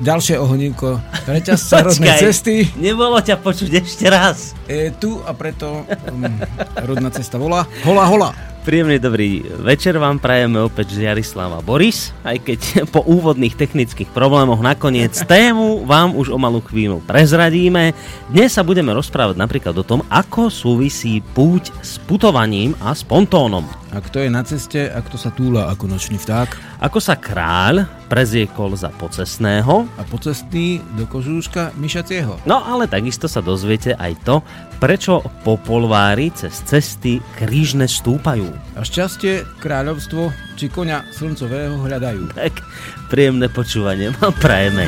ďalšie ohodívko reťazca rodnej cesty. Nebolo ťa počuť ešte raz. Je tu a preto um, rodná cesta volá hola hola. Príjemný dobrý večer vám prajeme opäť Žiarislava Boris, aj keď po úvodných technických problémoch nakoniec tému vám už o malú chvíľu prezradíme. Dnes sa budeme rozprávať napríklad o tom, ako súvisí púť s putovaním a s pontónom. A kto je na ceste a kto sa túla ako nočný vták. Ako sa kráľ preziekol za pocestného. A pocestný do kožúška myšacieho. No ale takisto sa dozviete aj to, prečo po polvári cez cesty krížne stúpajú. A šťastie, kráľovstvo či konia slncového hľadajú. Tak príjemné počúvanie vám prajeme.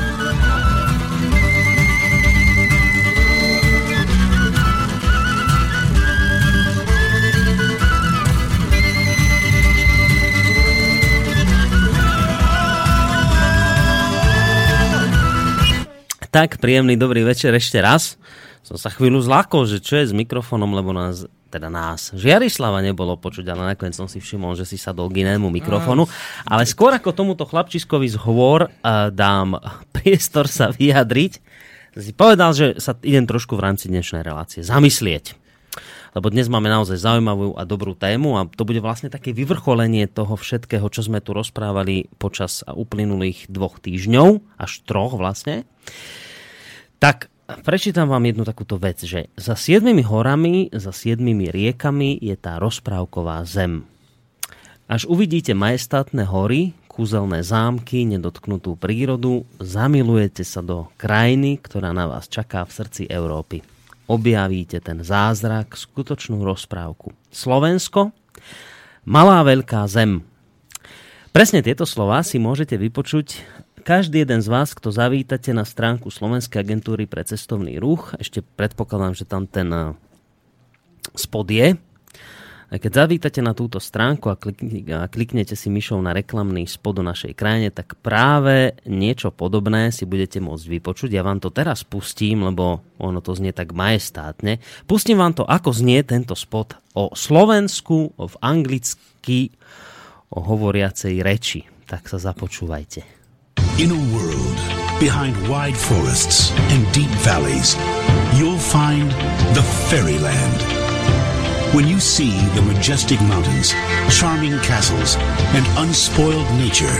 Tak, príjemný dobrý večer ešte raz. Som sa chvíľu zlákol, že čo je s mikrofónom, lebo nás, teda nás, Žiarislava nebolo počuť, ale nakoniec som si všimol, že si sadol k inému mikrofónu. Ale skôr ako tomuto chlapčiskovi z hôr uh, dám priestor sa vyjadriť, si povedal, že sa idem trošku v rámci dnešnej relácie zamyslieť lebo dnes máme naozaj zaujímavú a dobrú tému a to bude vlastne také vyvrcholenie toho všetkého, čo sme tu rozprávali počas uplynulých dvoch týždňov, až troch vlastne. Tak prečítam vám jednu takúto vec, že za siedmimi horami, za siedmimi riekami je tá rozprávková zem. Až uvidíte majestátne hory, kúzelné zámky, nedotknutú prírodu, zamilujete sa do krajiny, ktorá na vás čaká v srdci Európy. Objavíte ten zázrak, skutočnú rozprávku. Slovensko, malá veľká zem. Presne tieto slova si môžete vypočuť každý jeden z vás, kto zavítate na stránku Slovenskej agentúry pre cestovný ruch, ešte predpokladám, že tam ten eh, spod je, keď zavítate na túto stránku a, a kliknete si myšou na reklamný spod o našej krajine, tak práve niečo podobné si budete môcť vypočuť. Ja vám to teraz pustím, lebo ono to znie tak majestátne. Pustím vám to, ako znie tento spot o Slovensku, v anglicky, o hovoriacej reči. Tak sa započúvajte. In a world behind wide forests and deep valleys, you'll find the fairyland. When you see the majestic mountains, charming castles, and unspoiled nature,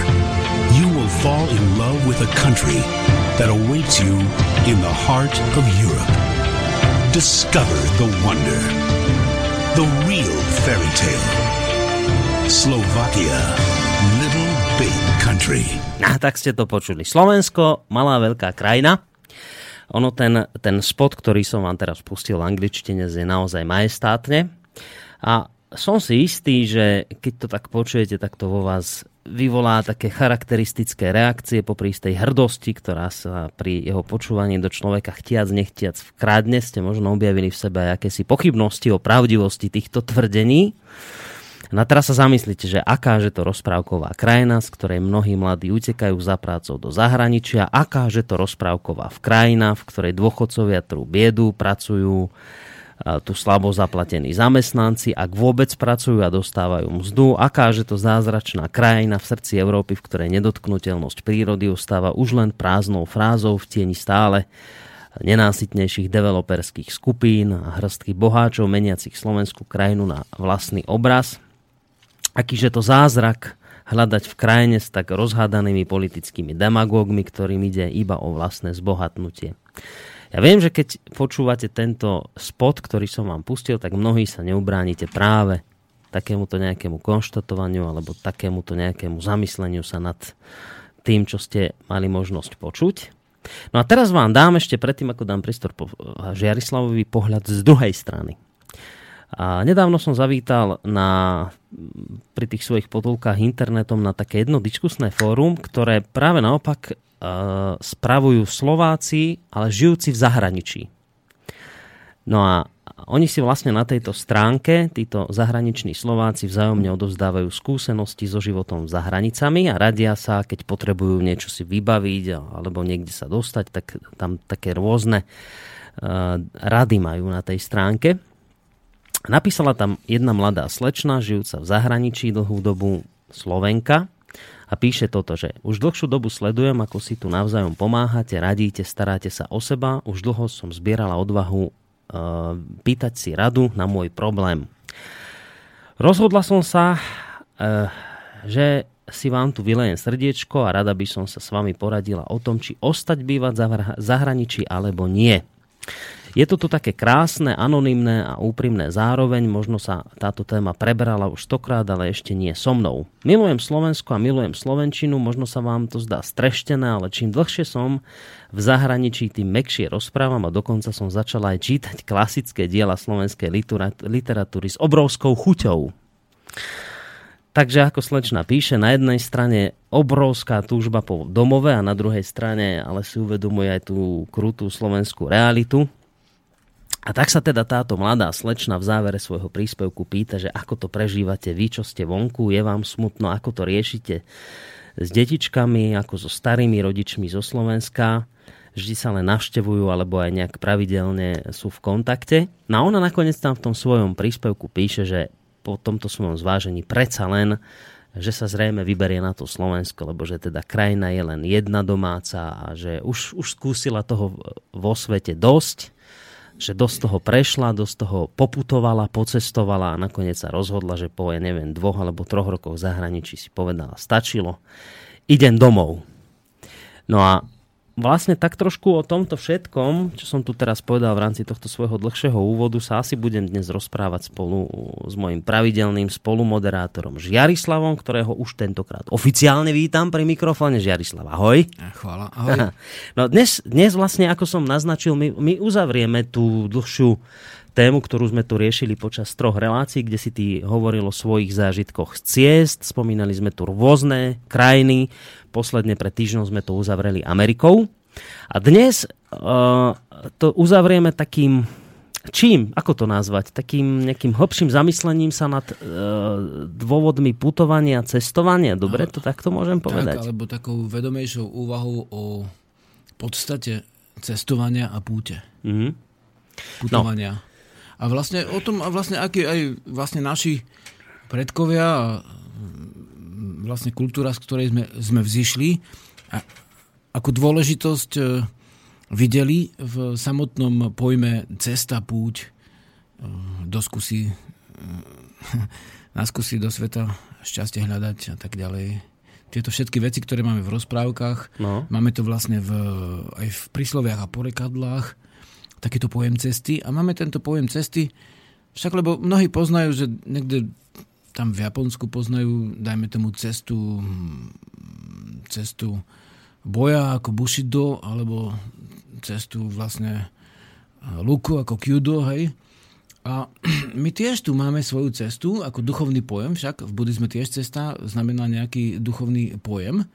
you will fall in love with a country that awaits you in the heart of Europe. Discover the wonder, the real fairy tale. Slovakia, little big country. A tak ste to počuli. Slovensko, malá veľká krajina. Ono ten, ten spot, ktorý som vám teraz pustil v angličtine, je naozaj majestátne. A som si istý, že keď to tak počujete, tak to vo vás vyvolá také charakteristické reakcie popri tej hrdosti, ktorá sa pri jeho počúvaní do človeka chtiac, nechtiac vkrádne. Ste možno objavili v sebe akési pochybnosti o pravdivosti týchto tvrdení. No a teraz sa zamyslite, že aká je to rozprávková krajina, z ktorej mnohí mladí utekajú za prácou do zahraničia, aká je to rozprávková krajina, v ktorej dôchodcovia trú biedu, pracujú tu slabo zaplatení zamestnanci, ak vôbec pracujú a dostávajú mzdu, aká je to zázračná krajina v srdci Európy, v ktorej nedotknutelnosť prírody ostáva už len prázdnou frázou v tieni stále nenásytnejších developerských skupín a hrstky boháčov meniacich slovenskú krajinu na vlastný obraz akýže to zázrak hľadať v krajine s tak rozhádanými politickými demagógmi, ktorým ide iba o vlastné zbohatnutie. Ja viem, že keď počúvate tento spot, ktorý som vám pustil, tak mnohí sa neubránite práve takémuto nejakému konštatovaniu alebo takémuto nejakému zamysleniu sa nad tým, čo ste mali možnosť počuť. No a teraz vám dám ešte predtým, ako dám prístor po Žiarislavovi pohľad z druhej strany. A nedávno som zavítal na, pri tých svojich potulkách internetom na také jedno diskusné fórum, ktoré práve naopak spravujú Slováci, ale žijúci v zahraničí. No a oni si vlastne na tejto stránke, títo zahraniční Slováci vzájomne odovzdávajú skúsenosti so životom za hranicami a radia sa, keď potrebujú niečo si vybaviť alebo niekde sa dostať, tak tam také rôzne uh, rady majú na tej stránke. Napísala tam jedna mladá slečna, žijúca v zahraničí dlhú dobu, Slovenka, A píše toto, že už dlhšiu dobu sledujem, ako si tu navzájom pomáhate, radíte, staráte sa o seba. Už dlho som zbierala odvahu e, pýtať si radu na môj problém. Rozhodla som sa, e, že si vám tu vylejem srdiečko a rada by som sa s vami poradila o tom, či ostať bývať v zahraničí alebo nie. Je to tu také krásne, anonymné a úprimné zároveň. Možno sa táto téma preberala už stokrát, ale ešte nie so mnou. Milujem Slovensko a milujem Slovenčinu. Možno sa vám to zdá streštené, ale čím dlhšie som v zahraničí, tým mekšie rozprávam a dokonca som začala aj čítať klasické diela slovenskej literatúry s obrovskou chuťou. Takže ako slečna píše, na jednej strane obrovská túžba po domove a na druhej strane ale si uvedomuje aj tú krutú slovenskú realitu. A tak sa teda táto mladá slečna v závere svojho príspevku pýta, že ako to prežívate vy, čo ste vonku, je vám smutno, ako to riešite s detičkami, ako so starými rodičmi zo Slovenska, vždy sa len navštevujú alebo aj nejak pravidelne sú v kontakte. No a ona nakoniec tam v tom svojom príspevku píše, že po tomto svojom zvážení predsa len že sa zrejme vyberie na to Slovensko, lebo že teda krajina je len jedna domáca a že už, už skúsila toho vo svete dosť že dosť toho prešla, dosť toho poputovala, pocestovala a nakoniec sa rozhodla, že po, ja neviem, dvoch alebo troch rokoch zahraničí si povedala, stačilo, idem domov. No a vlastne tak trošku o tomto všetkom, čo som tu teraz povedal v rámci tohto svojho dlhšieho úvodu, sa asi budem dnes rozprávať spolu s mojim pravidelným spolumoderátorom Žiarislavom, ktorého už tentokrát oficiálne vítam pri mikrofóne. Žiarislav, ahoj. Chvála, ahoj. No dnes, dnes vlastne, ako som naznačil, my, my uzavrieme tú dlhšiu tému, ktorú sme tu riešili počas troch relácií, kde si ty hovoril o svojich zážitkoch z ciest, spomínali sme tu rôzne krajiny, posledne pred týždňom sme to uzavreli Amerikou. A dnes uh, to uzavrieme takým čím, ako to nazvať, takým nejakým hlbším zamyslením sa nad uh, dôvodmi putovania a cestovania. Dobre, to takto môžem povedať? Tak, alebo takou vedomejšou úvahou o podstate cestovania a púte. Mm-hmm. Putovania. No. A vlastne o tom, a vlastne aký aj vlastne naši predkovia a vlastne kultúra, z ktorej sme, sme vzýšli, a ako dôležitosť e, videli v samotnom pojme cesta, púť, e, do skúsi, e, na skúsi do sveta, šťastie hľadať a tak ďalej. Tieto všetky veci, ktoré máme v rozprávkach, no. máme to vlastne v, aj v prísloviach a porekadlách, takýto pojem cesty. A máme tento pojem cesty, však lebo mnohí poznajú, že niekde tam v Japonsku poznajú, dajme tomu cestu, cestu boja ako Bushido, alebo cestu vlastne luku ako Kyudo, hej. A my tiež tu máme svoju cestu ako duchovný pojem, však v buddhizme tiež cesta znamená nejaký duchovný pojem.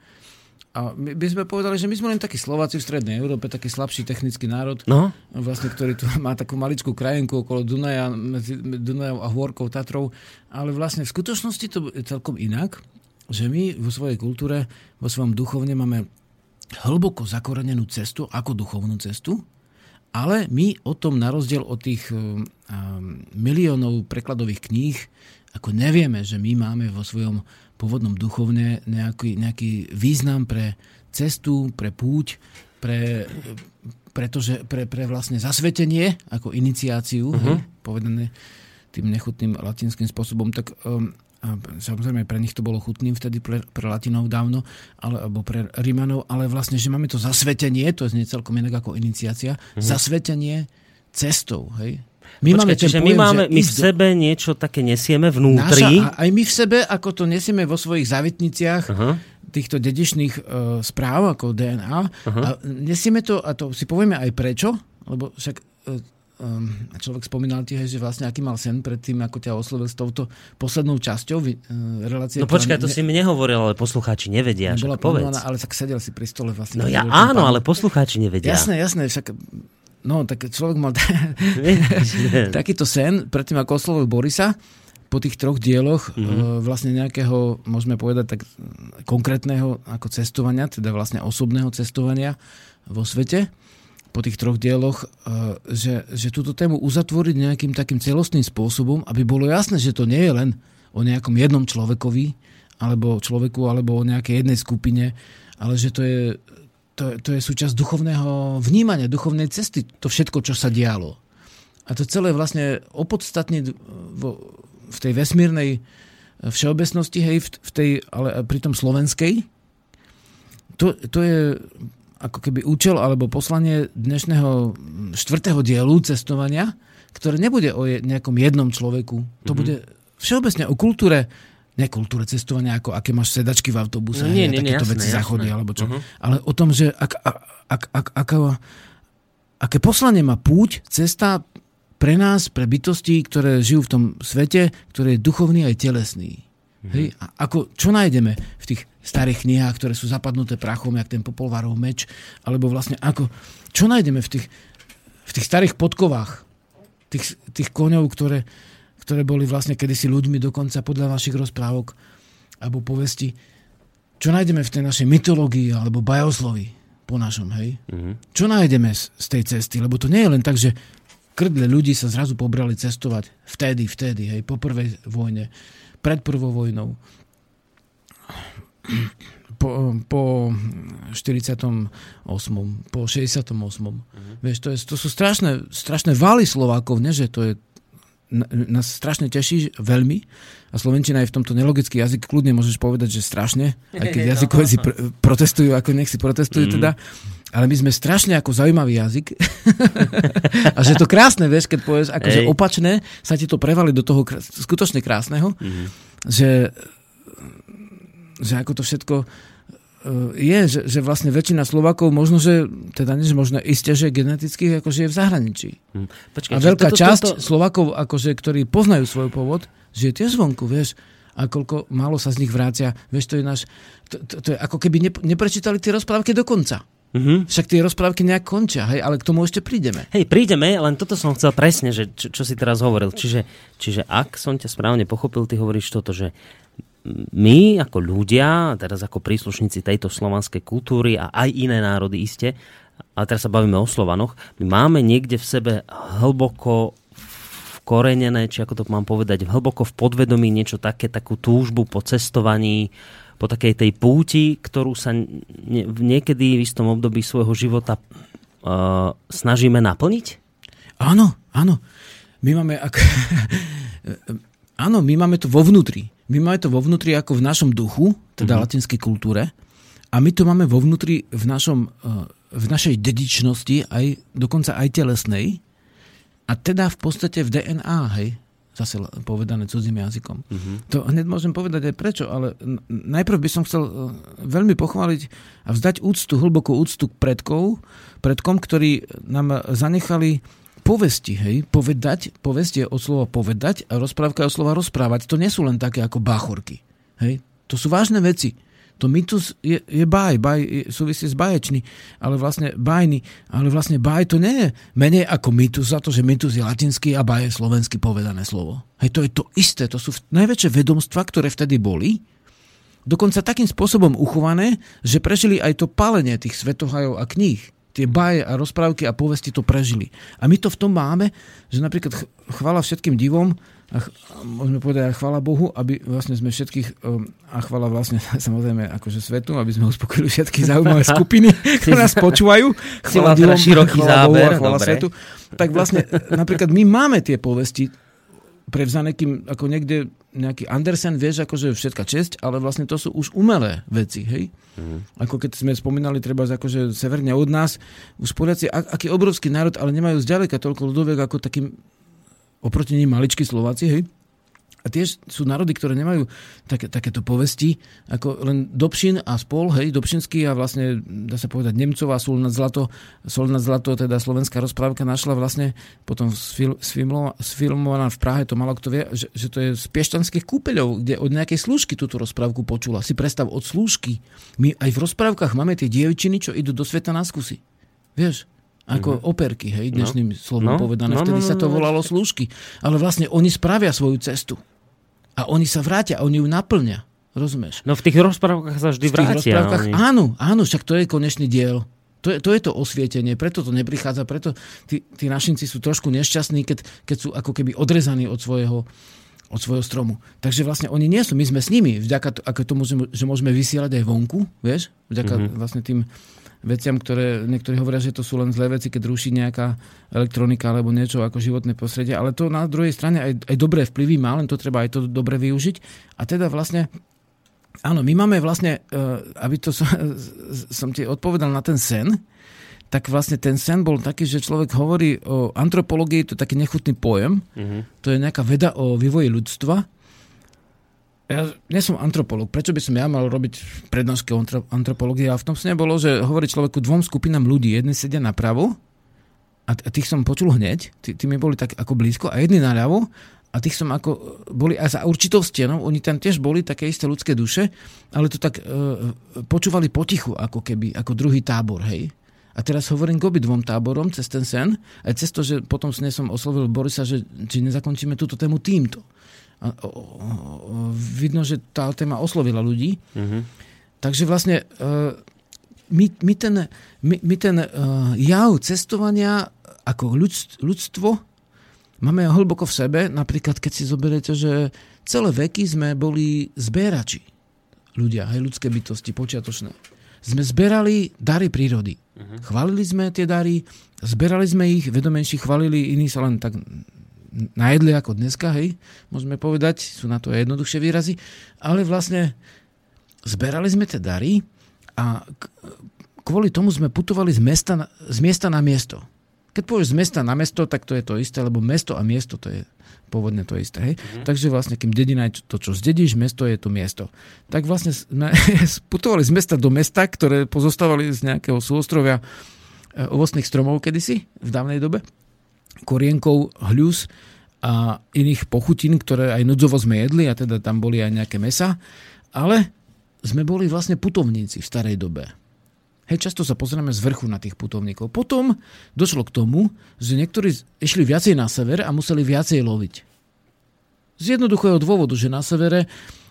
A my by sme povedali, že my sme len takí Slováci v Strednej Európe, taký slabší technický národ, no? vlastne, ktorý tu má takú maličkú krajinku okolo Dunaja, medzi Dunajom a Hôrkou Tatrou, ale vlastne v skutočnosti to je celkom inak, že my vo svojej kultúre, vo svojom duchovne máme hlboko zakorenenú cestu, ako duchovnú cestu, ale my o tom, na rozdiel od tých um, miliónov prekladových kníh, ako nevieme, že my máme vo svojom pôvodnom duchovne nejaký, nejaký význam pre cestu, pre púť, pre, pretože, pre, pre vlastne zasvetenie, ako iniciáciu, uh-huh. povedané tým nechutným latinským spôsobom, tak um, a samozrejme pre nich to bolo chutným vtedy pre, pre Latinov dávno, ale, alebo pre Rímanov, ale vlastne, že máme to zasvetenie, to je celkom inak ako iniciácia, uh-huh. zasvetenie cestou, hej, my Počkej, máme čiže pojem, my, máme, my v sebe niečo také nesieme vnútri. Naša, aj my v sebe, ako to nesieme vo svojich zavitniciach, uh-huh. týchto dedičných uh, správ, ako DNA. Uh-huh. A nesieme to, a to si povieme aj prečo, lebo však uh, um, človek spomínal tiež, že vlastne aký mal sen pred tým, ako ťa oslovil s touto poslednou časťou uh, relácie. No počkaj, to ne... si mi nehovoril, ale poslucháči nevedia. Bola povedz. ale tak sedel si pri stole vlastne. No ja áno, ale poslucháči nevedia. Jasné, jasné, však No, tak človek mal takýto sen, predtým ako oslovil Borisa, po tých troch dieloch mm-hmm. vlastne nejakého, môžeme povedať tak konkrétneho ako cestovania, teda vlastne osobného cestovania vo svete, po tých troch dieloch, e, že, že túto tému uzatvoriť nejakým takým celostným spôsobom, aby bolo jasné, že to nie je len o nejakom jednom človekovi, alebo človeku, alebo o nejakej jednej skupine, ale že to je, to, to je súčasť duchovného vnímania, duchovnej cesty, to všetko, čo sa dialo. A to celé vlastne opodstatne vo, v tej vesmírnej všeobecnosti, hej, v, v tej, ale pritom slovenskej, to, to je ako keby účel alebo poslanie dnešného štvrtého dielu cestovania, ktoré nebude o nejakom jednom človeku. To mm-hmm. bude všeobecne o kultúre, ne kultúre cestovania, ako aké máš sedačky v autobuse, no, nie, nie, takéto jasné, veci záchody, alebo čo. Uh-huh. Ale o tom, že ak, ak, ak, ak, ak, aké poslanie má púť, cesta pre nás, pre bytosti, ktoré žijú v tom svete, ktorý je duchovný aj telesný. Mm-hmm. Hej? A ako, čo nájdeme v tých starých knihách, ktoré sú zapadnuté prachom, jak ten popolvarov meč, alebo vlastne ako, čo nájdeme v tých, v tých starých podkovách, tých, tých koňov, ktoré, ktoré boli vlastne kedysi ľuďmi dokonca podľa vašich rozprávok alebo povesti. Čo nájdeme v tej našej mytológii alebo bajoslovi po našom, hej? Mm-hmm. Čo nájdeme z, z tej cesty? Lebo to nie je len tak, že krdle ľudí sa zrazu pobrali cestovať vtedy, vtedy, hej, po prvej vojne, pred prvou vojnou, po, po 48., po 68. Mm-hmm. Vieš, to, je, to sú strašné, strašné vály Slovákov, ne, že to je nás strašne teší veľmi. A Slovenčina je v tomto nelogický jazyk, kľudne môžeš povedať, že strašne, aj keď jazykovedci pr- protestujú, ako nech si protestujú mm. teda, ale my sme strašne ako zaujímavý jazyk. A že to krásne, vieš, keď povieš, akože opačné sa ti to prevali do toho kr- skutočne krásneho, mm. že, že ako to všetko je, že, že vlastne väčšina Slovakov možno, že teda než možno isté, že geneticky akože je v zahraničí. Hm. Počkej, a veľká toto, časť toto... Slovakov, akože, ktorí poznajú svoj pôvod, že je tiež zvonku, vieš, a koľko málo sa z nich vrácia. Vieš, to je náš... To, to, to je ako keby ne, neprečítali tie rozprávky do konca. Mm-hmm. Však tie rozprávky nejak končia, hej, ale k tomu ešte prídeme. Hej, prídeme, len toto som chcel presne, že čo, čo si teraz hovoril. Čiže, čiže ak som ťa správne pochopil, ty hovoríš toto, že my ako ľudia, teraz ako príslušníci tejto slovanskej kultúry a aj iné národy iste, ale teraz sa bavíme o Slovanoch, my máme niekde v sebe hlboko vkorenené, či ako to mám povedať, hlboko v podvedomí niečo také, takú túžbu po cestovaní, po takej tej púti, ktorú sa ne, niekedy v istom období svojho života uh, snažíme naplniť? Áno, áno. My máme, ak... áno, my máme to vo vnútri. My máme to vo vnútri ako v našom duchu, teda mm-hmm. latinskej kultúre, a my to máme vo vnútri v, našom, eh, v našej dedičnosti, aj, dokonca aj telesnej, a teda v podstate v DNA, hej, zase povedané cudzím jazykom. Mm-hmm. To hneď môžem povedať aj prečo, ale najprv by som chcel eh, veľmi pochváliť a vzdať úctu, hlbokú úctu k predkov, predkom, ktorí nám zanechali povesti, hej, povedať, povesť je od slova povedať a rozprávka je od slova rozprávať. To nie sú len také ako báchorky. Hej. To sú vážne veci. To mytus je, je báj, báj je, súvisí s báječný, ale vlastne bájny, ale vlastne báj to nie je menej ako mytus, za to, že mytus je latinský a báj je slovenský povedané slovo. Hej, to je to isté, to sú najväčšie vedomstva, ktoré vtedy boli, dokonca takým spôsobom uchované, že prežili aj to palenie tých svetohajov a kníh tie baje a rozprávky a povesti to prežili. A my to v tom máme, že napríklad chvala všetkým divom a, ch- môžeme povedať aj chvala Bohu, aby vlastne sme všetkých um, a chvala vlastne samozrejme akože svetu, aby sme uspokojili všetky zaujímavé skupiny, ktoré nás počúvajú. Chvala divom, široký chvala záber, Bohu a chvala svetu. Tak vlastne napríklad my máme tie povesti prevzané, kým ako niekde nejaký Andersen, vieš, akože všetka česť, ale vlastne to sú už umelé veci, hej? Mm. Ako keď sme spomínali treba akože severne od nás, už Poliaci, aký obrovský národ, ale nemajú zďaleka toľko ľudoviek ako takým oproti nim maličkí Slováci, hej? A tiež sú národy, ktoré nemajú také, takéto povesti, ako len Dobšin a spol, hej, Dobšinský a vlastne, dá sa povedať, Nemcová Sol nad Zlato, Sol nad Zlato, teda slovenská rozprávka našla vlastne potom sfilmovaná v Prahe, to malo kto vie, že, že to je z piešťanských kúpeľov, kde od nejakej slúžky túto rozprávku počula. Si predstav, od slúžky. My aj v rozprávkach máme tie dievčiny, čo idú do sveta na skúsi. Vieš? Ako mm-hmm. operky, hej, dnešným no. slovom no. povedané. No, Vtedy no, no, sa to no, volalo slúžky. Ale vlastne oni spravia svoju cestu. A oni sa vrátia, oni ju naplňa. Rozumieš? No v tých rozprávkach sa vždy v tých vrátia. Oni... Áno, áno, však to je konečný diel. To je, to je to osvietenie, preto to neprichádza, preto tí, tí našinci sú trošku nešťastní, keď, keď sú ako keby odrezaní od svojho, od svojho stromu. Takže vlastne oni nie sú, my sme s nimi, vďaka ako tomu, že môžeme vysielať aj vonku, vieš, vďaka mm-hmm. vlastne tým veciam, ktoré niektorí hovoria, že to sú len zlé veci, keď ruší nejaká elektronika alebo niečo ako životné prostredie, ale to na druhej strane aj, aj dobré vplyvy má, len to treba aj to dobre využiť. A teda vlastne, áno, my máme vlastne, e, aby to som, som ti odpovedal na ten sen, tak vlastne ten sen bol taký, že človek hovorí o antropológii, to je taký nechutný pojem, mm-hmm. to je nejaká veda o vývoji ľudstva, ja nie som antropolog, prečo by som ja mal robiť prednášky o? A v tom sne bolo, že hovorí človeku dvom skupinám ľudí. Jedni sedia napravo a tých som počul hneď, tí, tí mi boli tak ako blízko a jedni naľavo a tých som ako, boli aj za určitou stenou, oni tam tiež boli také isté ľudské duše, ale to tak e, počúvali potichu, ako keby, ako druhý tábor, hej. A teraz hovorím k obi dvom táborom cez ten sen, aj cez to, že potom sne som oslovil Borisa, že či nezakončíme túto tému týmto vidno, že tá téma oslovila ľudí. Mm-hmm. Takže vlastne e, my, my ten, my, my ten uh, jav cestovania ako ľudstvo, ľudstvo máme hlboko v sebe. Napríklad, keď si zoberiete, že celé veky sme boli zberači. Ľudia, aj ľudské bytosti, počiatočné. Sme zberali dary prírody. Uh-huh. Chválili sme tie dary, zberali sme ich, vedomenší chválili, iní sa len tak najedli ako dneska, hej, môžeme povedať, sú na to jednoduchšie výrazy, ale vlastne zberali sme tie dary a kvôli tomu sme putovali z, mesta na, z miesta na miesto. Keď povieš z mesta na mesto, tak to je to isté, lebo mesto a miesto to je pôvodne to isté. Hej? Mm-hmm. Takže vlastne, kým dedina je to, čo zdedíš, mesto je to miesto. Tak vlastne sme putovali z mesta do mesta, ktoré pozostávali z nejakého súostrovia e, ovocných stromov kedysi, v dávnej dobe korienkov, hľus a iných pochutín, ktoré aj núdzovo sme jedli a teda tam boli aj nejaké mesa, ale sme boli vlastne putovníci v starej dobe. Hej, často sa pozrieme z vrchu na tých putovníkov. Potom došlo k tomu, že niektorí išli viacej na sever a museli viacej loviť. Z jednoduchého dôvodu, že na severe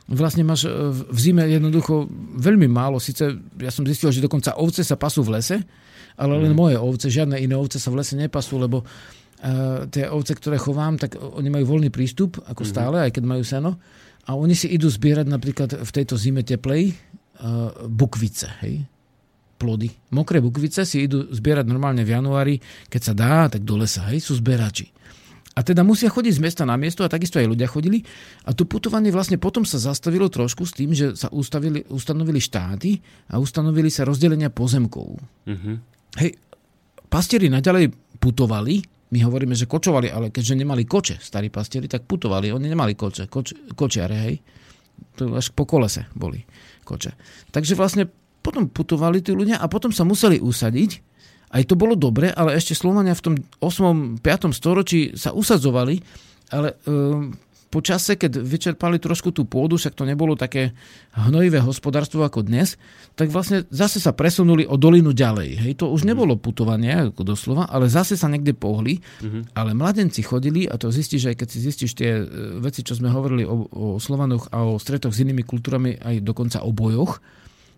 vlastne máš e, v zime jednoducho veľmi málo. Sice ja som zistil, že dokonca ovce sa pasú v lese, ale len mm. moje ovce, žiadne iné ovce sa v lese nepasú, lebo tie ovce, ktoré chovám, tak oni majú voľný prístup, ako mm-hmm. stále, aj keď majú seno. A oni si idú zbierať napríklad v tejto zime teplej uh, bukvice, hej? plody. Mokré bukvice si idú zbierať normálne v januári, keď sa dá, tak do lesa, hej, sú zberači. A teda musia chodiť z mesta na miesto a takisto aj ľudia chodili. A to putovanie vlastne potom sa zastavilo trošku s tým, že sa ustavili, ustanovili štáty a ustanovili sa rozdelenia pozemkov. Mm-hmm. Hej, pastieri naďalej putovali, my hovoríme, že kočovali, ale keďže nemali koče, starí pastieri, tak putovali. Oni nemali koče, koč, kočiare, hej. To až po kolese boli koče. Takže vlastne potom putovali tí ľudia a potom sa museli usadiť. Aj to bolo dobre, ale ešte Slovania v tom 8. 5. storočí sa usadzovali, ale um, po čase, keď vyčerpali trošku tú pôdu, však to nebolo také hnojivé hospodárstvo ako dnes, tak vlastne zase sa presunuli o dolinu ďalej. Hej, to už mm nebolo putovanie, ako doslova, ale zase sa niekde pohli, mm-hmm. ale mladenci chodili, a to zistíš aj keď si zistíš tie e, veci, čo sme hovorili o, o Slovanoch a o stretoch s inými kultúrami, aj dokonca o bojoch,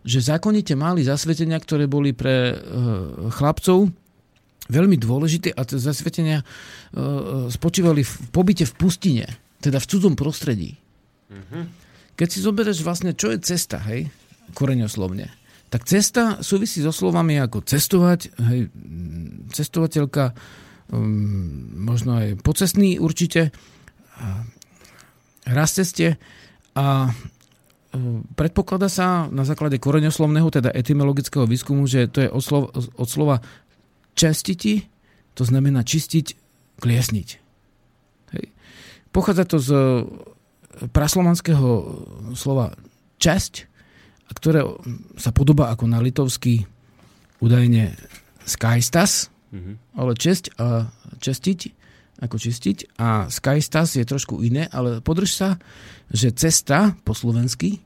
že zákonite mali zasvetenia, ktoré boli pre e, chlapcov veľmi dôležité a tie zasvetenia e, e spočívali v pobyte v pustine teda v cudzom prostredí. Mm-hmm. Keď si zoberieš vlastne, čo je cesta, hej, koreňoslovne, tak cesta súvisí so slovami ako cestovať, hej, cestovateľka, um, možno aj pocestný určite, raz ceste a um, predpokladá sa na základe koreňoslovného, teda etymologického výskumu, že to je od slova, od slova čestiti, to znamená čistiť, kliesniť. Pochádza to z eh, praslovanského slova časť, ktoré sa podobá ako na litovský údajne skajstas, mm-hmm. ale česť a čestiť, ako čistiť a skajstas je trošku iné, ale podrž sa, že cesta po slovensky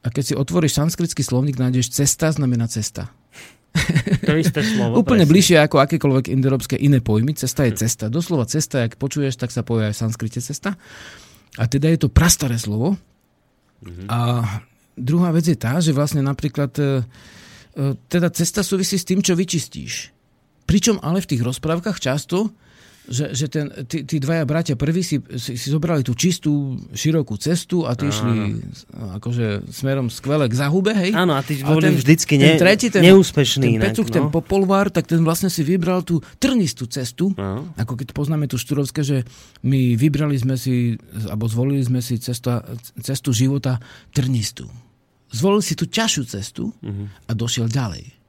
a keď si otvoríš sanskritský slovník, nájdeš cesta znamená cesta. To isté slovo. Úplne presne. bližšie ako akékoľvek indoeurópske iné pojmy. Cesta je cesta. Doslova cesta, ak počuješ, tak sa povie aj v sanskrite cesta. A teda je to prastaré slovo. Mm-hmm. A druhá vec je tá, že vlastne napríklad e, e, teda cesta súvisí s tým, čo vyčistíš. Pričom ale v tých rozprávkach často že, že ten, tí, tí dvaja bratia prví si, si, si zobrali tú čistú, širokú cestu a tí išli akože smerom skvele k zahube, hej? Áno, a tí boli ten, vždycky ne, ten tretí, ten, neúspešný. Ten Pecuk, no? ten popolvár, tak ten vlastne si vybral tú trnistú cestu, no. ako keď poznáme tu Šturovské, že my vybrali sme si, alebo zvolili sme si cesta, cestu života trnistú. Zvolil si tú ťažšiu cestu uh-huh. a došiel ďalej.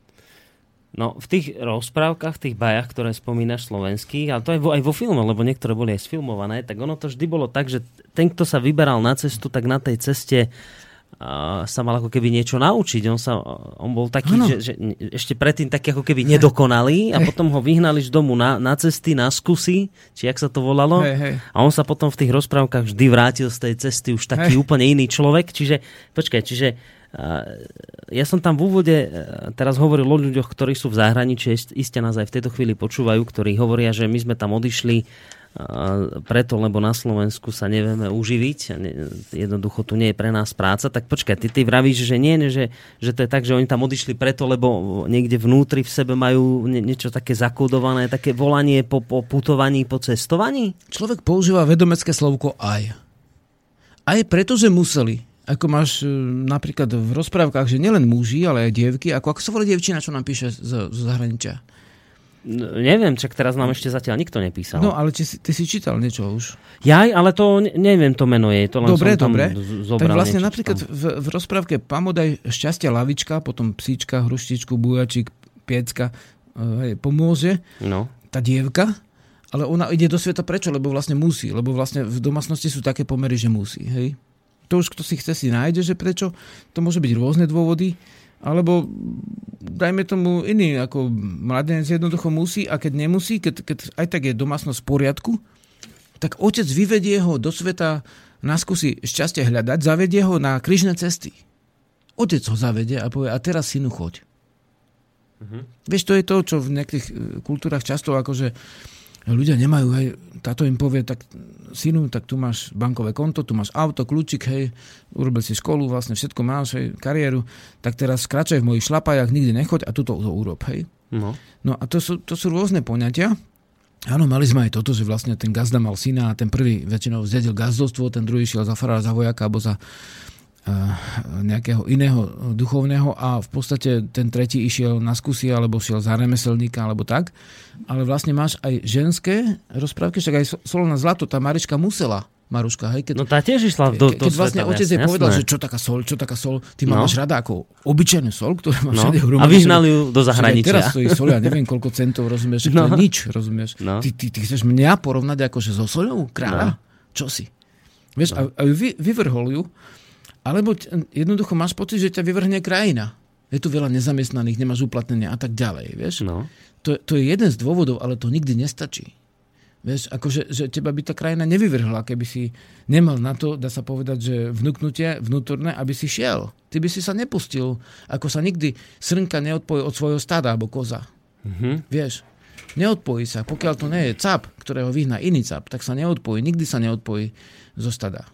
No, v tých rozprávkach, v tých bajach, ktoré spomínaš slovenských, ale to aj vo, aj vo filme, lebo niektoré boli aj sfilmované, tak ono to vždy bolo tak, že ten, kto sa vyberal na cestu, tak na tej ceste uh, sa mal ako keby niečo naučiť. On, sa, on bol taký, že, že ešte predtým taký ako keby nedokonalý a potom ho vyhnali z domu na, na cesty, na skusy, či jak sa to volalo. Hej, hej. A on sa potom v tých rozprávkach vždy vrátil z tej cesty už taký hej. úplne iný človek. Čiže, počkaj, čiže ja som tam v úvode e, teraz hovoril o ľuďoch, ktorí sú v zahraničí, iste nás aj v tejto chvíli počúvajú, ktorí hovoria, že my sme tam odišli preto, lebo na Slovensku sa nevieme uživiť, jednoducho tu nie je pre nás práca, tak počkaj, ty, ty vravíš, že nie, že, že to je tak, že oni tam odišli preto, lebo niekde vnútri v sebe majú niečo také zakódované, také volanie po, po putovaní, po cestovaní? Človek používa vedomecké slovko aj. Aj preto, že museli ako máš e, napríklad v rozprávkach, že nielen muži, ale aj dievky, ako, ako sa volá dievčina, čo nám píše z, z zahraničia? No, neviem, čak teraz nám ešte zatiaľ nikto nepísal. No, ale ty, ty si čítal niečo už. Jaj, ale to neviem to meno je. To len dobre, som dobre. tak vlastne niečo, napríklad v, v rozprávke Pamodaj šťastia lavička, potom psíčka, hruštičku, bujačík, piecka, e, pomôže. No. Tá dievka, ale ona ide do sveta prečo? Lebo vlastne musí. Lebo vlastne v domácnosti sú také pomery, že musí. Hej? To už kto si chce si nájde, že prečo. To môže byť rôzne dôvody. Alebo dajme tomu iný, ako mladenec jednoducho musí a keď nemusí, keď, keď aj tak je domácnosť v poriadku, tak otec vyvedie ho do sveta na skúsi šťastie hľadať, zavedie ho na kryžné cesty. Otec ho zavedie a povie, a teraz synu choď. Uh-huh. Vieš, to je to, čo v niektorých e, kultúrach často akože ľudia nemajú, hej, táto im povie, tak synu, tak tu máš bankové konto, tu máš auto, kľúčik, hej, urobil si školu, vlastne všetko máš, hej, kariéru, tak teraz skračaj v mojich šlapajach, nikdy nechoď a tuto to urob, hej. No. no a to sú, to sú rôzne poňatia. Áno, mali sme aj toto, že vlastne ten gazda mal syna a ten prvý väčšinou zdedil gazdovstvo, ten druhý šiel za farára, za vojaka alebo za nejakého iného duchovného a v podstate ten tretí išiel na skúsi alebo šiel za remeselníka alebo tak. Ale vlastne máš aj ženské rozprávky, však aj solná zlato, tá Marička musela Maruška, hej, keď, no tá tiež išla do, do Keď vlastne sveta, otec jej povedal, že čo taká sol, čo taká sol, ty no. máš rada ako obyčajnú sol, ktorú máš no. všade A vyhnali ju do zahraničia. Teraz stojí sol, ja neviem koľko centov, rozumieš, no. to je nič, rozumieš. No. Ty, ty, ty chceš mňa porovnať akože so soľou kráľa? No. Čo si? Vieš, no. a, a vy, vyvrhol ju alebo jednoducho máš pocit, že ťa vyvrhne krajina. Je tu veľa nezamestnaných, nemáš uplatnenie a tak ďalej. Vieš? No. To, to je jeden z dôvodov, ale to nikdy nestačí. Vieš, akože, že teba by tá krajina nevyvrhla, keby si nemal na to, dá sa povedať, že vnúknutie vnútorné, aby si šiel. Ty by si sa nepustil, ako sa nikdy srnka neodpojí od svojho stáda alebo koza. Mm-hmm. Vieš, neodpojí sa. Pokiaľ to nie je cap, ktorého vyhná iný cap, tak sa neodpojí. Nikdy sa neodpojí zo stada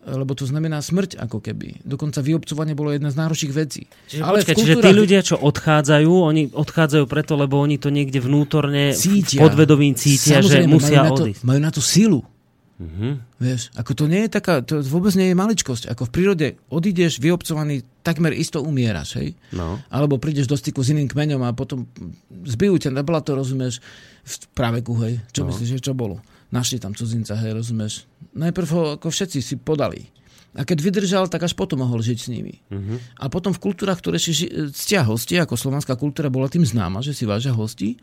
lebo to znamená smrť ako keby. Dokonca vyobcovanie bolo jedna z náročných vecí. Čiže, Ale počkaj, kultúra... čiže tí ľudia, čo odchádzajú, oni odchádzajú preto, lebo oni to niekde vnútorne cítia. podvedomím cítia, Samozrejme, že musia majú odísť. Na to, majú na to silu. Mm-hmm. Vieš, ako to nie je taká, to vôbec nie je maličkosť. Ako v prírode odídeš vyobcovaný, takmer isto umieraš, hej? No. Alebo prídeš do styku s iným kmeňom a potom zbijú ťa na blato, rozumieš, v práveku, hej? Čo no. myslíš, že čo bolo? Našli tam cudzinca, hej, rozumieš? Najprv ho ako všetci si podali. A keď vydržal, tak až potom mohol žiť s nimi. Uh-huh. A potom v kultúrach, ktoré si ctia hosti, ako slovanská kultúra bola tým známa, že si vážia hosti,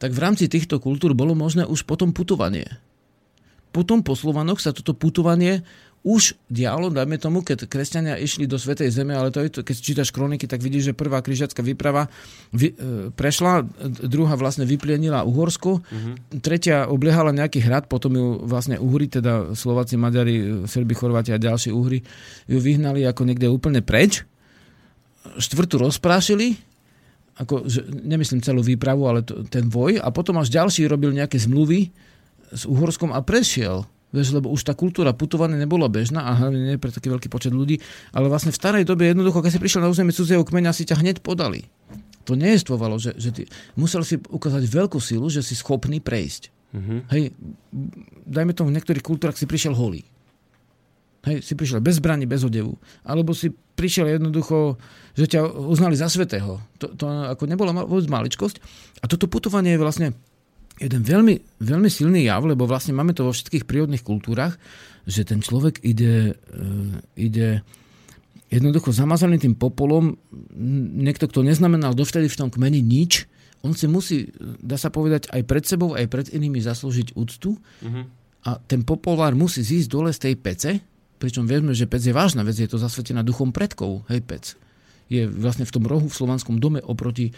tak v rámci týchto kultúr bolo možné už potom putovanie. Potom po Slovanoch sa toto putovanie už dialo, dajme tomu, keď kresťania išli do Svetej Zeme, ale to je to, keď čítaš kroniky, tak vidíš, že prvá križiacká výprava vy, e, prešla, druhá vlastne vyplienila Uhorsko, mm-hmm. tretia obliehala nejaký hrad, potom ju vlastne Uhry, teda Slováci, Maďari, Serbi, Chorváti a ďalší Uhry, ju vyhnali ako niekde úplne preč. Štvrtú rozprášili, ako, že, nemyslím celú výpravu, ale to, ten voj, a potom až ďalší robil nejaké zmluvy s Uhorskom a prešiel Vieš, lebo už tá kultúra putovania nebola bežná a hlavne nie pre taký veľký počet ľudí, ale vlastne v starej dobe jednoducho, keď si prišiel na územie cudzieho kmeňa, si ťa hneď podali. To nejestvovalo, že, že ty musel si ukázať veľkú silu, že si schopný prejsť. Uh-huh. Hej, dajme tomu, v niektorých kultúrach si prišiel holý. Hej, si prišiel bez zbraní, bez odevu. Alebo si prišiel jednoducho, že ťa uznali za svetého. To, to ako nebola vôbec maličkosť. A toto putovanie je vlastne jeden veľmi, veľmi silný jav, lebo vlastne máme to vo všetkých prírodných kultúrach, že ten človek ide, e, ide jednoducho zamazaný tým popolom, niekto, kto neznamenal dovtedy v tom kmeni nič, on si musí, dá sa povedať, aj pred sebou, aj pred inými zaslúžiť úctu uh-huh. a ten popolár musí zísť dole z tej pece, pričom vieme, že pec je vážna vec, je to zasvetená duchom predkov, hej pec. Je vlastne v tom rohu v slovanskom dome oproti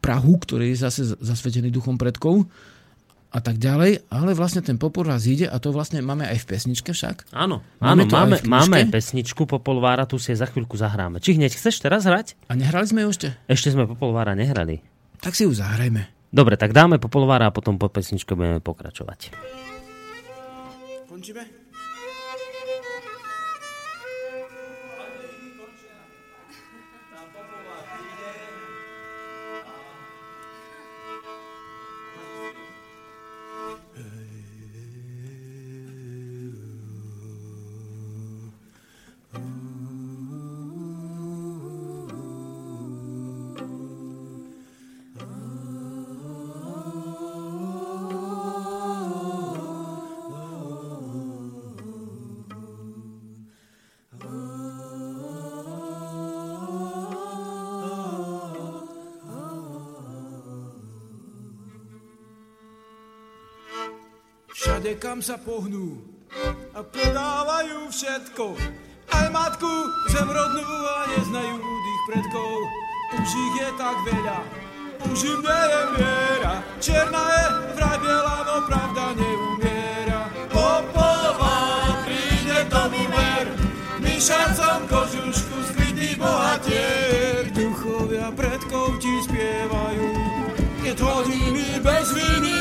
Prahu, ktorý je zase zasvetený duchom predkov a tak ďalej, ale vlastne ten popolvár zíde a to vlastne máme aj v pesničke však. Áno, máme, áno, máme, máme pesničku Popolvára, tu si za chvíľku zahráme. Či hneď chceš teraz hrať? A nehrali sme ju ešte? Ešte sme Popolvára nehrali. Tak si ju zahrajme. Dobre, tak dáme Popolvára a potom po pesničke budeme pokračovať. Končíme? Všade kam sa pohnú a predávajú všetko. Aj matku zemrodnú a neznajú tých predkov. Už ich je tak veľa, už im nie je miera. Černá je vraj biela, no pravda neumiera. Popová príde tomu ver, myšacom kožušku skrytý bohatier. Duchovia predkov ti spievajú, keď hodiny bez viny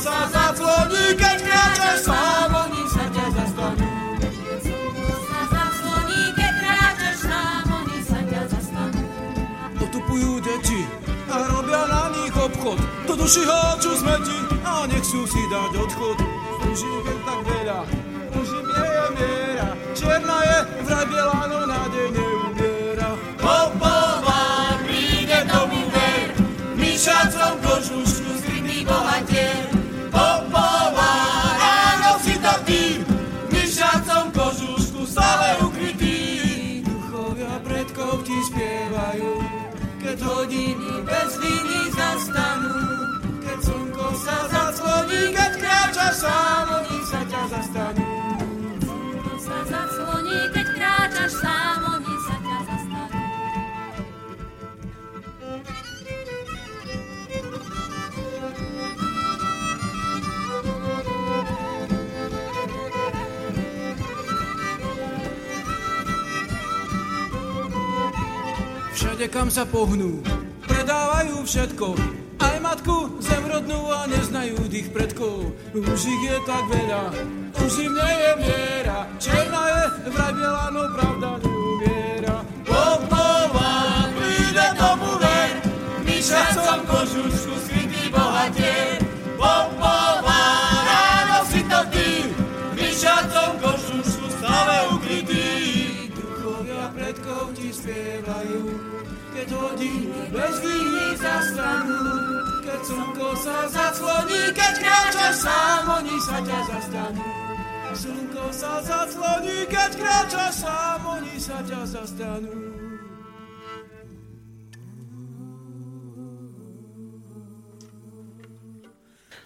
sa zacloní, keď kráčaš sám, oni sa ťa zastanú. sa zacloní, keď kráčaš sám, oni sa ťa zastanú. Otupujú deti a robia na nich obchod. Do duši háču smeti a nechcú si dať odchod. Už je tak veľa, už im nie je miera. Černá je vraj biela, no nádej neumiera. Viny zastanú. Keď slnko sa zacloní, keď kráčaš sám, oni sa ťa zastanú. Slnko sa zacloní, keď kráčaš sám, oni sa ťa zastanú. Všade kam sa pohnú, predávajú všetko. Aj matku zemrodnú a neznajú tých predkov. Už ich je tak veľa, už im nie je viera. Černá je vraj biela, no pravda neumiera. Popová príde tomu ver, myšacom kožušku skrytý bohatier. Popová, ráno si to ty, myšacom kožušku stále ukrytý. Duchovia predkov ti spievajú hodiny bez viny zastanú. Keď slnko sa zacloní, keď kráčaš sám, oni sa ťa zastanú. Slnko sa zacloní, keď kráčaš sám, oni sa ťa zastanú.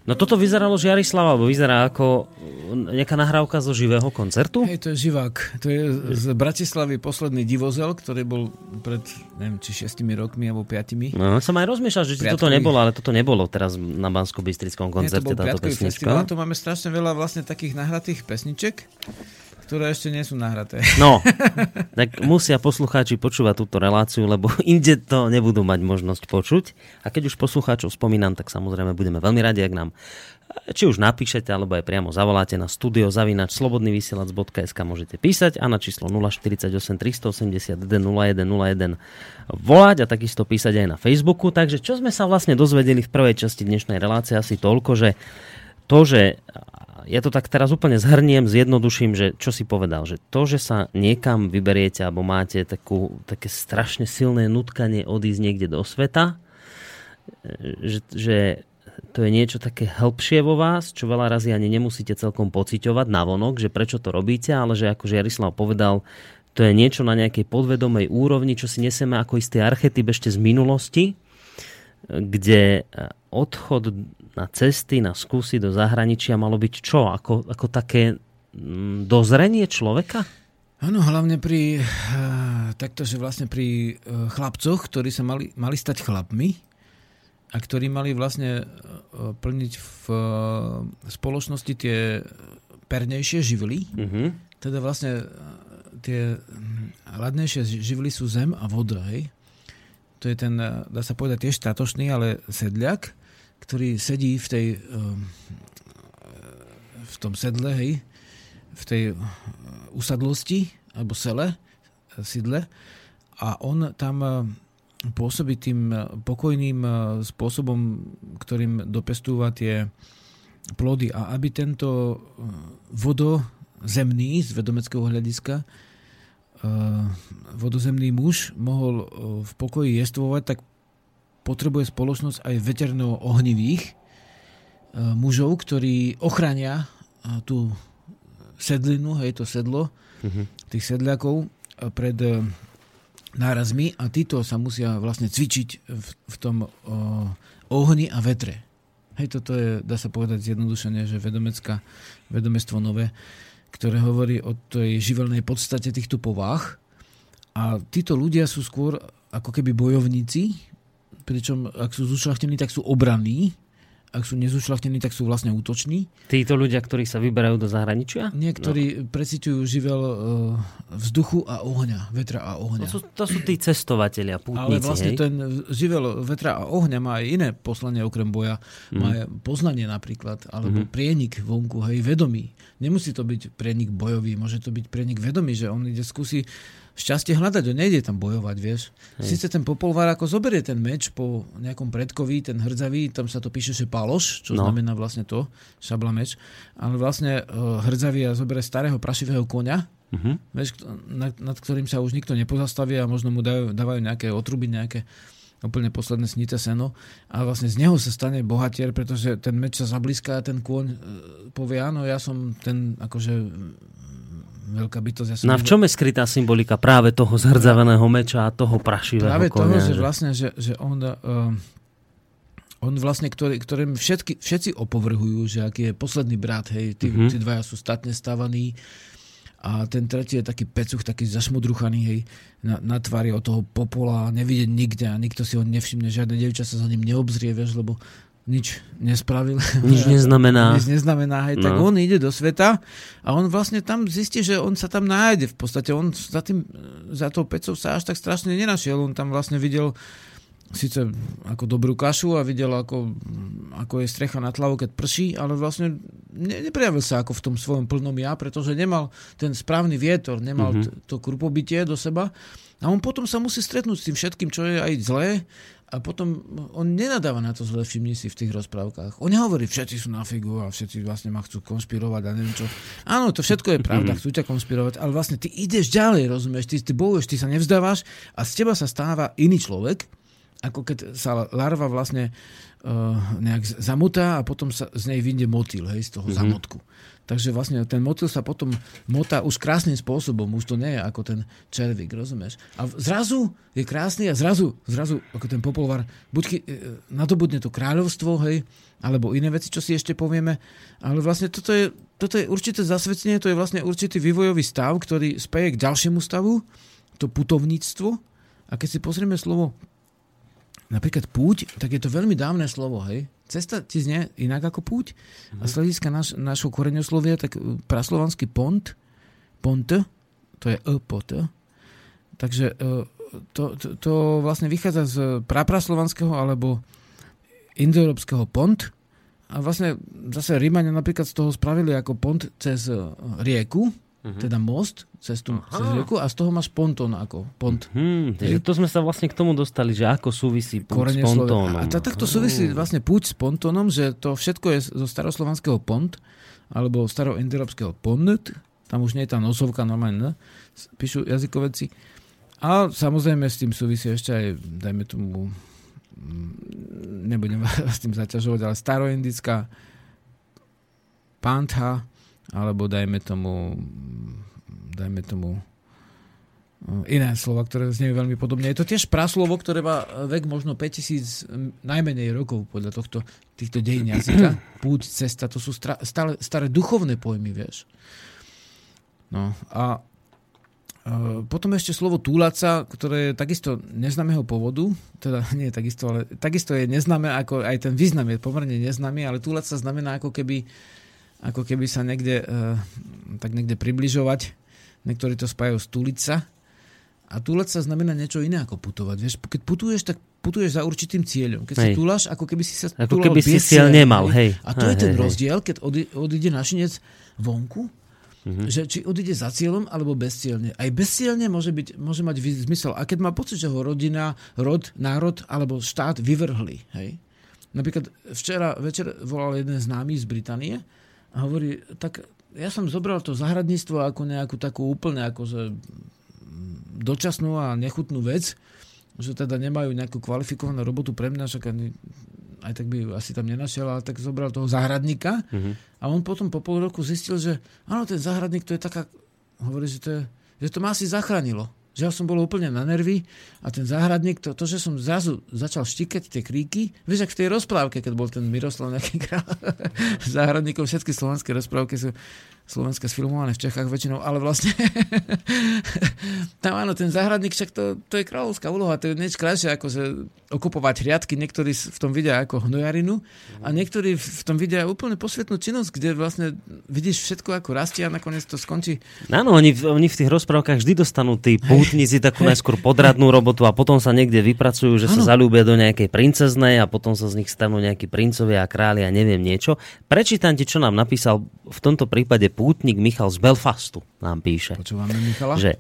No toto vyzeralo Žiarislava, alebo vyzerá ako nejaká nahrávka zo živého koncertu? Hej, to je živák. To je z Bratislavy posledný divozel, ktorý bol pred, neviem, či šestimi rokmi alebo piatimi. No, som aj rozmýšľal, že či toto nebolo, ale toto nebolo teraz na bansko bystrickom koncerte, Nie, to táto pesnička. Festival, tu máme strašne veľa vlastne takých nahratých pesniček. ktoré ešte nie sú nahraté. No, tak musia poslucháči počúvať túto reláciu, lebo inde to nebudú mať možnosť počuť. A keď už poslucháčov spomínam, tak samozrejme budeme veľmi radi, ak nám či už napíšete, alebo aj priamo zavoláte na studio zavinač slobodnyvysielac.sk môžete písať a na číslo 048 381 0101 volať a takisto písať aj na Facebooku. Takže čo sme sa vlastne dozvedeli v prvej časti dnešnej relácie asi toľko, že to, že ja to tak teraz úplne zhrniem, zjednoduším, že čo si povedal, že to, že sa niekam vyberiete alebo máte takú, také strašne silné nutkanie odísť niekde do sveta, že, že to je niečo také hĺbšie vo vás, čo veľa razy ani nemusíte celkom pociťovať na vonok, že prečo to robíte, ale že ako Jarislav povedal, to je niečo na nejakej podvedomej úrovni, čo si neseme ako istý archetyp ešte z minulosti, kde odchod na cesty, na skúsy do zahraničia malo byť čo? Ako, ako také mm, dozrenie človeka? Áno, hlavne pri uh, takto, že vlastne pri uh, chlapcoch, ktorí sa mali, mali stať chlapmi a ktorí mali vlastne uh, plniť v uh, spoločnosti tie pernejšie živly. Uh-huh. Teda vlastne uh, tie hladnejšie živly sú zem a voda, hej. To je ten, dá sa povedať, tiež statočný, ale sedliak ktorý sedí v tej v tom sedle, hej, v tej usadlosti alebo sele, sídle a on tam pôsobí tým pokojným eh, spôsobom, ktorým dopestúva tie plody. A aby tento vodozemný z vedomeckého hľadiska vodozemný muž mohol v pokoji jestvovať, tak potrebuje spoločnosť aj veterno ohnivých e, mužov, ktorí ochránia e, tú sedlinu, hej, to sedlo, uh-huh. tých sedliakov e, pred nárazmi a títo sa musia vlastne cvičiť v, v tom ohni a vetre. Hej, toto je, dá sa povedať zjednodušene, že vedomecká, vedomestvo nové, ktoré hovorí o tej živelnej podstate týchto povách. A títo ľudia sú skôr ako keby bojovníci, pričom ak sú zušľachtení, tak sú obranní, ak sú nezušľachtení, tak sú vlastne útoční. Títo ľudia, ktorí sa vyberajú do zahraničia? Niektorí no. precitujú živel uh, vzduchu a ohňa, vetra a ohňa. To sú, to sú tí cestovatelia, pútnici, Ale vlastne hej? ten živel vetra a ohňa má aj iné poslanie okrem boja. Mm. Má poznanie napríklad, alebo mm. prienik vonku, hej, vedomý. Nemusí to byť prienik bojový, môže to byť prienik vedomý, že on ide skúsi šťastie hľadať, on nejde tam bojovať, vieš. Hej. Sice ten popolvár ako zoberie ten meč po nejakom predkovi, ten hrdzavý, tam sa to píše, že paloš, čo no. znamená vlastne to, šabla meč, ale vlastne uh, hrdzavý a zoberie starého prašivého konia, uh-huh. vieš, nad, nad ktorým sa už nikto nepozastaví a možno mu dajú, dávajú nejaké otruby, nejaké úplne posledné snité seno a vlastne z neho sa stane bohatier, pretože ten meč sa zablízka a ten kôň uh, povie, áno, ja som ten akože veľká bytosť. Ja no v čom je skrytá symbolika práve toho zhrdzaveného meča a toho prašivého Práve konia, toho, že, vlastne, že, že on, uh, on vlastne, ktorý, ktorým všetky, všetci opovrhujú, že aký je posledný brat, hej, tí, mm-hmm. tí dvaja sú statne stavaní a ten tretí je taký pecuch, taký zašmudruchaný, hej, na, na tvári od toho popola, nevidieť nikde a nikto si ho nevšimne, žiadne devča sa za ním neobzrie, vieš, lebo nič nespravil. Nič neznamená. Nič neznamená, hej. No. Tak on ide do sveta a on vlastne tam zistí, že on sa tam nájde. V podstate on za, tým, za tou pecou sa až tak strašne nenašiel. On tam vlastne videl síce ako dobrú kašu a videl, ako, ako je strecha nad hlavou, keď prší, ale vlastne ne, neprejavil sa ako v tom svojom plnom ja, pretože nemal ten správny vietor, nemal mm-hmm. to krupobytie do seba. A on potom sa musí stretnúť s tým všetkým, čo je aj zlé a potom on nenadáva na to zle, všimni si v tých rozprávkach. On nehovorí, všetci sú na figu a všetci vlastne ma chcú konšpirovať a neviem čo. Áno, to všetko je pravda, mhm. chcú ťa konšpirovať, ale vlastne ty ideš ďalej, rozumieš, ty, ty bojuješ, ty sa nevzdávaš a z teba sa stáva iný človek, ako keď sa larva vlastne nejak zamotá a potom sa z nej vyjde motýl, hej, z toho mm-hmm. zamotku. Takže vlastne ten motýl sa potom motá už krásnym spôsobom, už to nie je ako ten červík, rozumieš? A zrazu je krásny a zrazu, zrazu ako ten popolvar, buď e, nadobudne to kráľovstvo, hej, alebo iné veci, čo si ešte povieme, ale vlastne toto je, toto je určité zasvedčenie, to je vlastne určitý vývojový stav, ktorý speje k ďalšiemu stavu, to putovníctvo. A keď si pozrieme slovo napríklad púť, tak je to veľmi dávne slovo, hej. Cesta ti znie inak ako púť. Mm-hmm. A z hľadiska naš, našho koreňoslovia, tak e, praslovanský pont, pont, to je e pot. Takže to, to, to vlastne vychádza z prapraslovanského alebo indoeurópskeho pont. A vlastne zase Rímania napríklad z toho spravili ako pont cez e, rieku, uh-huh. teda most cez, tú, cez rieku a z toho máš pontón ako pont. Hmm, takže to sme sa vlastne k tomu dostali, že ako súvisí púť s pontónom. A takto súvisí vlastne púť s pontónom, že to všetko je zo staroslovanského pont alebo staroindoeurópskeho pont, tam už nie je tá nosovka normálne, ne? píšu jazykoveci. A samozrejme s tým súvisí ešte aj, dajme tomu, mm, nebudem s tým zaťažovať, ale staroindická pantha, alebo dajme tomu, dajme tomu iné slova, ktoré znie veľmi podobne. Je to tiež praslovo, ktoré má vek možno 5000 najmenej rokov podľa tohto, týchto dejín jazyka. Púť, cesta, to sú stra, stále, staré duchovné pojmy, vieš. No a eh, potom ešte slovo túlaca, ktoré je takisto neznámeho pôvodu, teda nie takisto, ale takisto je neznáme, ako aj ten význam je pomerne neznámy, ale túlaca znamená ako keby ako keby sa niekde, uh, tak niekde približovať. Niektorí to spájajú z tulica. A túlať sa znamená niečo iné ako putovať. Vieš, keď putuješ, tak putuješ za určitým cieľom. Keď hej. sa túlaš, ako keby si sa Ako keby si cieľ nemal, hej. A to hej, je ten hej, rozdiel, keď odíde našinec vonku, Mm-hmm. Že či odíde za cieľom alebo bezcielne. Aj bezcielne môže, byť, môže mať zmysel. A keď má pocit, že ho rodina, rod, národ alebo štát vyvrhli. Hej? Napríklad včera večer volal jeden známy z Británie a hovorí, tak ja som zobral to zahradníctvo ako nejakú takú úplne akože dočasnú a nechutnú vec, že teda nemajú nejakú kvalifikovanú robotu pre mňa, však ani, aj tak by asi tam nenašiel, ale tak zobral toho záhradníka mm-hmm. a on potom po pol roku zistil, že áno, ten záhradník to je taká, hovorí, že to, je, že to ma asi zachránilo že som bol úplne na nervy a ten záhradník, to, to že som zrazu začal štikať tie kríky, vieš, ak v tej rozprávke, keď bol ten Miroslav nejaký král záhradníkov, všetky slovenské rozprávky sú slovenské sfilmované v Čechách väčšinou, ale vlastne tam áno, ten záhradník, však to, to je kráľovská úloha, to je niečo krajšie ako že okupovať hriadky, niektorí v tom vidia ako hnojarinu a niektorí v tom vidia úplne posvetnú činnosť, kde vlastne vidíš všetko ako rastie a nakoniec to skončí. Áno, oni, oni v tých rozprávkach vždy dostanú tí pútnici takú najskôr podradnú robotu a potom sa niekde vypracujú, že ano. sa zalúbia do nejakej princeznej a potom sa z nich stanú nejakí princovia a králi a neviem niečo. Prečítam ti, čo nám napísal v tomto prípade pútnik Michal z Belfastu nám píše. Počúvame Michala? Že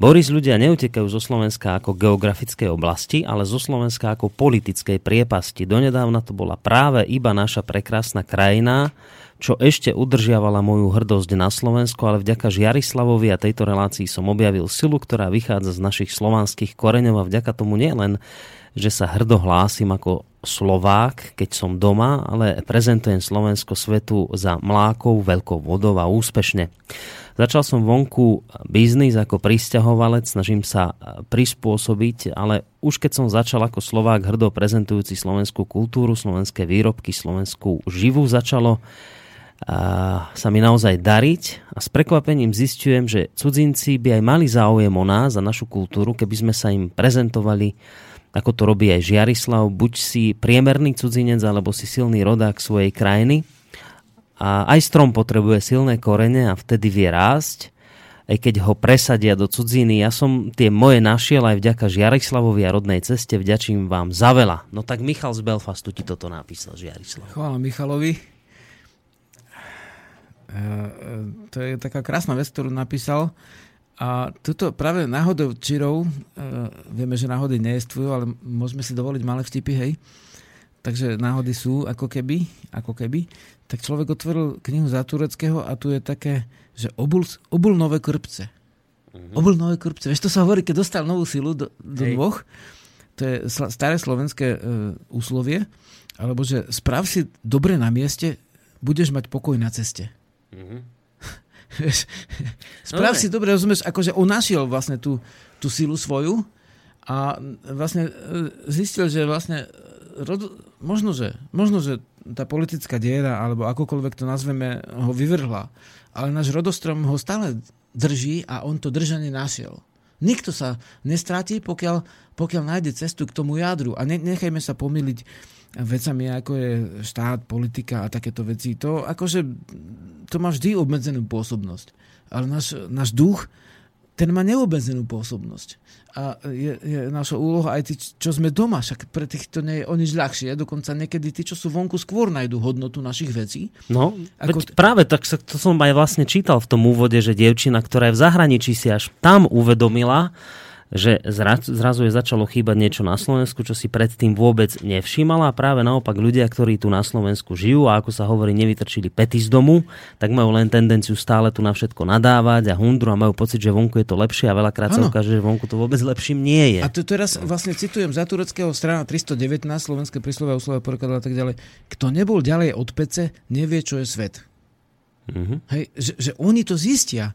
Boris ľudia neutekajú zo Slovenska ako geografickej oblasti, ale zo Slovenska ako politickej priepasti. Donedávna to bola práve iba naša prekrásna krajina, čo ešte udržiavala moju hrdosť na Slovensko, ale vďaka Žiarislavovi a tejto relácii som objavil silu, ktorá vychádza z našich slovanských koreňov a vďaka tomu nielen že sa hrdo hlásim ako Slovák, keď som doma, ale prezentujem Slovensko svetu za mlákou, veľkou vodou a úspešne. Začal som vonku biznis ako pristahovalec, snažím sa prispôsobiť, ale už keď som začal ako Slovák hrdo prezentujúci slovenskú kultúru, slovenské výrobky, slovenskú živu, začalo sa mi naozaj dariť a s prekvapením zistujem, že cudzinci by aj mali záujem o nás a našu kultúru, keby sme sa im prezentovali ako to robí aj Žiarislav, buď si priemerný cudzinec, alebo si silný rodák svojej krajiny. A aj strom potrebuje silné korene a vtedy vie rásť, aj keď ho presadia do cudziny. Ja som tie moje našiel aj vďaka Žiarislavovi a rodnej ceste. Vďačím vám za veľa. No tak Michal z Belfastu ti toto napísal, Žiarislav. Chvála Michalovi. E, e, to je taká krásna vec, ktorú napísal. A tuto práve náhodou čirov, e, vieme, že náhody neestvujú, ale môžeme si dovoliť malé vtipy, hej. Takže náhody sú ako keby, ako keby. Tak človek otvoril knihu za tureckého a tu je také, že obul, obul nové krpce. Mm-hmm. Obul nové krpce. Vieš, to sa hovorí, keď dostal novú silu do, do dvoch. To je staré slovenské e, úslovie. Alebo že sprav si dobre na mieste, budeš mať pokoj na ceste. Mm-hmm. Sprav no, si dobre, rozumieš, akože on našiel vlastne tú, tú silu svoju a vlastne e, zistil, že vlastne e, rod, možno, že, možno, že tá politická diera, alebo akokoľvek to nazveme, ho vyvrhla. Ale náš rodostrom ho stále drží a on to držanie našiel. Nikto sa nestratí, pokiaľ, pokiaľ nájde cestu k tomu jadru. A ne, nechajme sa pomýliť vecami, ako je štát, politika a takéto veci. To akože to má vždy obmedzenú pôsobnosť. Ale náš, náš duch, ten má neobmedzenú pôsobnosť. A je, je naša úloha aj tí, čo sme doma, však pre tých to nie je o nič ľahšie. Dokonca niekedy tí, čo sú vonku, skôr nájdu hodnotu našich vecí. No, Ako t- práve tak sa, to som aj vlastne čítal v tom úvode, že dievčina, ktorá je v zahraničí, si až tam uvedomila, že zrazu je začalo chýbať niečo na Slovensku, čo si predtým vôbec nevšímala a práve naopak ľudia, ktorí tu na Slovensku žijú a ako sa hovorí, nevytrčili pety z domu, tak majú len tendenciu stále tu na všetko nadávať a hundru a majú pocit, že vonku je to lepšie a veľakrát sa ukáže, že vonku to vôbec lepším nie je. A to teraz vlastne citujem za tureckého strana 319, slovenské príslove, úslove, porekadla a tak ďalej. Kto nebol ďalej od pece, nevie, čo je svet. Mm-hmm. Hej, že, že oni to zistia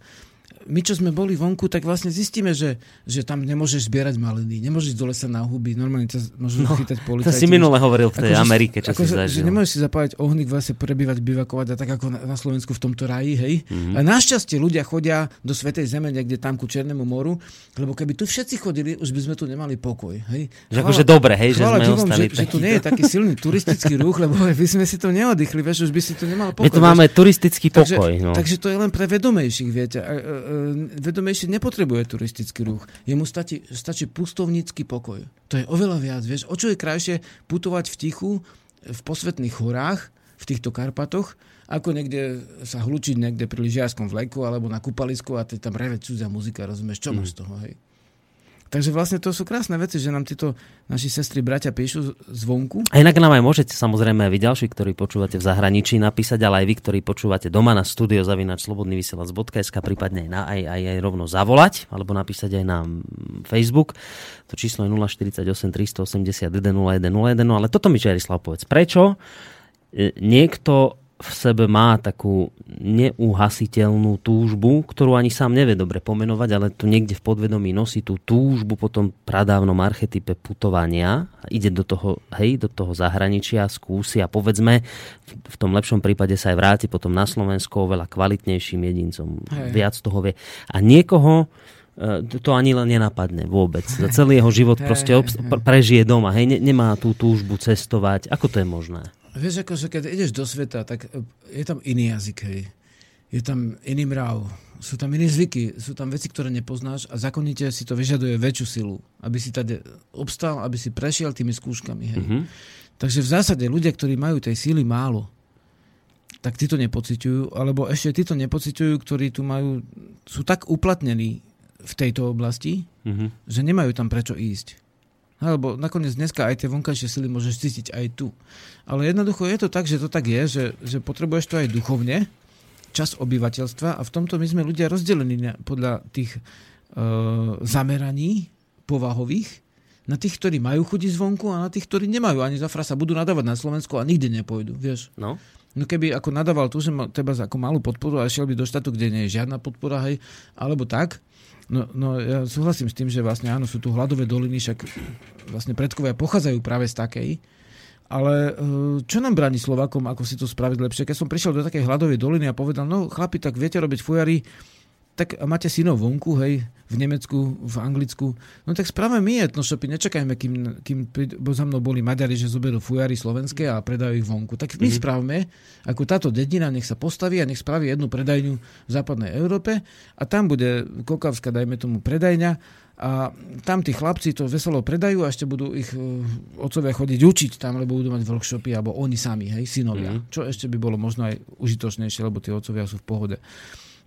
my, čo sme boli vonku, tak vlastne zistíme, že, že tam nemôžeš zbierať maliny, nemôžeš do lesa na huby, normálne ťa môžu no, chytať policajti. To si minule hovoril v tej ako, Amerike, čo ako, si zažil. Že nemôžeš si zapájať ohník v lese, prebývať, bivakovať a tak ako na, na Slovensku v tomto raji, hej. Mm-hmm. A našťastie ľudia chodia do Svetej Zeme, niekde tam ku Černému moru, lebo keby tu všetci chodili, už by sme tu nemali pokoj, hej. Že akože dobre, hej, že sme divom, ostali že, že, tu nie je taký silný turistický ruch, lebo by sme si to neoddychli, vieš, už by si tu nemal pokoj. My tu máme turistický pokoj. Takže, no. takže to je len pre vedomejších, viete. Vedomejších ešte nepotrebuje turistický ruch. Jemu stačí, stačí pustovnícky pokoj. To je oveľa viac. Vieš, o čo je krajšie putovať v tichu, v posvetných horách, v týchto Karpatoch, ako niekde sa hlučiť niekde pri lyžiarskom vleku alebo na kúpalisku a tam reve cudzia muzika, rozumieš, čo máš z toho, hej? Takže vlastne to sú krásne veci, že nám títo naši sestry, bratia píšu zvonku. A inak nám aj môžete samozrejme vy ďalší, ktorí počúvate v zahraničí napísať, ale aj vy, ktorí počúvate doma na studio zavinač slobodnyvysielac.sk, prípadne aj, na, aj, aj, aj rovno zavolať, alebo napísať aj na Facebook. To číslo je 048 381 0101, ale toto mi Čerislav povedz. Prečo e, niekto v sebe má takú neuhasiteľnú túžbu, ktorú ani sám nevie dobre pomenovať, ale tu niekde v podvedomí nosí tú túžbu po tom pradávnom archetype putovania a ide do toho, hej, do toho zahraničia, skúsi a povedzme, v tom lepšom prípade sa aj vráti potom na Slovensko oveľa kvalitnejším jedincom. Hej. Viac toho vie. A niekoho e, to ani len nenapadne vôbec. Za celý jeho život proste prežije doma. Hej, nemá tú túžbu cestovať. Ako to je možné? Vieš, ako, že keď ideš do sveta, tak e, je tam iný jazyk, hej. Je tam iný mrav, sú tam iné zvyky, sú tam veci, ktoré nepoznáš a zákonite si to vyžaduje väčšiu silu, aby si tady obstal, aby si prešiel tými skúškami, hej. Mm-hmm. Takže v zásade ľudia, ktorí majú tej síly málo, tak tí to nepociťujú, alebo ešte tí to nepociťujú, ktorí tu majú, sú tak uplatnení v tejto oblasti, mm-hmm. že nemajú tam prečo ísť. Lebo nakoniec dneska aj tie vonkajšie sily môžeš cítiť aj tu. Ale jednoducho je to tak, že to tak je, že, že potrebuješ to aj duchovne, čas obyvateľstva a v tomto my sme ľudia rozdelení podľa tých e, zameraní povahových na tých, ktorí majú chodiť zvonku a na tých, ktorí nemajú. Ani za frasa budú nadávať na Slovensku a nikdy nepôjdu, vieš. No. No keby ako nadával tu, že má teba ako malú podporu a šiel by do štátu, kde nie je žiadna podpora, hej, alebo tak, No, no ja súhlasím s tým, že vlastne áno, sú tu hladové doliny, však vlastne predkovia pochádzajú práve z takej, ale e, čo nám bráni Slovakom, ako si to spraviť lepšie? Keď som prišiel do takej hladovej doliny a povedal, no chlapi, tak viete robiť fujary, tak máte synov vonku, hej, v Nemecku, v Anglicku, no tak spravme my etnoshopy, nečakajme, kým, kým bo za mnou boli Maďari, že zoberú fujary slovenské a predajú ich vonku. Tak my mm-hmm. spravme, ako táto dedina nech sa postaví a nech spraví jednu predajňu v západnej Európe a tam bude kokavská, dajme tomu, predajňa a tam tí chlapci to veselo predajú a ešte budú ich uh, otcovia chodiť učiť tam, lebo budú mať workshopy, alebo oni sami, hej, synovia. Mm-hmm. Čo ešte by bolo možno aj užitočnejšie, lebo tí otcovia sú v pohode.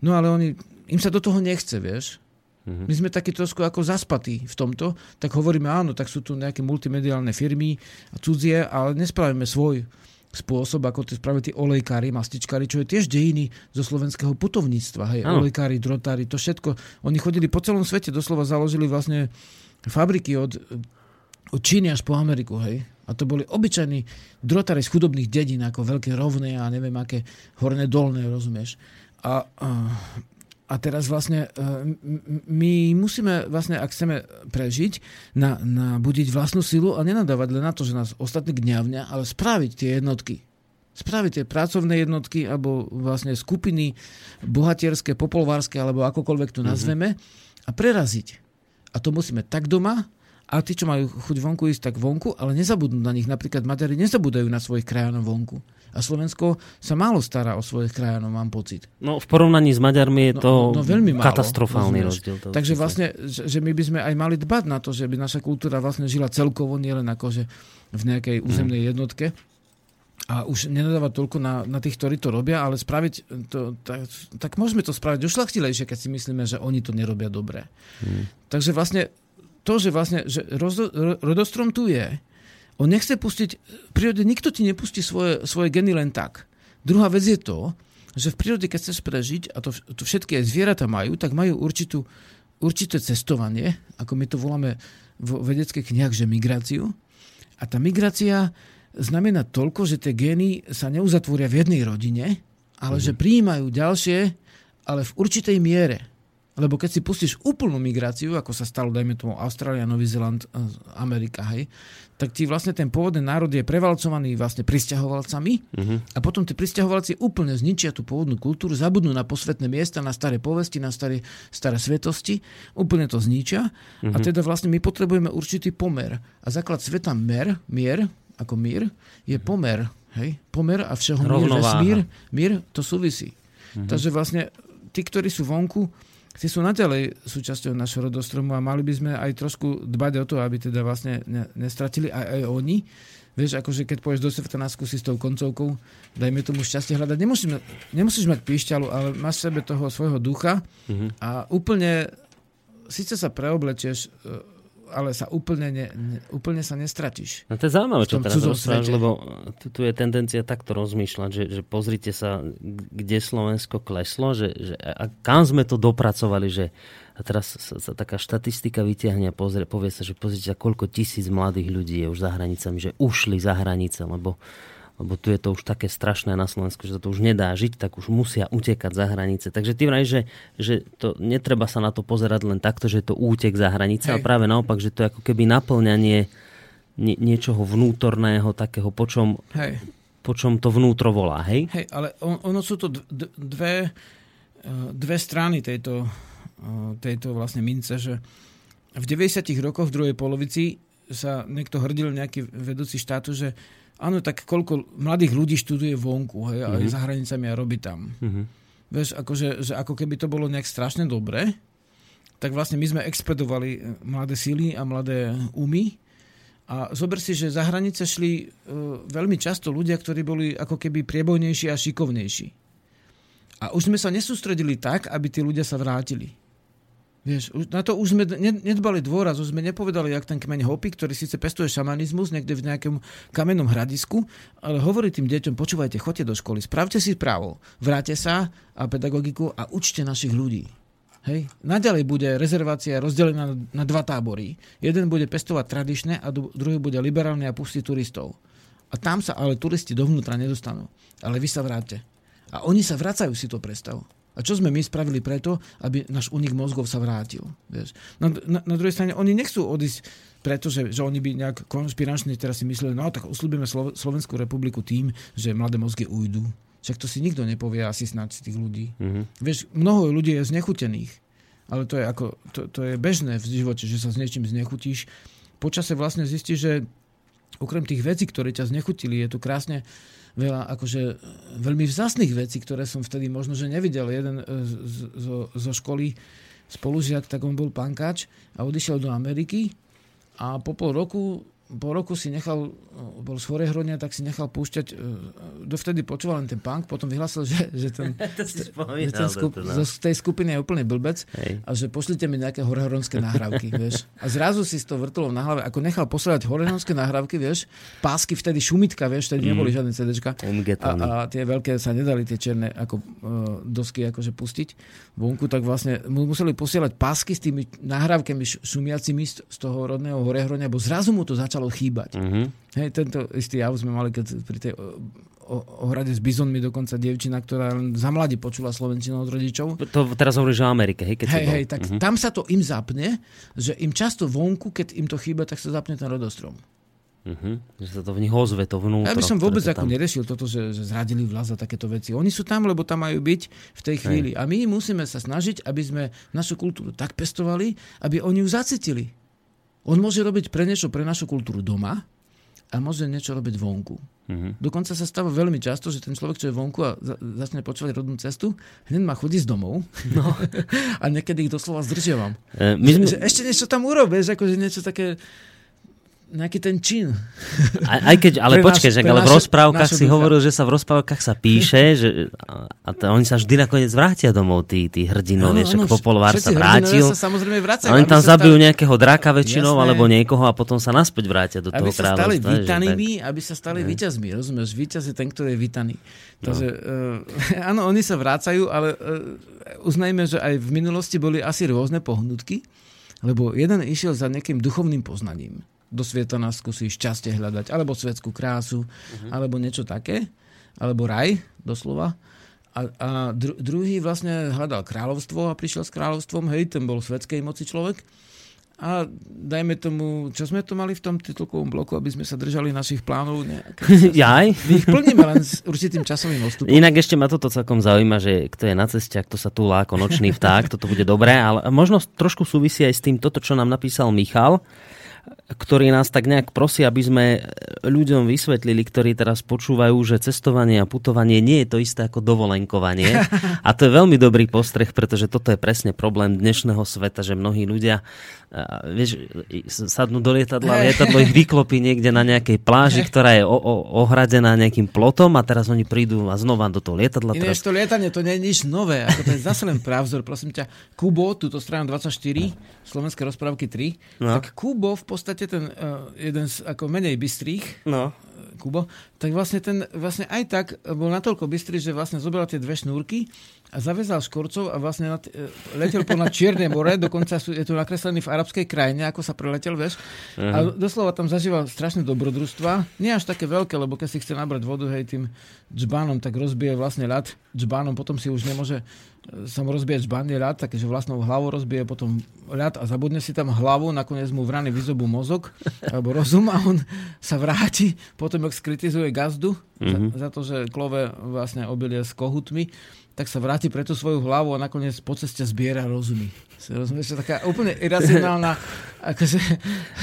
No ale oni, im sa do toho nechce, vieš. Mm-hmm. My sme takí trošku ako zaspatí v tomto, tak hovoríme, áno, tak sú tu nejaké multimediálne firmy a cudzie, ale nespravíme svoj spôsob, ako to spravili tí olejkári, mastičkári, čo je tiež dejiny zo slovenského putovníctva. Hej, ano. olejkári, drotári, to všetko. Oni chodili po celom svete, doslova založili vlastne fabriky od, od Číny až po Ameriku, hej. A to boli obyčajní drotári z chudobných dedín, ako veľké rovné a neviem aké horné dolné, rozumieš. A, a teraz vlastne e, my musíme, vlastne, ak chceme prežiť, na, na budiť vlastnú silu a nenadávať len na to, že nás ostatní gňavňa, ale spraviť tie jednotky. Spraviť tie pracovné jednotky alebo vlastne skupiny bohatierské, popolvárske alebo akokoľvek to mhm. nazveme mm-hmm. a preraziť. A to musíme tak doma, a tí, čo majú chuť vonku ísť, tak vonku, ale nezabudnú na nich. Napríklad Maďari nezabúdajú na svojich krajanov vonku. A Slovensko sa málo stará o svojich krajanov, mám pocit. No v porovnaní s Maďarmi je to no, no, veľmi málo, katastrofálny rozumieš. rozdiel. Takže vlastne, že, my by sme aj mali dbať na to, že by naša kultúra vlastne žila celkovo, nielen akože v nejakej územnej hmm. jednotke a už nenadávať toľko na, na tých, ktorí to robia, ale spraviť to, tak, tak môžeme to spraviť ušlachtilejšie, keď si myslíme, že oni to nerobia dobre. Hmm. Takže vlastne to, že vlastne že rozdo, rodostrom tu je, on nechce pustiť, v prírode nikto ti nepustí svoje, svoje geny len tak. Druhá vec je to, že v prírode, keď chceš prežiť, a to, to všetky aj zvieratá majú, tak majú určitú, určité cestovanie, ako my to voláme v vedeckých knihách, že migráciu. A tá migrácia znamená toľko, že tie gény sa neuzatvoria v jednej rodine, ale mm. že prijímajú ďalšie, ale v určitej miere. Lebo keď si pustíš úplnú migráciu, ako sa stalo, dajme tomu Austrália, Nový Zeland, eh, Amerika, hej, tak ti vlastne ten pôvodný národ je prevalcovaný vlastne pristahovalcami uh-huh. a potom tí pristahovalci úplne zničia tú pôvodnú kultúru, zabudnú na posvetné miesta, na staré povesti, na staré, staré svetosti, úplne to zničia uh-huh. a mhm. teda vlastne my potrebujeme určitý pomer. A základ sveta mer, mier, ako mír, je pomer. Hej? Pomer a všeho mír, mír, mír, to súvisí. Uh-huh. Takže vlastne tí, ktorí sú vonku, tí sú naďalej súčasťou našho rodostromu a mali by sme aj trošku dbať o to, aby teda vlastne ne, nestratili aj, aj oni. Vieš, akože keď pôjdeš do na skúsi s tou koncovkou, dajme tomu šťastie hľadať. Nemusíš, nemusíš mať píšťalu, ale máš v sebe toho svojho ducha uh-huh. a úplne, síce sa preoblečieš ale sa úplne, ne, ne, úplne sa nestratíš. No to je zaujímavé, čo teraz rozprávaš, lebo tu, tu je tendencia takto rozmýšľať, že, že pozrite sa, kde Slovensko kleslo, že, že a kam sme to dopracovali, že a teraz sa, sa taká štatistika vyťahne a pozrie, povie sa, že pozrite, koľko tisíc mladých ľudí je už za hranicami, že ušli za hranice, lebo lebo tu je to už také strašné na Slovensku, že to už nedá žiť, tak už musia utekať za hranice. Takže ty vraj, že, že to netreba sa na to pozerať len takto, že je to útek za hranice, Hej. ale práve naopak, že to je ako keby naplňanie nie, niečoho vnútorného, takého, po čom, hej. po čom to vnútro volá. Hej, hej ale on, ono sú to dve, eh, dve strany tejto, eh, tejto vlastne mince, že v 90. rokoch v druhej polovici sa niekto hrdil, nejaký vedúci štátu, že áno, tak koľko mladých ľudí študuje vonku, hej, mm-hmm. aj za hranicami a robí tam. Mm-hmm. Vieš, akože, že ako keby to bolo nejak strašne dobre, tak vlastne my sme expedovali eh, mladé síly a mladé umy. A zober si, že za hranice šli uh, veľmi často ľudia, ktorí boli ako keby priebojnejší a šikovnejší. A už sme sa nesústredili tak, aby tí ľudia sa vrátili. Vieš, na to už sme nedbali dôraz, už sme nepovedali, jak ten kmeň Hopi, ktorý síce pestuje šamanizmus niekde v nejakom kamennom hradisku, ale hovorí tým deťom, počúvajte, choďte do školy, spravte si právo, vráte sa a pedagogiku a učte našich ľudí. Hej. Naďalej bude rezervácia rozdelená na dva tábory. Jeden bude pestovať tradičné a druhý bude liberálny a pustí turistov. A tam sa ale turisti dovnútra nedostanú. Ale vy sa vráte. A oni sa vracajú, si to predstav. A čo sme my spravili preto, aby náš unik mozgov sa vrátil? Vieš? Na, na, na druhej strane, oni nechcú odísť preto, že, že oni by nejak konšpiračne teraz si mysleli, no tak uslúbime Slo- Slovenskú republiku tým, že mladé mozgy ujdu. Však to si nikto nepovie asi snáď z tých ľudí. Mm-hmm. Vieš, mnoho ľudí je znechutených. Ale to je, ako, to, to je bežné v živote, že sa s niečím znechutíš. Počase vlastne zistíš, že okrem tých vecí, ktoré ťa znechutili, je tu krásne veľa akože veľmi vzácných vecí, ktoré som vtedy možno, že nevidel. Jeden e, zo, zo školy spolužiak, tak on bol pankač a odišiel do Ameriky a po pol roku po roku si nechal, bol z Horehronia, tak si nechal púšťať, e, dovtedy počúval len ten punk, potom vyhlásil, že, že ten, že ten skup, to, no. z tej skupiny je úplne blbec Hej. a že pošlite mi nejaké horehronské nahrávky, vieš. A zrazu si to vrtolo na hlave, ako nechal posielať horehronské nahrávky, vieš, pásky vtedy šumitka, vieš, vtedy mm. neboli žiadne CDčka a, a, tie veľké sa nedali, tie černé ako uh, dosky akože pustiť vonku, tak vlastne museli posielať pásky s tými nahrávkami šumiacimi z toho rodného Horehronia, bo zrazu mu to začalo začalo chýbať. Mm-hmm. Hej, tento istý jav sme mali, keď pri tej ohrade s bizonmi dokonca dievčina, ktorá len za mladí počula slovenčinu od rodičov. To teraz hovoríš o Amerike, hej? Keď hej, hej, tak mm-hmm. tam sa to im zapne, že im často vonku, keď im to chýba, tak sa zapne ten rodostrom. Uh-huh. Že sa to v nich ozve, to vnútro. Ja by som vôbec ako tam... nerešil toto, že, že zradili vlast a takéto veci. Oni sú tam, lebo tam majú byť v tej chvíli. Hej. A my musíme sa snažiť, aby sme našu kultúru tak pestovali, aby oni ju zacitili. On môže robiť pre niečo pre našu kultúru doma a môže niečo robiť vonku. Mm-hmm. Dokonca sa stáva veľmi často, že ten človek, čo je vonku a za, začne počúvať rodnú cestu, hneď má chodí z domov no. a niekedy ich doslova zdržiavam. E, my sme... že, že ešte niečo tam urobíš, akože niečo také nejaký ten čin. Aj, aj keď, ale počkaj, že, ale v rozprávkach si ducha. hovoril, že sa v rozprávkach sa píše, že, a to, oni sa vždy nakoniec vrátia domov, tí, tí hrdinovia, však Popolvár sa vrátil. Sa samozrejme vracajú, oni tam zabijú stali... nejakého draka väčšinou, jasné, alebo niekoho a potom sa naspäť vrátia do toho kráľovstva. Aby sa stali vítanými, že, aby sa stali víťazmi, rozumieš? Víťaz je ten, ktorý je vítaný. Takže, no. uh, áno, oni sa vrácajú, ale uh, uznajme, že aj v minulosti boli asi rôzne pohnutky, lebo jeden išiel za nejakým duchovným poznaním do sveta nás skúsi šťastie hľadať, alebo svetskú krásu, uh-huh. alebo niečo také, alebo raj, doslova. A, a dru, druhý vlastne hľadal kráľovstvo a prišiel s kráľovstvom, hej, ten bol svetskej moci človek. A dajme tomu, čo sme to mali v tom titulkovom bloku, aby sme sa držali našich plánov. Jaj? My ich plníme len s určitým časovým odstupom. Inak ešte ma toto celkom zaujíma, že kto je na ceste, kto sa túlá ako nočný vták, toto bude dobré, ale možno trošku súvisí aj s tým toto, čo nám napísal Michal, ktorý nás tak nejak prosí, aby sme ľuďom vysvetlili, ktorí teraz počúvajú, že cestovanie a putovanie nie je to isté ako dovolenkovanie. A to je veľmi dobrý postreh, pretože toto je presne problém dnešného sveta, že mnohí ľudia vieš, sadnú do lietadla, lietadlo ich vyklopí niekde na nejakej pláži, ktorá je o, o, ohradená nejakým plotom a teraz oni prídu a znova do toho lietadla. Inéž teraz... to lietanie, to nie je nič nové, ako to je zase len právzor, prosím ťa. Kubo, túto stranu 24, Slovenské rozprávky 3, no. tak Kubo v podstate ten uh, jeden z ako menej bystrých, no. Kubo, tak vlastne ten vlastne aj tak bol natoľko bystrý, že vlastne zobral tie dve šnúrky a zavezal škorcov a vlastne nad, e, letel po na Čierne more, dokonca sú, je tu nakreslený v arabskej krajine, ako sa preletel, vieš. Uh-huh. A doslova tam zažíval strašné dobrodružstva. Nie až také veľké, lebo keď si chce nabrať vodu, hej, tým džbánom, tak rozbije vlastne ľad džbánom, potom si už nemôže sa mu rozbije je ľad, takže vlastnou hlavou rozbije potom ľad a zabudne si tam hlavu, nakoniec mu vrany vyzobú mozog alebo rozum a on sa vráti, potom ak skritizuje gazdu uh-huh. za, mhm. za to, že klove vlastne obilie s kohutmi tak sa vráti pre tú svoju hlavu a nakoniec po ceste zbiera rozumy. Rozumieš, to taká úplne iracionálna akože,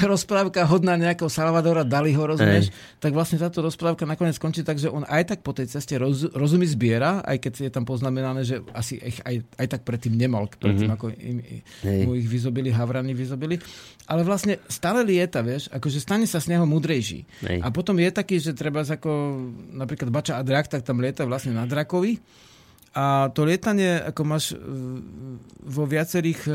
rozprávka hodná nejakého Salvadora Daliho, rozumieš? Ej. Tak vlastne táto rozprávka nakoniec skončí tak, že on aj tak po tej ceste roz, rozumy zbiera, aj keď je tam poznamenané, že asi ich aj, aj tak predtým nemal, predtým mm-hmm. ako im, mu ich vyzobili, havrany vyzobili. Ale vlastne stále lieta, vieš, akože stane sa z neho múdrejší. Ej. A potom je taký, že treba ako napríklad Bača a drak, tak tam lieta vlastne na drakovi a to lietanie, ako máš e, vo viacerých e,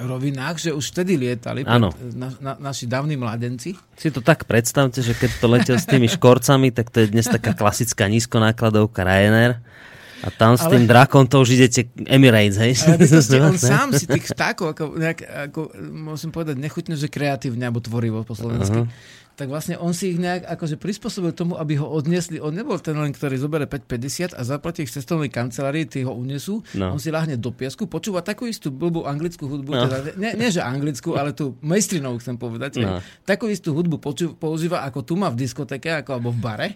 rovinách, že už vtedy lietali pred, na, na, naši dávni mladenci. Si to tak predstavte, že keď to letel s tými škorcami, tak to je dnes taká klasická nízkonákladovka Ryanair. A tam s ale, tým drakom to už idete Emirates, hej? Ale on sám si tých vtákov, ako, nejak, ako, musím povedať, nechutne, že kreatívne alebo tvorivo po slovensky. Uh-huh tak vlastne on si ich nejak akože prispôsobil tomu, aby ho odnesli. On nebol ten len, ktorý zoberie 5,50 a zaplatí ich cestovnej kancelárii, tí ho unesú. No. On si láhne do piesku, počúva takú istú blbú anglickú hudbu, no. teda, nie, nie, že anglickú, ale tú maistrinovú chcem povedať. No. Takú istú hudbu poču, používa, ako tu má v diskoteke, ako alebo v bare.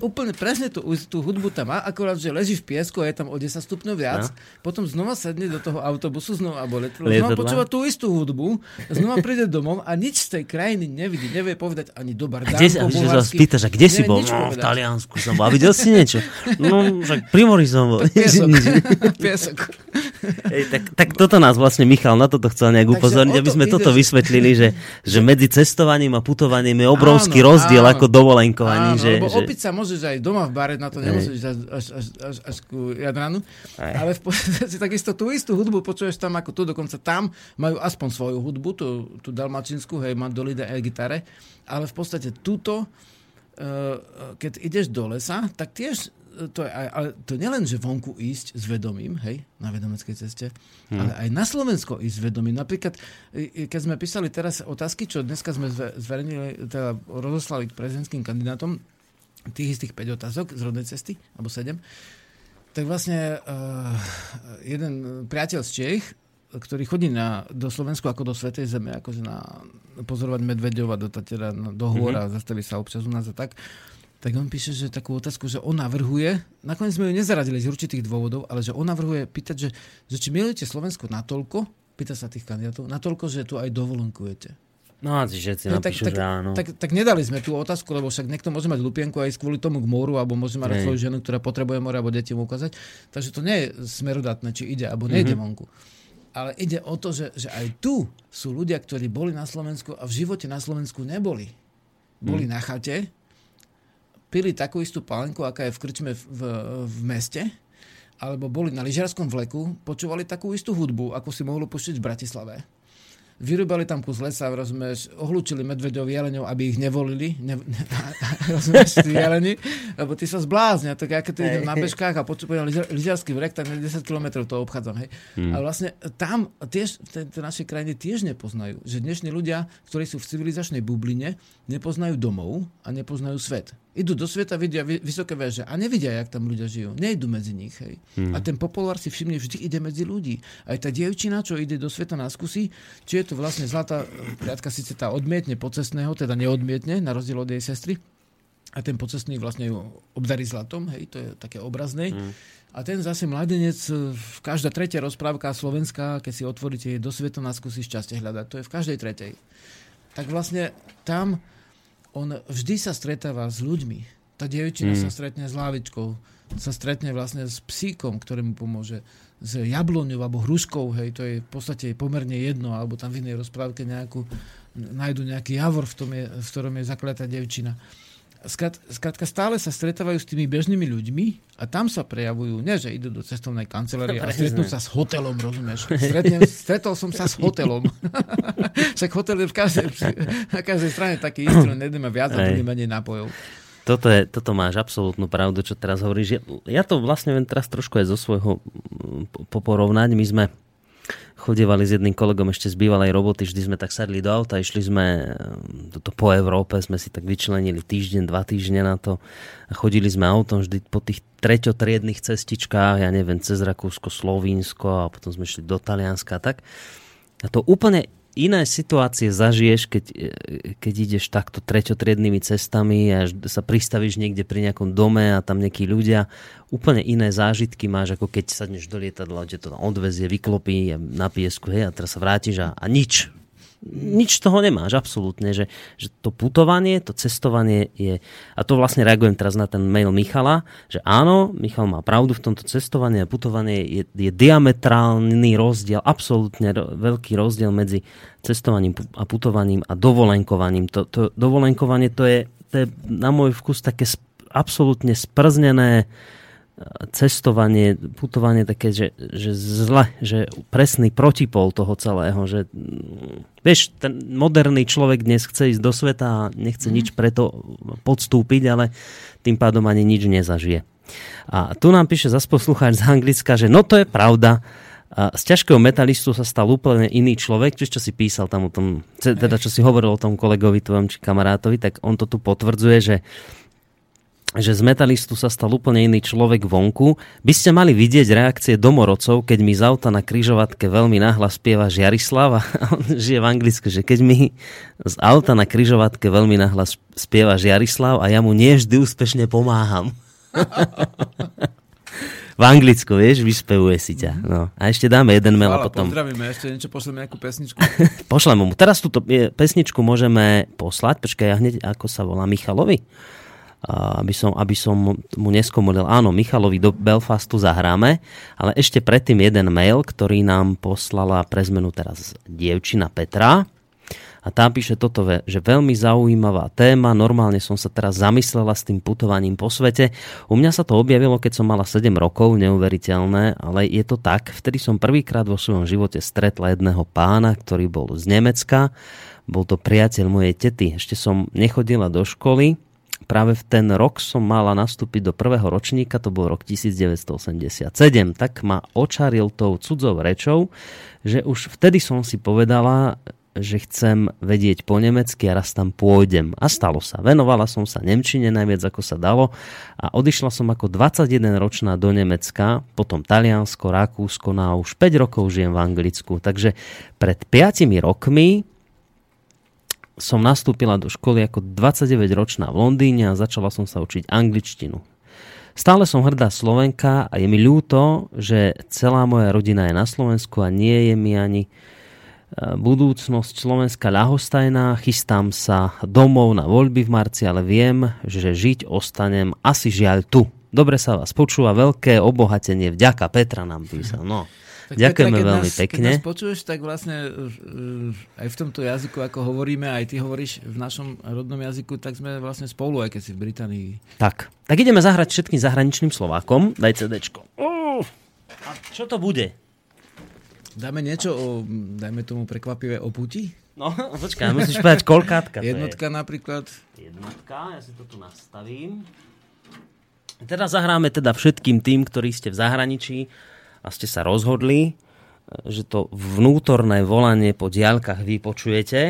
Úplne presne tú, tú hudbu tam má, akorát, že leží v piesku a je tam o 10 stupňov viac. No. Potom znova sedne do toho autobusu, znova, alebo letadla, znova počúva tú istú hudbu, znova príde domov a nič z tej krajiny nevidí, nevie povedať ani do Bardánko, kde, a že sa spýtaš, a kde si bol? No, v Taliansku som bol. A videl si niečo? No, však pri mori som bol. Piesok. Piesok. Ej, tak, tak toto nás vlastne Michal na toto chcel nejak upozorniť, aby sme ide, toto vysvetlili, že, že medzi cestovaním a putovaním je obrovský áno, rozdiel áno, ako dovolenkovaní. Áno, že, lebo že... opiť sa môžeš aj doma v bare, na to nemusíš až, až, až, až, až ku Jadranu. Aj. Ale v podstate takisto tú istú hudbu počuješ tam ako tu, dokonca tam majú aspoň svoju hudbu, tú, tú dalmačinskú, hej, mandolide a gitare ale v podstate tuto, eh, keď ideš do lesa, tak tiež eh, to je, ale to nielen, že vonku ísť s vedomím, hej, na vedomeckej ceste, hmm. ale aj na Slovensko ísť s vedomím. Napríklad, keď sme písali teraz otázky, čo dneska sme zverejnili, teda rozoslali k prezidentským kandidátom, tých istých 5 otázok z rodnej cesty, alebo 7, tak vlastne uh, jeden priateľ z Čech ktorý chodí na, do Slovensku ako do Svetej Zeme, akože na pozorovať medvedov a do Tatera, no, do hôr mm-hmm. a zastaví sa občas u nás a tak, tak on píše, že takú otázku, že on navrhuje, nakoniec sme ju nezaradili z určitých dôvodov, ale že on navrhuje pýtať, že, že či milujete Slovensko natoľko, pýta sa tých kandidátov, natoľko, že tu aj dovolenkujete. No a všetci No, napíšu, tak, že áno. tak, tak, nedali sme tú otázku, lebo však niekto môže mať lupienku aj kvôli tomu k moru, alebo môže mať svoju ženu, ktorá potrebuje more, alebo deti mu ukázať. Takže to nie je smerodatné, či ide, alebo nejde Mhm. vonku. Ale ide o to, že, že aj tu sú ľudia, ktorí boli na Slovensku a v živote na Slovensku neboli. Boli Mhm. na chate, pili takú istú palenku, aká je v krčme v, v, v meste, alebo boli na lyžiarskom vleku, počúvali takú istú hudbu, ako si mohlo pustiť v Bratislave. Vyrúbali tam kus lesa, rozumieš, ohľúčili medveďov, jeleňov, aby ich nevolili, ne, ne, rozumieš, tí jeleni, lebo ty sa zbláznia, tak ja keď idem na bežkách a počúvam lyžiarsky vrek, tak na 10 km to obchádzam, hej. Hmm. A vlastne tam tiež, tej našej krajine tiež nepoznajú, že dnešní ľudia, ktorí sú v civilizačnej bubline, nepoznajú domov a nepoznajú svet. Idú do sveta, vidia vy- vysoké veže a nevidia, jak tam ľudia žijú. Nejdu medzi nich. Hej. Hmm. A ten popolár si všimne, vždy ide medzi ľudí. Aj tá dievčina, čo ide do sveta na skúsi, či je to vlastne zlatá priatka, síce tá odmietne pocestného, teda neodmietne, na rozdiel od jej sestry, a ten pocestný vlastne ju obdarí zlatom, hej, to je také obrazné. Mm. A ten zase mladenec, e, každá tretia rozprávka slovenská, keď si otvoríte, je do sveta na skúsi šťastie hľadať. To je v každej tretej. Tak vlastne tam on vždy sa stretáva s ľuďmi. Tá dievčina mm. sa stretne s lávičkou, sa stretne vlastne s psíkom, ktorý mu pomôže, s jabloňou alebo hruškou, hej, to je v podstate pomerne jedno, alebo tam v inej rozprávke nejakú, nájdu nejaký javor, v, tom je, v ktorom je zakletá devčina. Skrátka stále sa stretávajú s tými bežnými ľuďmi a tam sa prejavujú, nie že idú do cestovnej kancelárie a stretnú sa s hotelom, rozumieš? Stretnem, stretol som sa s hotelom. Však hotel je v každej, na každej strane taký istý, len jeden má viac a druhý menej nápojov. Toto, je, toto máš absolútnu pravdu, čo teraz hovoríš. Ja, ja to vlastne viem teraz trošku aj zo svojho mm, po- porovnať. My sme chodievali s jedným kolegom ešte z bývalej roboty, vždy sme tak sadli do auta, išli sme mm, toto po Európe, sme si tak vyčlenili týždeň, dva týždne na to a chodili sme autom vždy po tých treťotriedných cestičkách, ja neviem, cez Rakúsko, Slovinsko a potom sme šli do Talianska a tak. A to úplne iné situácie zažiješ, keď, e, keď ideš takto treťotriednými cestami a sa pristavíš niekde pri nejakom dome a tam nejakí ľudia. Úplne iné zážitky máš, ako keď sadneš do lietadla, kde to odvezie, vyklopí na piesku, hej, a teraz sa vrátiš a, a nič. Nič z toho nemáš, absolútne. Že, že to putovanie, to cestovanie je... A to vlastne reagujem teraz na ten mail Michala, že áno, Michal má pravdu v tomto cestovaní a putovanie je, je diametrálny rozdiel, absolútne veľký rozdiel medzi cestovaním a putovaním a dovolenkovaním. To, to dovolenkovanie to je, to je na môj vkus také sp- absolútne sprznené cestovanie, putovanie také, že, že zle, že presný protipol toho celého, že mm, vieš, ten moderný človek dnes chce ísť do sveta a nechce nič preto podstúpiť, ale tým pádom ani nič nezažije. A tu nám píše zase poslucháč z Anglicka, že no to je pravda, a z ťažkého metalistu sa stal úplne iný človek, čiže čo si písal tam o tom, teda čo si hovoril o tom kolegovi tvojom či kamarátovi, tak on to tu potvrdzuje, že že z metalistu sa stal úplne iný človek vonku. By ste mali vidieť reakcie domorodcov, keď mi z auta na kryžovatke veľmi nahlas spieva Žiarislav a on žije v Anglicku, že keď mi z auta na kryžovatke veľmi nahlas spieva Žiarislav a ja mu nie vždy úspešne pomáham. v Anglicku, vieš, vyspevuje si ťa. No. A ešte dáme jeden mail a potom... pozdravíme, ešte niečo pošleme nejakú pesničku. Pošlem mu. Teraz túto je- pesničku môžeme poslať. Počkaj, ja hneď, ako sa volá, Michalovi? Aby som, aby som mu neskomolil. Áno, Michalovi do Belfastu zahráme, ale ešte predtým jeden mail, ktorý nám poslala pre zmenu teraz dievčina Petra. A tam píše toto, že veľmi zaujímavá téma, normálne som sa teraz zamyslela s tým putovaním po svete. U mňa sa to objavilo, keď som mala 7 rokov, neuveriteľné, ale je to tak. Vtedy som prvýkrát vo svojom živote stretla jedného pána, ktorý bol z Nemecka. Bol to priateľ mojej tety. Ešte som nechodila do školy, práve v ten rok som mala nastúpiť do prvého ročníka, to bol rok 1987. Tak ma očaril tou cudzou rečou, že už vtedy som si povedala, že chcem vedieť po nemecky a raz tam pôjdem. A stalo sa. Venovala som sa Nemčine najviac ako sa dalo a odišla som ako 21 ročná do Nemecka, potom Taliansko, Rakúsko, no a už 5 rokov žijem v Anglicku. Takže pred 5 rokmi som nastúpila do školy ako 29-ročná v Londýne a začala som sa učiť angličtinu. Stále som hrdá Slovenka a je mi ľúto, že celá moja rodina je na Slovensku a nie je mi ani budúcnosť Slovenska ľahostajná, chystám sa domov na voľby v marci, ale viem, že žiť ostanem asi žiaľ tu. Dobre sa vás počúva, veľké obohatenie, vďaka Petra nám písal. No. Tak Ďakujeme Petra, veľmi nás, pekne. Keď nás počuješ, tak vlastne uh, aj v tomto jazyku, ako hovoríme, aj ty hovoríš v našom rodnom jazyku, tak sme vlastne spolu, aj keď si v Británii. Tak, tak ideme zahrať všetkým zahraničným Slovákom. Daj CDčko. Uh, a čo to bude? Dáme niečo o, dajme tomu prekvapivé o puti? No, počkaj, musíš povedať kolkátka. Jednotka napríklad. Jednotka, ja si to tu nastavím. Teraz zahráme teda všetkým tým, ktorí ste v zahraničí a ste sa rozhodli, e, že to vnútorné volanie po diálkach vy počujete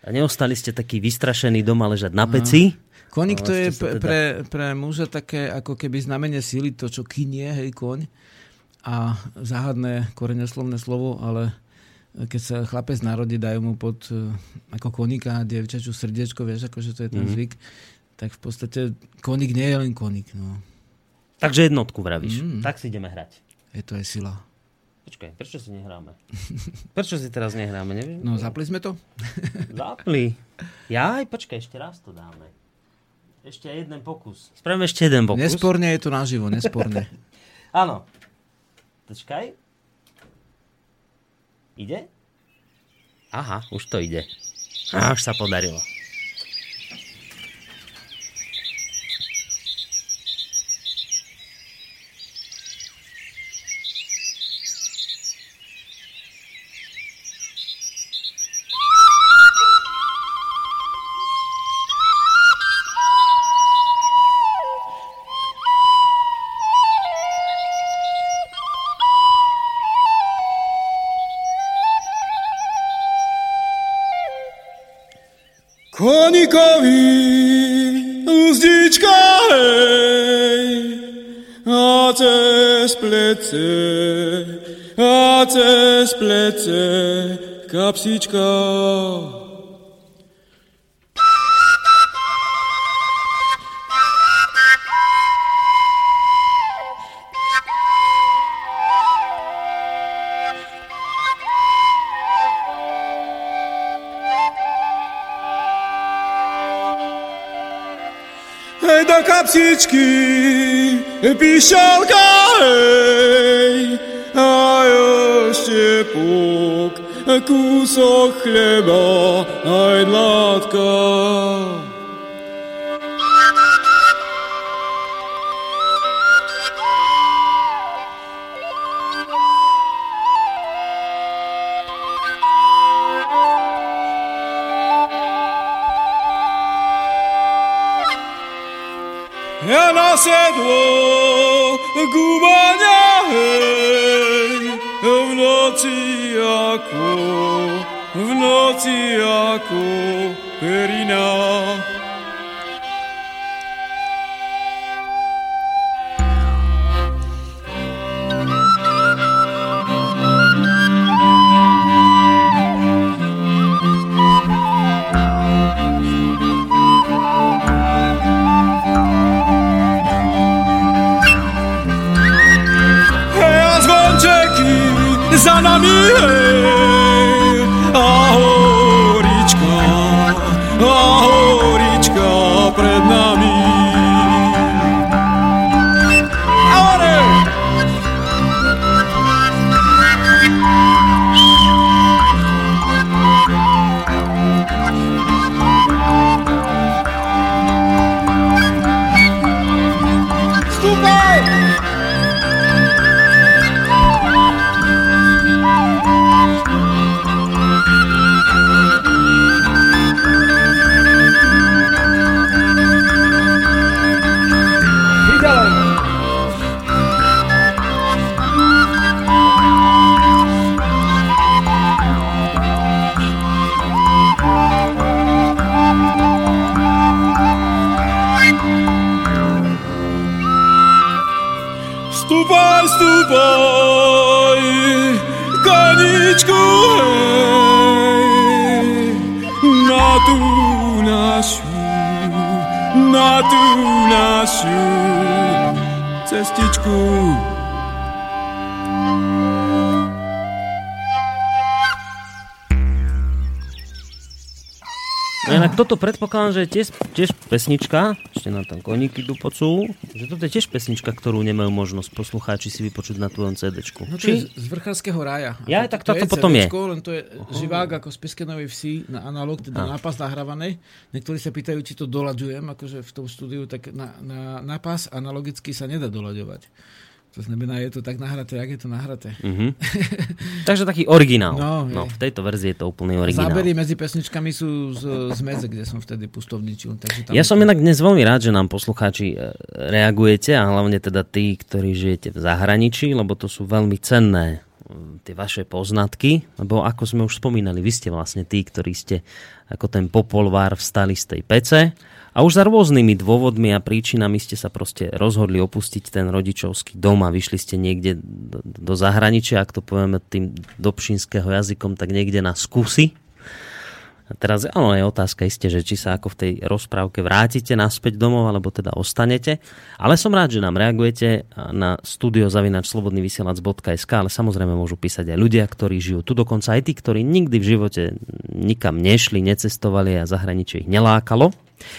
a neostali ste takí vystrašení doma ležať na peci. No. Koník to je teda... pre, pre muža také ako keby znamenie síly, to čo kynie, hej, koň. A záhadné koreňoslovné slovo, ale keď sa chlapec narodí, dajú mu pod e, ako koníka dievčaču srdiečko, vieš, akože to je ten mm-hmm. zvyk, tak v podstate koník nie je len koník. No. Takže jednotku vravíš. Mm. Tak si ideme hrať. Je to aj sila. Počkaj, prečo si nehráme? Prečo si teraz nehráme? Neviem. No, zapli sme to? Zapli. Jaj, počkaj, ešte raz to dáme. Ešte jeden pokus. Spravíme ešte jeden pokus. Nesporne je to naživo, nesporne. Áno. Počkaj. Ide? Aha, už to ide. A už sa podarilo. Cez plece kapsička. kapsičky, píšalka, hej, a puk, kúsok chleba, aj dlátka. Toto predpokladám, že je tiež, tiež pesnička, ešte na tam koníky dupocú, že toto je tiež pesnička, ktorú nemajú možnosť poslucháči si vypočuť na tvojom CD. No to Či? je z vrchárskeho rája. Ja, tak to, to potom je. Len to je živák ako z Piskenovej vsi na analog, teda a. nápas nahrávaný. Niektorí sa pýtajú, či to doľaďujem, akože v tom štúdiu, tak na, na nápas analogicky sa nedá doľaďovať. To znamená, je to tak nahraté, jak je to nahraté. Mm-hmm. Takže taký originál. No, no, v tejto verzii je to úplný originál. Zábery medzi pesničkami sú z, z medze, kde som vtedy pustovničil. Takže tam ja som to... inak dnes veľmi rád, že nám poslucháči e, reagujete a hlavne teda tí, ktorí žijete v zahraničí, lebo to sú veľmi cenné tie vaše poznatky, lebo ako sme už spomínali, vy ste vlastne tí, ktorí ste ako ten popolvár vstali z tej pece a už za rôznymi dôvodmi a príčinami ste sa proste rozhodli opustiť ten rodičovský dom a vyšli ste niekde do zahraničia, ak to povieme tým dobšinského jazykom, tak niekde na skúsi. Teraz áno, je otázka isté, že či sa ako v tej rozprávke vrátite naspäť domov, alebo teda ostanete. Ale som rád, že nám reagujete na studiozavinačslobodnyvysielac.sk, ale samozrejme môžu písať aj ľudia, ktorí žijú tu, dokonca aj tí, ktorí nikdy v živote nikam nešli, necestovali a zahraničie ich nelákalo.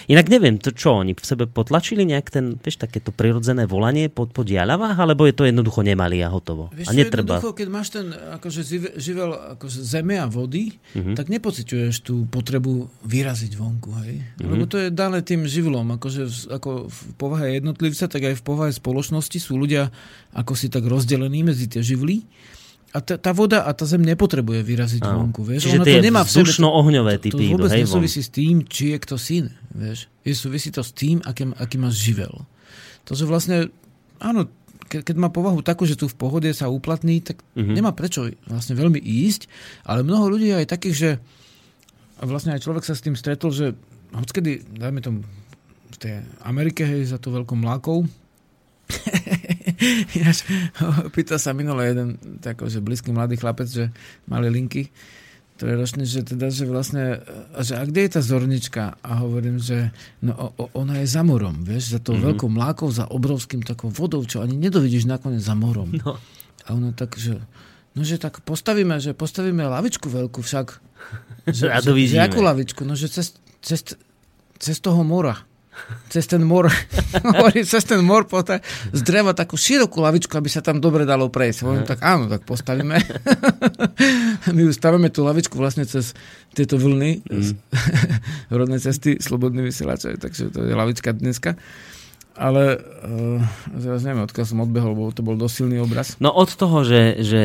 Inak neviem, to čo, oni v sebe potlačili nejak ten, vieš, takéto prirodzené volanie pod, pod diaľavách, alebo je to jednoducho nemali a hotovo? Vieš, a netreba. Jednoducho, keď máš ten akože, živel akože zeme a vody, uh-huh. tak nepociťuješ tú potrebu vyraziť vonku, hej? Uh-huh. Lebo to je dané tým živlom, akože ako v povahe jednotlivca, tak aj v povahe spoločnosti sú ľudia ako si tak rozdelení medzi tie živly. A tá, tá voda a tá zem nepotrebuje vyraziť Áno. vonku. Vieš? Čiže Ona to nemá v sebe, ohňové typy. To, to vôbec hej, nesúvisí s tým, či je kto syn. Vieš? Je súvisí to s tým, aký, aký máš živel. To, že vlastne, áno, ke, keď má povahu takú, že tu v pohode sa uplatní, tak uh-huh. nemá prečo vlastne veľmi ísť, ale mnoho ľudí je aj takých, že vlastne aj človek sa s tým stretol, že hockedy, dajme tomu v tej Amerike, hej, za to veľkou mlákou, Ináč, pýta sa minule jeden tako, že blízky mladý chlapec, že mali linky, ktoré ročne, že teda, že vlastne, že a kde je tá zornička? A hovorím, že no, o, ona je za morom, vieš, za tou mm-hmm. veľkou mlákou, za obrovským takou vodou, čo ani nedovidíš nakoniec za morom. No. A ona tak, že no, že tak postavíme, že postavíme lavičku veľkú však. Že, a to že, že akú lavičku? No, že cez, cez, cez toho mora cez ten mor, cez ten mor poté z dreva takú širokú lavičku, aby sa tam dobre dalo prejsť. Hovorím, tak áno, tak postavíme. My už stavíme tú lavičku vlastne cez tieto vlny mm. rodnej cesty, slobodný vysielač, takže to je lavička dneska ale uh, teraz neviem, odkiaľ som odbehol, lebo to bol dosť silný obraz. No od toho, že, že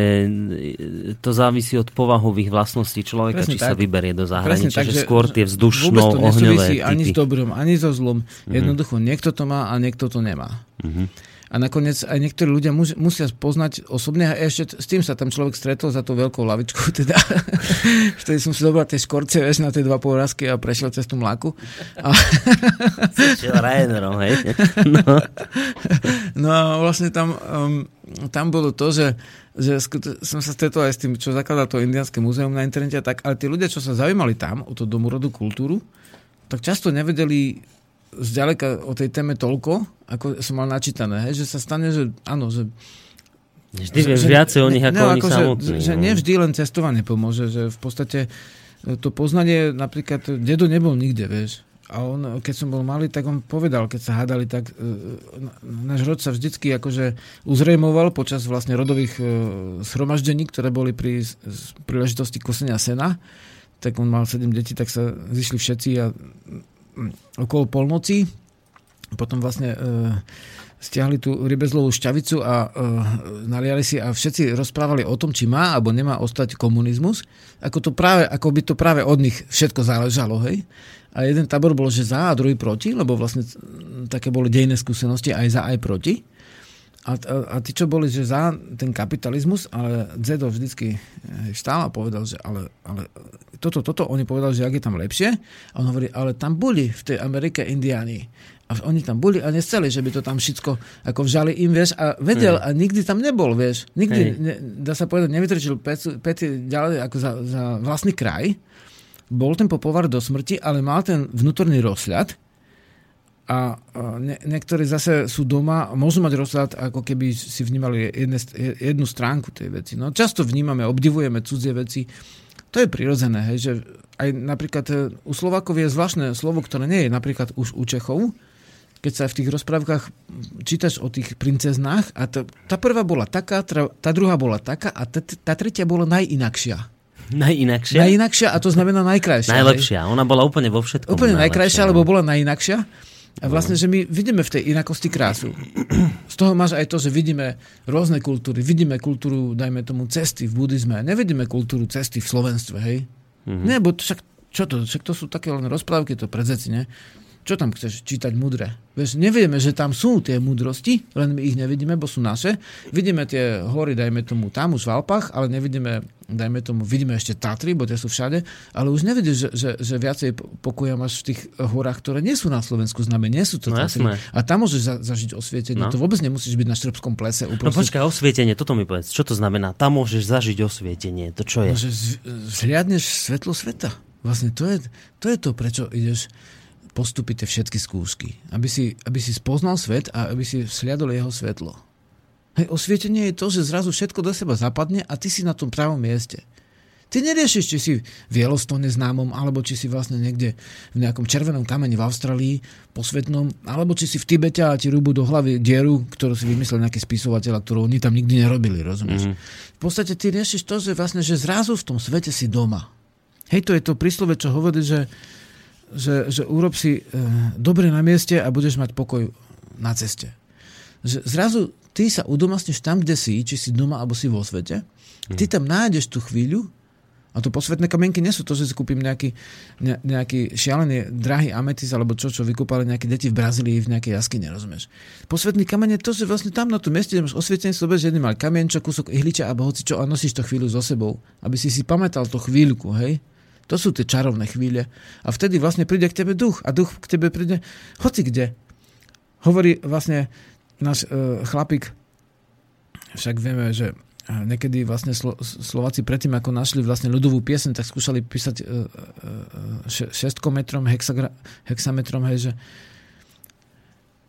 to závisí od povahových vlastností človeka, Presne či tak. sa vyberie do zahraničia, že skôr tie vzdušno-ohňové ani s dobrom, ani so zlom. Mm-hmm. Jednoducho, niekto to má a niekto to nemá. Mm-hmm. A nakoniec aj niektorí ľudia mus, musia poznať osobne a ešte s tým sa tam človek stretol za tú veľkou lavičku. Teda. Vtedy som si zobral tie škorce vieš, na tie dva porazky a prešiel cez tú mlaku. A... Ryanerom, hej? No. no a vlastne tam, um, tam bolo to, že, že som sa stretol aj s tým, čo zakladal to Indianské múzeum na internete, tak, ale tí ľudia, čo sa zaujímali tam o tú domorodú kultúru, tak často nevedeli zďaleka o tej téme toľko, ako som mal načítané, hej, že sa stane, že áno, že Vždy vieš viacej o nich ako ne, oni ako, samotní. Že, že no. nevždy len cestovanie pomôže, že v podstate to poznanie, napríklad dedo nebol nikde, vieš. A on, keď som bol malý, tak on povedal, keď sa hádali, tak uh, náš rod sa vždycky akože uzrejmoval počas vlastne rodových uh, shromaždení, ktoré boli pri príležitosti kosenia sena. Tak on mal sedem detí, tak sa zišli všetci a okolo polnoci. Potom vlastne e, stiahli tú rybezlovú šťavicu a e, naliali si a všetci rozprávali o tom, či má alebo nemá ostať komunizmus. Ako, to práve, ako by to práve od nich všetko záležalo. Hej? A jeden tábor bol, že za a druhý proti, lebo vlastne také boli dejné skúsenosti aj za, aj proti. A, a, a tí, čo boli že za ten kapitalizmus, ale Zedo vždycky stál a povedal, že ale, ale toto, toto, oni povedali, že ak je tam lepšie. A on hovorí, ale tam boli v tej Amerike indiáni. A oni tam boli a nechceli, že by to tam všetko ako vžali im, vieš, a vedel a nikdy tam nebol, vieš. Nikdy, ne, dá sa povedať, nevytrčil pety ďalej ako za, za vlastný kraj. Bol ten popovar do smrti, ale mal ten vnútorný rozhľad a ne, niektorí zase sú doma, môžu mať rozhľad, ako keby si vnímali jedne, jednu stránku tej veci. No, často vnímame, obdivujeme cudzie veci. To je prirodzené, hej, že aj napríklad e, u Slovákov je zvláštne slovo, ktoré nie je napríklad už u Čechov, keď sa v tých rozprávkach čítaš o tých princeznách a to, tá prvá bola taká, tá druhá bola taká a tá, tá tretia bola najinakšia. Najinakšia? Najinakšia a to znamená najkrajšia. Najlepšia. Hej? Ona bola úplne vo všetkom. Úplne najkrajšia, no. lebo bola najinakšia. A vlastne, že my vidíme v tej inakosti krásu. Z toho máš aj to, že vidíme rôzne kultúry. Vidíme kultúru, dajme tomu, cesty v buddhizme. Nevidíme kultúru cesty v slovenstve, hej? Mm-hmm. Nie, bo však, čo to? Však to sú také len rozprávky, to predzeci, ne? Čo tam chceš čítať mudre? Vieš, nevieme, že tam sú tie mudrosti, len my ich nevidíme, bo sú naše. Vidíme tie hory, dajme tomu tam už v Alpách, ale nevidíme, dajme tomu, vidíme ešte Tatry, bo tie sú všade, ale už nevidíš, že, že, že viacej pokoja máš v tých horách, ktoré nie sú na Slovensku známe, nie sú to no, Tatry. Jasné. A tam môžeš za, zažiť osvietenie. No. To vôbec nemusíš byť na Štrbskom plese. Uprosti. No počkaj, osvietenie, toto mi povedz. Čo to znamená? Tam môžeš zažiť osvietenie. To čo je? No, že zhliadneš svetlo sveta. Vlastne to je, to je to, prečo ideš postupy tie všetky skúšky. Aby si, aby si spoznal svet a aby si sliadol jeho svetlo. Hej, osvietenie je to, že zrazu všetko do seba zapadne a ty si na tom pravom mieste. Ty neriešiš, či si v Yellowstone známom, alebo či si vlastne niekde v nejakom červenom kameni v Austrálii, posvetnom, alebo či si v Tibete a ti rúbu do hlavy dieru, ktorú si vymyslel nejaký spisovateľ, ktorú oni tam nikdy nerobili, rozumieš? Mm-hmm. V podstate ty riešiš to, že vlastne, že zrazu v tom svete si doma. Hej, to je to príslove, čo hovorí, že že, že urob si e, dobre na mieste a budeš mať pokoj na ceste. Že zrazu ty sa udomastneš tam, kde si, či si doma, alebo si vo svete. Ty mhm. tam nájdeš tú chvíľu a to posvetné kamienky nie sú to, že si kúpim nejaký, ne, nejaký šialený drahý ametis alebo čo, čo vykúpali nejaké deti v Brazílii v nejakej jaskyne, rozumieš? Posvetný kameň je to, že vlastne tam na tom mieste máš osvietenie sobe, že mal kamienčo, kúsok ihliča alebo hoci čo a nosíš to chvíľu so sebou, aby si si pamätal to chvíľku, hej? To sú tie čarovné chvíle. A vtedy vlastne príde k tebe duch. A duch k tebe príde hoci kde. Hovorí vlastne náš uh, chlapík, však vieme, že e, niekedy vlastne Slo- Slováci predtým, ako našli vlastne ľudovú piesen, tak skúšali písať uh, uh, šestkometrom, hexagra- hexametrom, hej, že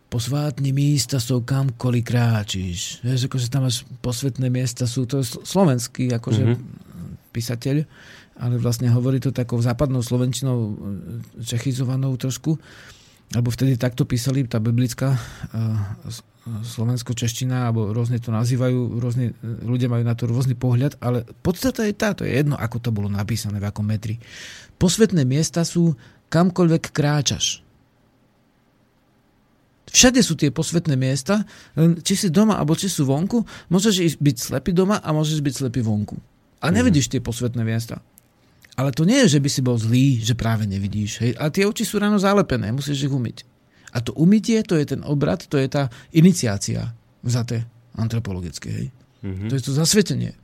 posvátni místa sú kamkoliv kráčiš. Vieš, akože tam máš posvetné miesta, sú to slovenský akože mm-hmm. písateľ ale vlastne hovorí to takou západnou slovenčinou e, čechizovanou trošku, alebo vtedy takto písali tá biblická e, slovensko-čeština, alebo rôzne to nazývajú, rôzne, e, ľudia majú na to rôzny pohľad, ale podstata je táto, je jedno, ako to bolo napísané, v akom metri. Posvetné miesta sú kamkoľvek kráčaš. Všade sú tie posvetné miesta, len či si doma, alebo či sú vonku, môžeš byť slepý doma a môžeš byť slepý vonku. A nevidíš tie posvetné miesta. Ale to nie je, že by si bol zlý, že práve nevidíš. Hej? A tie oči sú ráno zalepené, musíš ich umyť. A to umytie, to je ten obrad, to je tá iniciácia vzaté antropologické. Hej? Mm-hmm. To je to zasvetenie.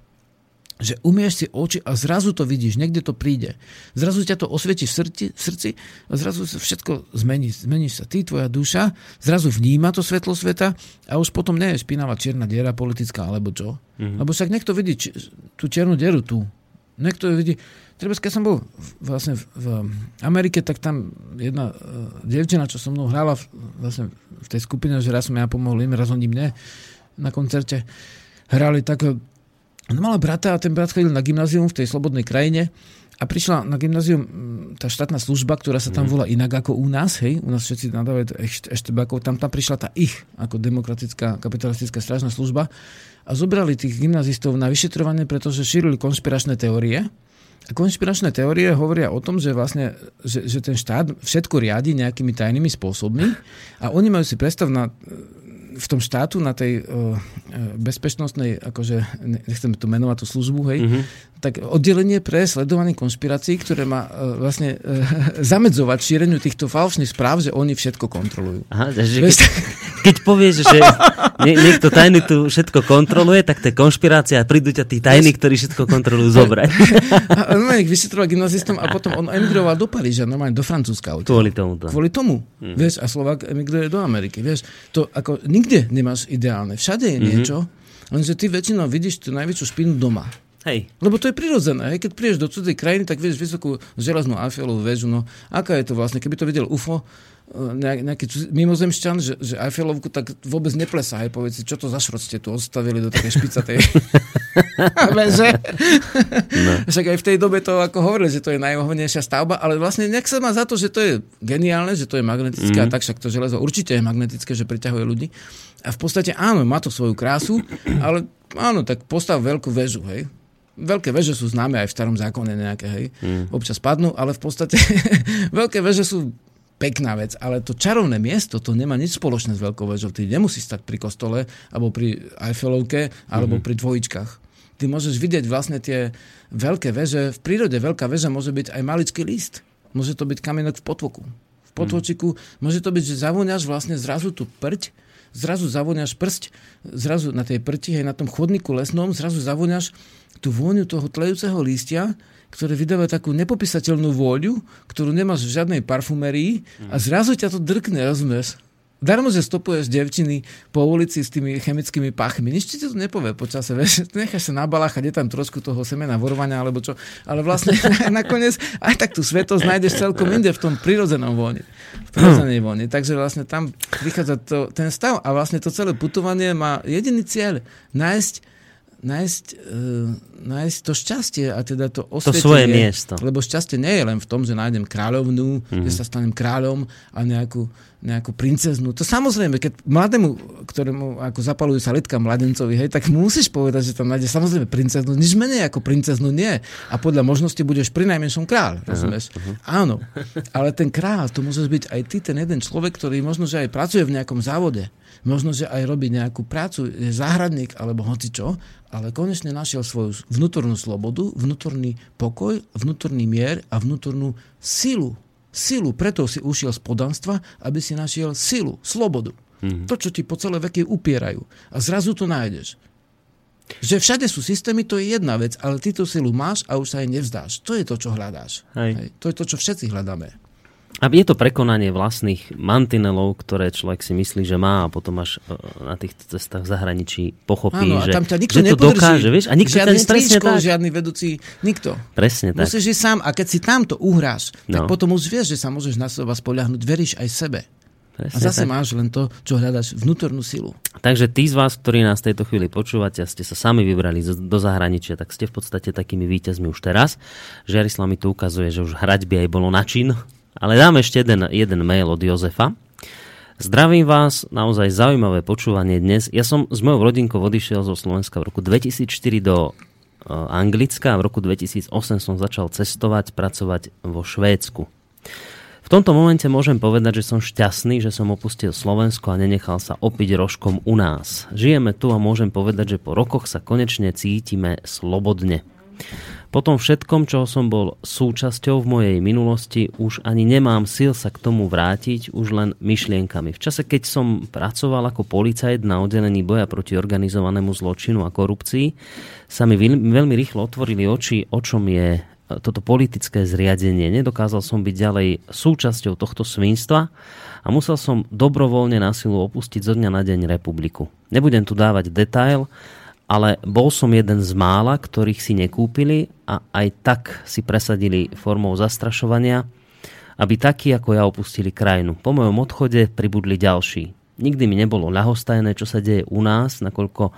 Že umieš si oči a zrazu to vidíš, niekde to príde. Zrazu ťa to osvieti v srdci, v srdci a zrazu sa všetko zmení. Zmeníš sa ty, tvoja duša, zrazu vníma to svetlo sveta a už potom nie je špinavá čierna diera politická alebo čo. Mm-hmm. Lebo však niekto vidí či, tú čiernu dieru tu. Niekto vidí, Treba, keď som bol vlastne v Amerike, tak tam jedna uh, dievčina, čo so mnou hrála v, vlastne v tej skupine, že raz som ja pomohol im, raz oni mne na koncerte hrali tak ona mala brata a ten brat chodil na gymnázium v tej slobodnej krajine a prišla na gymnázium tá štátna služba, ktorá sa tam mhm. volá inak ako u nás, hej, u nás všetci nadávajú eštebakov, tam tam prišla tá ich, ako demokratická kapitalistická strážna služba a zobrali tých gymnazistov na vyšetrovanie, pretože šírili konšpiračné teórie konšpiračné teórie hovoria o tom, že vlastne, že, že ten štát všetko riadi nejakými tajnými spôsobmi a oni majú si predstav na v tom štátu na tej uh, bezpečnostnej, akože nechcem to menovať tú službu, hej, mm-hmm. Tak oddelenie pre sledovanie konšpirácií, ktoré má uh, vlastne uh, zamedzovať šíreniu týchto falošných správ, že oni všetko kontrolujú. Aha, že keď, keď povieš, že nie, niekto tajný tu všetko kontroluje, tak to je konšpirácia a prídu ťa tí tajní, ktorí všetko kontrolujú zobrať. on ich vyšetroval gymnazistom a potom on emigroval do Paríža, normálne do Francúzska. Kvôli tomu. Kvôli tomu. Mm. Vieš, a Slovak emigruje do Ameriky. Vieš, to ako nikde nemáš ideálne. Všade je mm-hmm. niečo, lenže ty väčšinou vidíš tú najväčšiu špinu doma. Hej. Lebo to je prirodzené. Hej. Keď prídeš do cudzej krajiny, tak vieš vysokú železnú Eiffelovú väžu. No, aká je to vlastne? Keby to videl UFO, e, nejaký mimozemšťan, že, že Eiffelovku tak vôbec neplesá. Hej, povedz si, čo to za šrot ste tu odstavili do takej špicatej väže. No. Však aj v tej dobe to ako hovorili, že to je najmohovnejšia stavba, ale vlastne nejak sa má za to, že to je geniálne, že to je magnetické mm. a tak však to železo určite je magnetické, že priťahuje ľudí. A v podstate áno, má to svoju krásu, ale áno, tak postav veľkú väžu, hej Veľké veže sú známe aj v starom zákone nejaké, hej. Mm. Občas padnú, ale v podstate veľké veže sú pekná vec, ale to čarovné miesto, to nemá nič spoločné s veľkou vežou. Ty nemusíš stať pri kostole, alebo pri Eiffelovke, alebo mm-hmm. pri dvojičkách. Ty môžeš vidieť vlastne tie veľké veže. V prírode veľká väža môže byť aj maličký list. Môže to byť kamienok v potvoku. V potvočiku mm. môže to byť, že zavoňaš vlastne zrazu tú prť, zrazu zavoňaš prst, zrazu na tej prti, hej, na tom chodníku lesnom, zrazu zavoňaš tú vôňu toho tlejúceho lístia, ktoré vydáva takú nepopísateľnú vôľu, ktorú nemáš v žiadnej parfumerii a zrazu ťa to drkne, rozumieš? Darmo, že stopuješ devčiny po ulici s tými chemickými pachmi. Nič ti to nepovie počase, vieš, necháš sa nabaláchať, je tam trošku toho semena vorovania alebo čo, ale vlastne nakoniec aj tak tú svetosť nájdeš celkom inde v tom prirodzenom vôni. V prirodzenej vôni. Takže vlastne tam prichádza to, ten stav a vlastne to celé putovanie má jediný cieľ, nájsť nájsť, uh, nájsť to šťastie a teda to osvietenie. To svoje miesto. Lebo šťastie nie je len v tom, že nájdem kráľovnú, mm-hmm. že sa stanem kráľom a nejakú, nejakú princeznú. To samozrejme, keď mladému, ktorému ako zapalujú sa letka mladencovi, hej, tak musíš povedať, že tam nájde samozrejme princeznú. Nič menej ako princeznú nie. A podľa možnosti budeš pri najmenšom kráľ, rozumieš? Uh-huh. Áno. Ale ten kráľ, to môže byť aj ty, ten jeden človek, ktorý možno, že aj pracuje v nejakom závode možno, že aj robí nejakú prácu, je záhradník alebo hocičo, ale konečne našiel svoju vnútornú slobodu, vnútorný pokoj, vnútorný mier a vnútornú silu. Silu, preto si ušiel z podanstva, aby si našiel silu, slobodu. Mm-hmm. To, čo ti po celé veky upierajú. A zrazu to nájdeš. Že všade sú systémy, to je jedna vec, ale ty tú silu máš a už sa jej nevzdáš. To je to, čo hľadáš. Hej. Hej. To je to, čo všetci hľadáme. A je to prekonanie vlastných mantinelov, ktoré človek si myslí, že má a potom až e, na tých cestách v zahraničí pochopí, Áno, že, tam ťa nikto že to dokáže. Vieš? A nikto žiadny tak. žiadny vedúci, nikto. Presne tak. Musíš ísť sám a keď si tamto uhráš, tak no. potom už vieš, že sa môžeš na seba spoľahnúť. Veríš aj sebe. Presne a zase tak. máš len to, čo hľadaš, vnútornú silu. Takže tí z vás, ktorí nás tejto chvíli počúvate a ste sa sami vybrali do zahraničia, tak ste v podstate takými víťazmi už teraz. Žiarislav mi tu ukazuje, že už hrať by aj bolo način, ale dám ešte jeden, jeden mail od Jozefa. Zdravím vás, naozaj zaujímavé počúvanie dnes. Ja som s mojou rodinkou odišiel zo Slovenska v roku 2004 do e, Anglicka a v roku 2008 som začal cestovať, pracovať vo Švédsku. V tomto momente môžem povedať, že som šťastný, že som opustil Slovensko a nenechal sa opiť rožkom u nás. Žijeme tu a môžem povedať, že po rokoch sa konečne cítime slobodne. Po tom všetkom, čo som bol súčasťou v mojej minulosti, už ani nemám síl sa k tomu vrátiť, už len myšlienkami. V čase, keď som pracoval ako policajt na oddelení boja proti organizovanému zločinu a korupcii, sa mi veľmi rýchlo otvorili oči, o čom je e, toto politické zriadenie. Nedokázal som byť ďalej súčasťou tohto svinstva a musel som dobrovoľne na silu opustiť zo dňa na deň republiku. Nebudem tu dávať detail, ale bol som jeden z mála, ktorých si nekúpili a aj tak si presadili formou zastrašovania, aby takí ako ja opustili krajinu. Po mojom odchode pribudli ďalší. Nikdy mi nebolo ľahostajné, čo sa deje u nás, nakoľko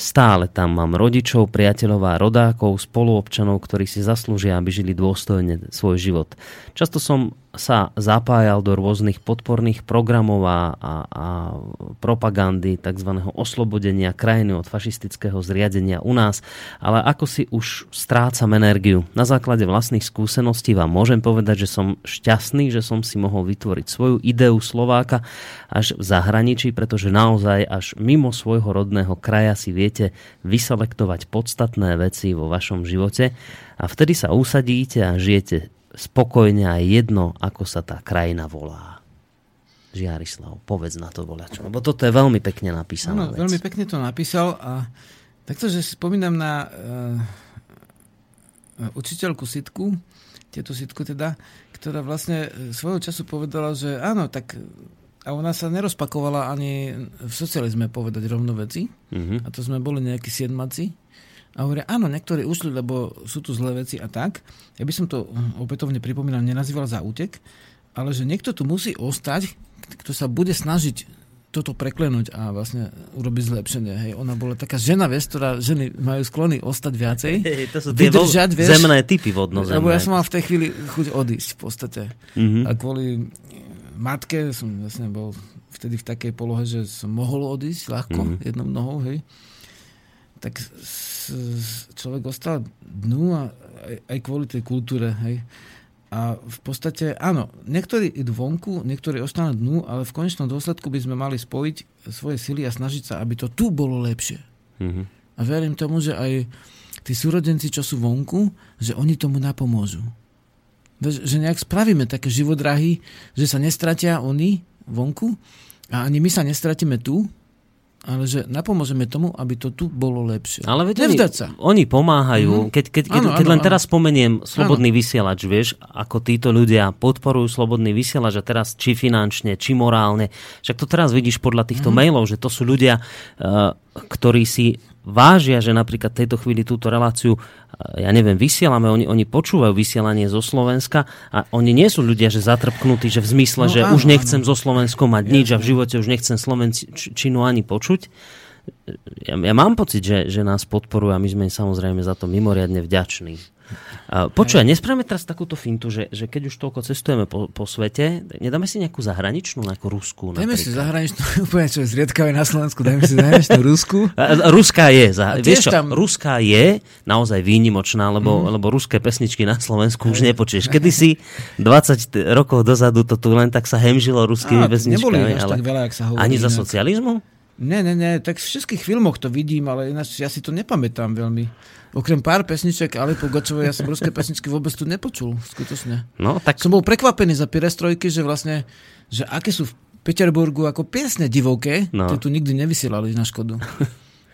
Stále tam mám rodičov, priateľov a rodákov, spoluobčanov, ktorí si zaslúžia, aby žili dôstojne svoj život. Často som sa zapájal do rôznych podporných programov a, a, a propagandy tzv. oslobodenia krajiny od fašistického zriadenia u nás, ale ako si už strácam energiu. Na základe vlastných skúseností vám môžem povedať, že som šťastný, že som si mohol vytvoriť svoju ideu Slováka až v zahraničí, pretože naozaj až mimo svojho rodného kraja si viete vyselektovať podstatné veci vo vašom živote a vtedy sa usadíte a žijete spokojne aj jedno, ako sa tá krajina volá. Žiarislav, povedz na to voľačo. Lebo toto je veľmi pekne napísané. Áno, veľmi pekne to napísal a takto, že si spomínam na uh, učiteľku Sitku, tieto Sitku teda, ktorá vlastne svojho času povedala, že áno, tak a ona sa nerozpakovala ani v socializme povedať rovno veci. Mm-hmm. A to sme boli nejakí siedmaci A hovoria, áno, niektorí ušli, lebo sú tu zlé veci a tak. Ja by som to opätovne pripomínal, nenazýval za útek, ale že niekto tu musí ostať, kto sa bude snažiť toto preklenúť a vlastne urobiť zlepšenie. Hej, ona bola taká žena, vieš, ktorá ženy majú sklony ostať viacej. Hey, to sú tie vydržať, vieš, zemné typy vodnozemné. Lebo ja som mal v tej chvíli chuť odísť v podstate. Mm-hmm. A kvôli matke som vlastne bol vtedy v takej polohe, že som mohol odísť ľahko mm-hmm. jednou nohou, hej. Tak človek ostal dnu a aj, aj kvôli tej kultúre, hej a v podstate, áno, niektorí idú vonku, niektorí ostanú dnu, ale v konečnom dôsledku by sme mali spojiť svoje sily a snažiť sa, aby to tu bolo lepšie. Mm-hmm. A verím tomu, že aj tí súrodenci, čo sú vonku, že oni tomu napomôžu. Že nejak spravíme také živodrahy, že sa nestratia oni vonku a ani my sa nestratíme tu, ale že napomôžeme tomu, aby to tu bolo lepšie. Ale veď oni, sa. oni pomáhajú. Mm-hmm. Keď, keď, keď, ano, keď ano, len ano. teraz spomeniem slobodný ano. vysielač, vieš, ako títo ľudia podporujú slobodný vysielač a teraz či finančne, či morálne. Však to teraz vidíš podľa týchto mm-hmm. mailov, že to sú ľudia, uh, ktorí si vážia, že napríklad tejto chvíli túto reláciu, eh, ja neviem, vysielame, oni, oni počúvajú vysielanie zo Slovenska a oni nie sú ľudia, že zatrpknutí, že v zmysle, no, že áno, už nechcem áno. zo Slovenskom mať nič a v živote už nechcem Slovenčinu ani počuť. Ja, ja mám pocit, že, že nás podporujú a my sme samozrejme za to mimoriadne vďační. Počuj, nespravíme teraz takúto fintu, že, že keď už toľko cestujeme po, po svete, nedáme si nejakú zahraničnú, nejakú ruskú? Dajme si zahraničnú, úplne čo je zriedkavé na Slovensku, dajme si zahraničnú rusku. Ruská je, za, vieš čo, tam... ruská je naozaj výnimočná, lebo, mm. lebo ruské pesničky na Slovensku už nepočuješ. Kedy si 20 rokov dozadu to tu len tak sa hemžilo ruskými Á, pesničkami. Neboli ale... tak veľa, ak sa hovorí. Ani za socializmu? Ne, ne, ne, tak v všetkých filmoch to vidím, ale ináč ja si to nepamätám veľmi. Okrem pár pesniček Alipo Gočovej, ja som ruské pesničky vôbec tu nepočul, skutočne. No, tak... Som bol prekvapený za Pirestrojky, že vlastne, že aké sú v Peterburgu ako piesne divoké, no. to tu nikdy nevysielali na škodu.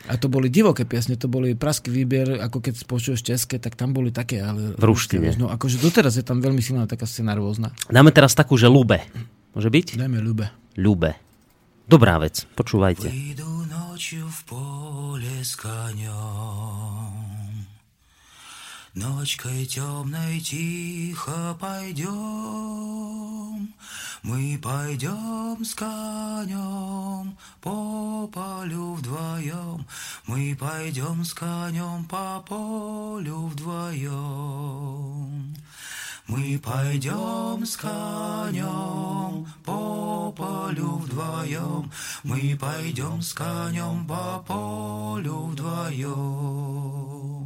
A to boli divoké piesne, to boli praský výber, ako keď počuješ české, tak tam boli také, ale... V ruštine. No akože doteraz je tam veľmi silná taká scéna rôzna. Dáme teraz takú, že Lube. Môže byť? Dajme Lube. Lube. Dobrá vec, počúvajte. Vyjdu nočiu v pole s kaňom Ночкой темной тихо пойдем, Мы пойдем с конем по полю вдвоем, Мы пойдем с конем по полю вдвоем. Мы пойдем с конем по полю вдвоем, Мы пойдем с конем по полю вдвоем.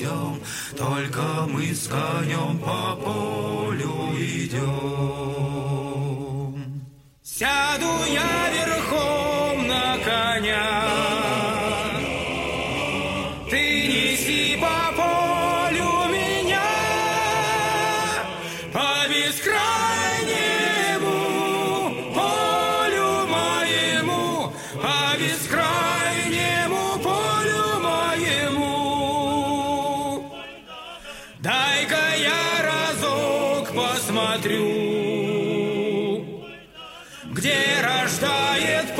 идем, только мы с конем по полю идем. Сяду я верхом на коня, смотрю, где рождает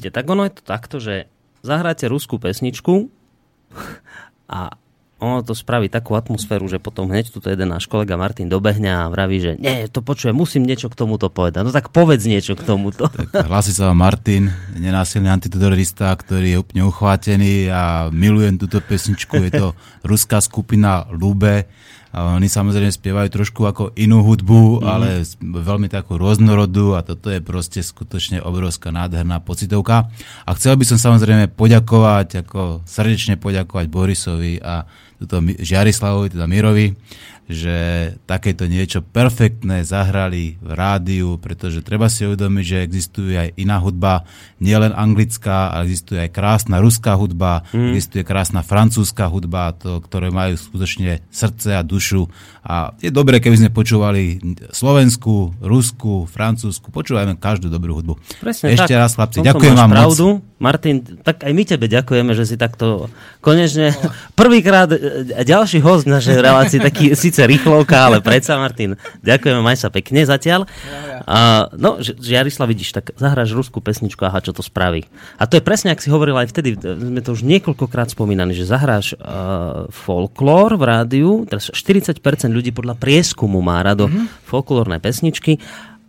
vidíte, tak ono je to takto, že zahráte ruskú pesničku a ono to spraví takú atmosféru, že potom hneď tuto jeden náš kolega Martin dobehne a vraví, že nie, to počujem, musím niečo k tomuto povedať. No tak povedz niečo k tomuto. Tak hlasí sa Martin, nenásilný antiterorista, ktorý je úplne uchvátený a milujem túto pesničku. Je to ruská skupina Lube oni samozrejme spievajú trošku ako inú hudbu, mm. ale veľmi takú rôznorodú a toto je proste skutočne obrovská nádherná pocitovka. A chcel by som samozrejme poďakovať, ako srdečne poďakovať Borisovi a tuto Žiarislavovi, teda Mirovi, že takéto niečo perfektné zahrali v rádiu, pretože treba si uvedomiť, že existuje aj iná hudba, nielen anglická, ale existuje aj krásna ruská hudba, mm. existuje krásna francúzska hudba, to, ktoré majú skutočne srdce a dušu. A je dobré, keby sme počúvali slovenskú, ruskú, francúzsku, počúvajme každú dobrú hudbu. Presne Ešte tak. raz, chlapci, ďakujem vám pravdu. moc. Martin, tak aj my tebe ďakujeme, že si takto konečne prvýkrát e, ďalší host našej relácii, taký síce rýchlovka, ale predsa Martin, ďakujeme, maj sa pekne zatiaľ. A, no, Jarislav, vidíš, tak zahráš ruskú pesničku, aha, čo to spraví. A to je presne, ak si hovoril aj vtedy, sme to už niekoľkokrát spomínali, že zahráš uh, folklór v rádiu, teraz 40% ľudí podľa prieskumu má rado mm-hmm. folklórne pesničky.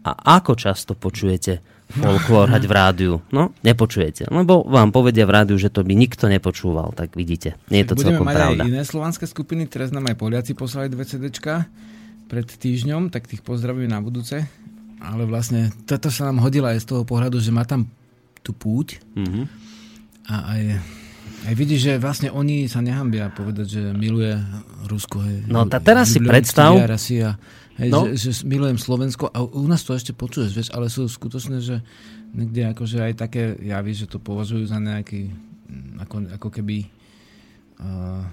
A ako často počujete folklór hrať v rádiu. No, nepočujete. Lebo vám povedia v rádiu, že to by nikto nepočúval. Tak vidíte, nie je to Budeme celkom mať pravda. aj iné slovanské skupiny, teraz nám aj Poliaci poslali dve CDčka pred týždňom, tak tých pozdravujem na budúce. Ale vlastne toto sa nám hodila aj z toho pohľadu, že má tam tú púť Mhm. a aj, aj vidíš, že vlastne oni sa nehambia povedať, že miluje Rusko. Hej. No, tá teraz si predstav- a, hej, No. že, že, milujem Slovensko a u nás to ešte počuješ, vieš, ale sú skutočné, že niekde akože aj také javy, že to považujú za nejaký mm, ako, ako keby uh,